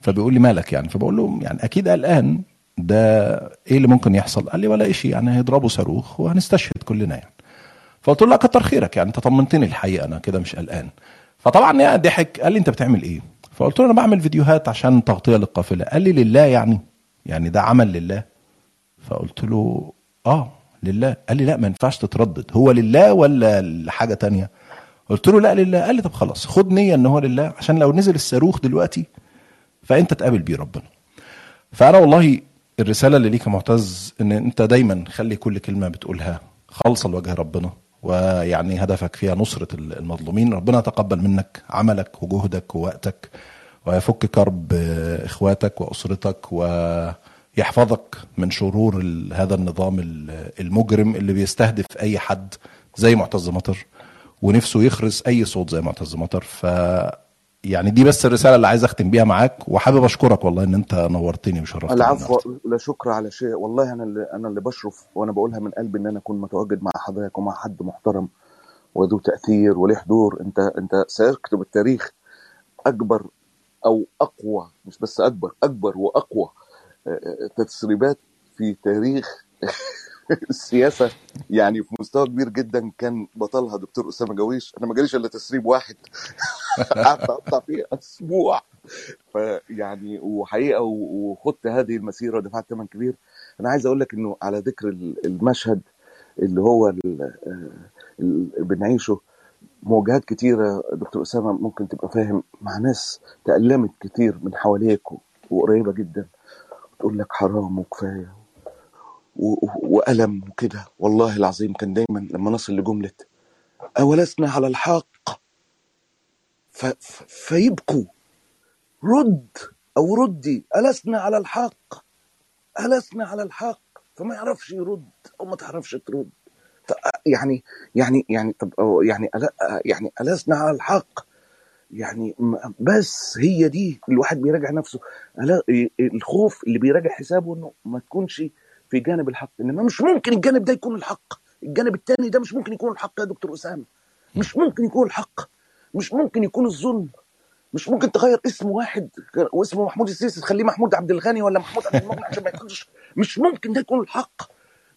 فبيقول لي مالك يعني؟ فبقول له يعني أكيد قلقان ده إيه اللي ممكن يحصل؟ قال لي ولا شيء يعني هيضربوا صاروخ وهنستشهد كلنا يعني. فقلت له لا كتر خيرك يعني أنت طمنتني الحقيقة أنا كده مش قلقان. فطبعا يعني ضحك قال لي أنت بتعمل إيه؟ فقلت له أنا بعمل فيديوهات عشان تغطية للقافلة. قال لي لله يعني يعني ده عمل لله. فقلت له آه لله. قال لي لا ما ينفعش تتردد. هو لله ولا لحاجة تانية؟ قلت له لا لله. قال لي طب خلاص خد نية إن هو لله عشان لو نزل الصاروخ دلوقتي فأنت تقابل بيه ربنا. فأنا والله الرسالة اللي ليك يا معتز إن أنت دايما خلي كل كلمة بتقولها. خالصه لوجه ربنا ويعني هدفك فيها نصرة المظلومين. ربنا يتقبل منك عملك وجهدك ووقتك ويفك كرب إخواتك وأسرتك ويحفظك من شرور هذا النظام ال- المجرم اللي بيستهدف أي حد زي معتز مطر ونفسه يخرس أي صوت زي معتز مطر. ف يعني دي بس الرسالة اللي عايز أختم بيها معاك وحابب أشكرك والله إن أنت نورتني وشرفتني العفو لا شكر على شيء. والله أنا اللي أنا اللي بشرف وأنا بقولها من قلبي إن أنا أكون متواجد مع حضرتك ومع حد محترم وذو تأثير وله حضور انت أنت سيكتب التاريخ أكبر أو أقوى مش بس أكبر أكبر وأقوى آه، آه، تسريبات في تاريخ السياسة يعني في مستوى كبير جدا كان بطلها دكتور أسامة جويش. أنا ما جاليش إلا تسريب واحد. قعدت أقطع فيه أسبوع. فيعني وحقيقة وخدت هذه المسيرة ودفعت ثمن كبير. أنا عايز أقول لك إنه على ذكر ال- المشهد اللي هو ال- اللي بنعيشه مواجهات كتيرة دكتور أسامة ممكن تبقى فاهم مع ناس تألمت كتير من حواليك وقريبة جدا. تقول لك حرام وكفاية. وألم وكده. والله العظيم كان دايما لما نصل لجملة أولسنا على الحق؟ ف... ف... فيبكوا. رد أو ردي. ألسنا على الحق. ألسنا على الحق. فما يعرفش يرد أو ما تعرفش ترد. يعني يعني يعني طب يعني ألا يعني ألسنا على الحق. يعني بس هي دي. الواحد بيراجع نفسه. الخوف اللي بيراجع حسابه إنه ما تكونش في جانب الحق. إنما مش ممكن الجانب ده يكون الحق. الجانب التاني ده مش ممكن يكون الحق يا دكتور أسامة. مش ممكن يكون الحق. مش ممكن يكون الظلم. مش ممكن تغير اسم واحد واسمه محمود السيسي تخليه محمود عبد الغني ولا محمود عبد المغني عشان ما يكونش مش ممكن ده يكون الحق.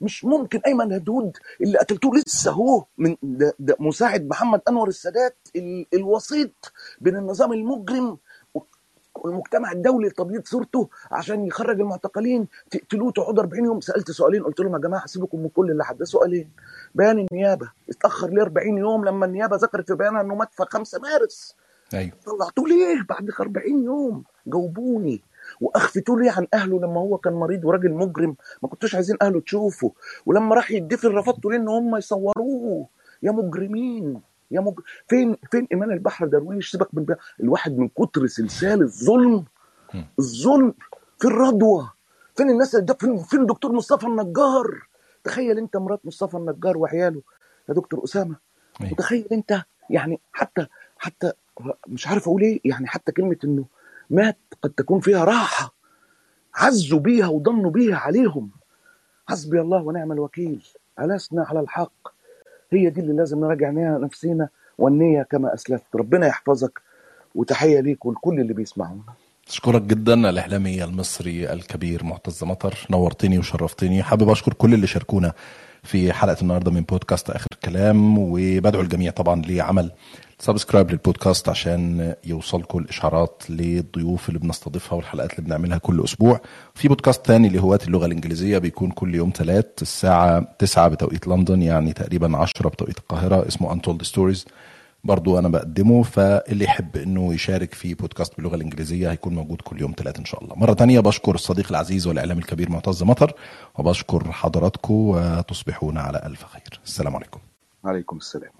مش ممكن أيمن هدود اللي قتلتوه لسه هو من ده, ده مساعد محمد أنور السادات ال- الوسيط بين النظام المجرم والمجتمع الدولي لتبييض صورته عشان يخرج المعتقلين تقتلوه تقعدوا 40 يوم. سألت سؤالين قلت لهم يا جماعة سيبكم من كل اللي حد سؤالين بيان النيابة. اتأخر ليه 40 يوم لما النيابة ذكرت في بيانها إنه مات في 5 مارس. أيوه. طلعتوه ليه بعد 40 يوم. جاوبوني. واخفتوه ليه عن أهله لما هو كان مريض وراجل مجرم. ما كنتوش عايزين أهله تشوفه. ولما راح يدفن رفضتوا ليه إن هم يصوروه؟ يا مجرمين. يا مج... فين فين إيمان البحر درويش سيبك من بقى. الواحد من كتر سلسال الظلم الظلم في الرضوة. فين الناس ده فين فين دكتور مصطفى النجار؟ تخيل أنت مرات مصطفى النجار وعياله. يا دكتور أسامة أيوة. وتخيل أنت يعني حتى حتى مش عارف أقول إيه يعني حتى كلمة إنه مات قد تكون فيها راحة. عزوا بيها وضنوا بيها عليهم. حسبي الله ونعم الوكيل. ألسنا على الحق. هي دي اللي لازم نراجع بيها نفسينا والنية كما أسلفت. ربنا يحفظك وتحية ليك ولكل اللي بيسمعونا. أشكرك جدا الإعلامي المصري الكبير معتز مطر. نورتني وشرفتني. حابب أشكر كل اللي شاركونا في حلقة النهارده من بودكاست آخر كلام وبدعو الجميع طبعا لعمل subscribe لل podcast عشان يوصلكم الإشعارات للضيوف اللي بنستضيفها والحلقات اللي بنعملها كل أسبوع. في بودكاست تاني لهواة اللغة الإنجليزية بيكون كل يوم ثلاث الساعة 9 بتوقيت لندن يعني تقريبا 10 بتوقيت القاهرة اسمه Untold Stories برضو أنا بقدمه فاللي يحب إنه يشارك في بودكاست باللغة الإنجليزية هيكون موجود كل يوم ثلاث إن شاء الله. مرة تانية بشكر الصديق العزيز والاعلام الكبير معتز مطر وبشكر حضراتكم وتصبحون على ألف خير. السلام عليكم. عليكم السلام.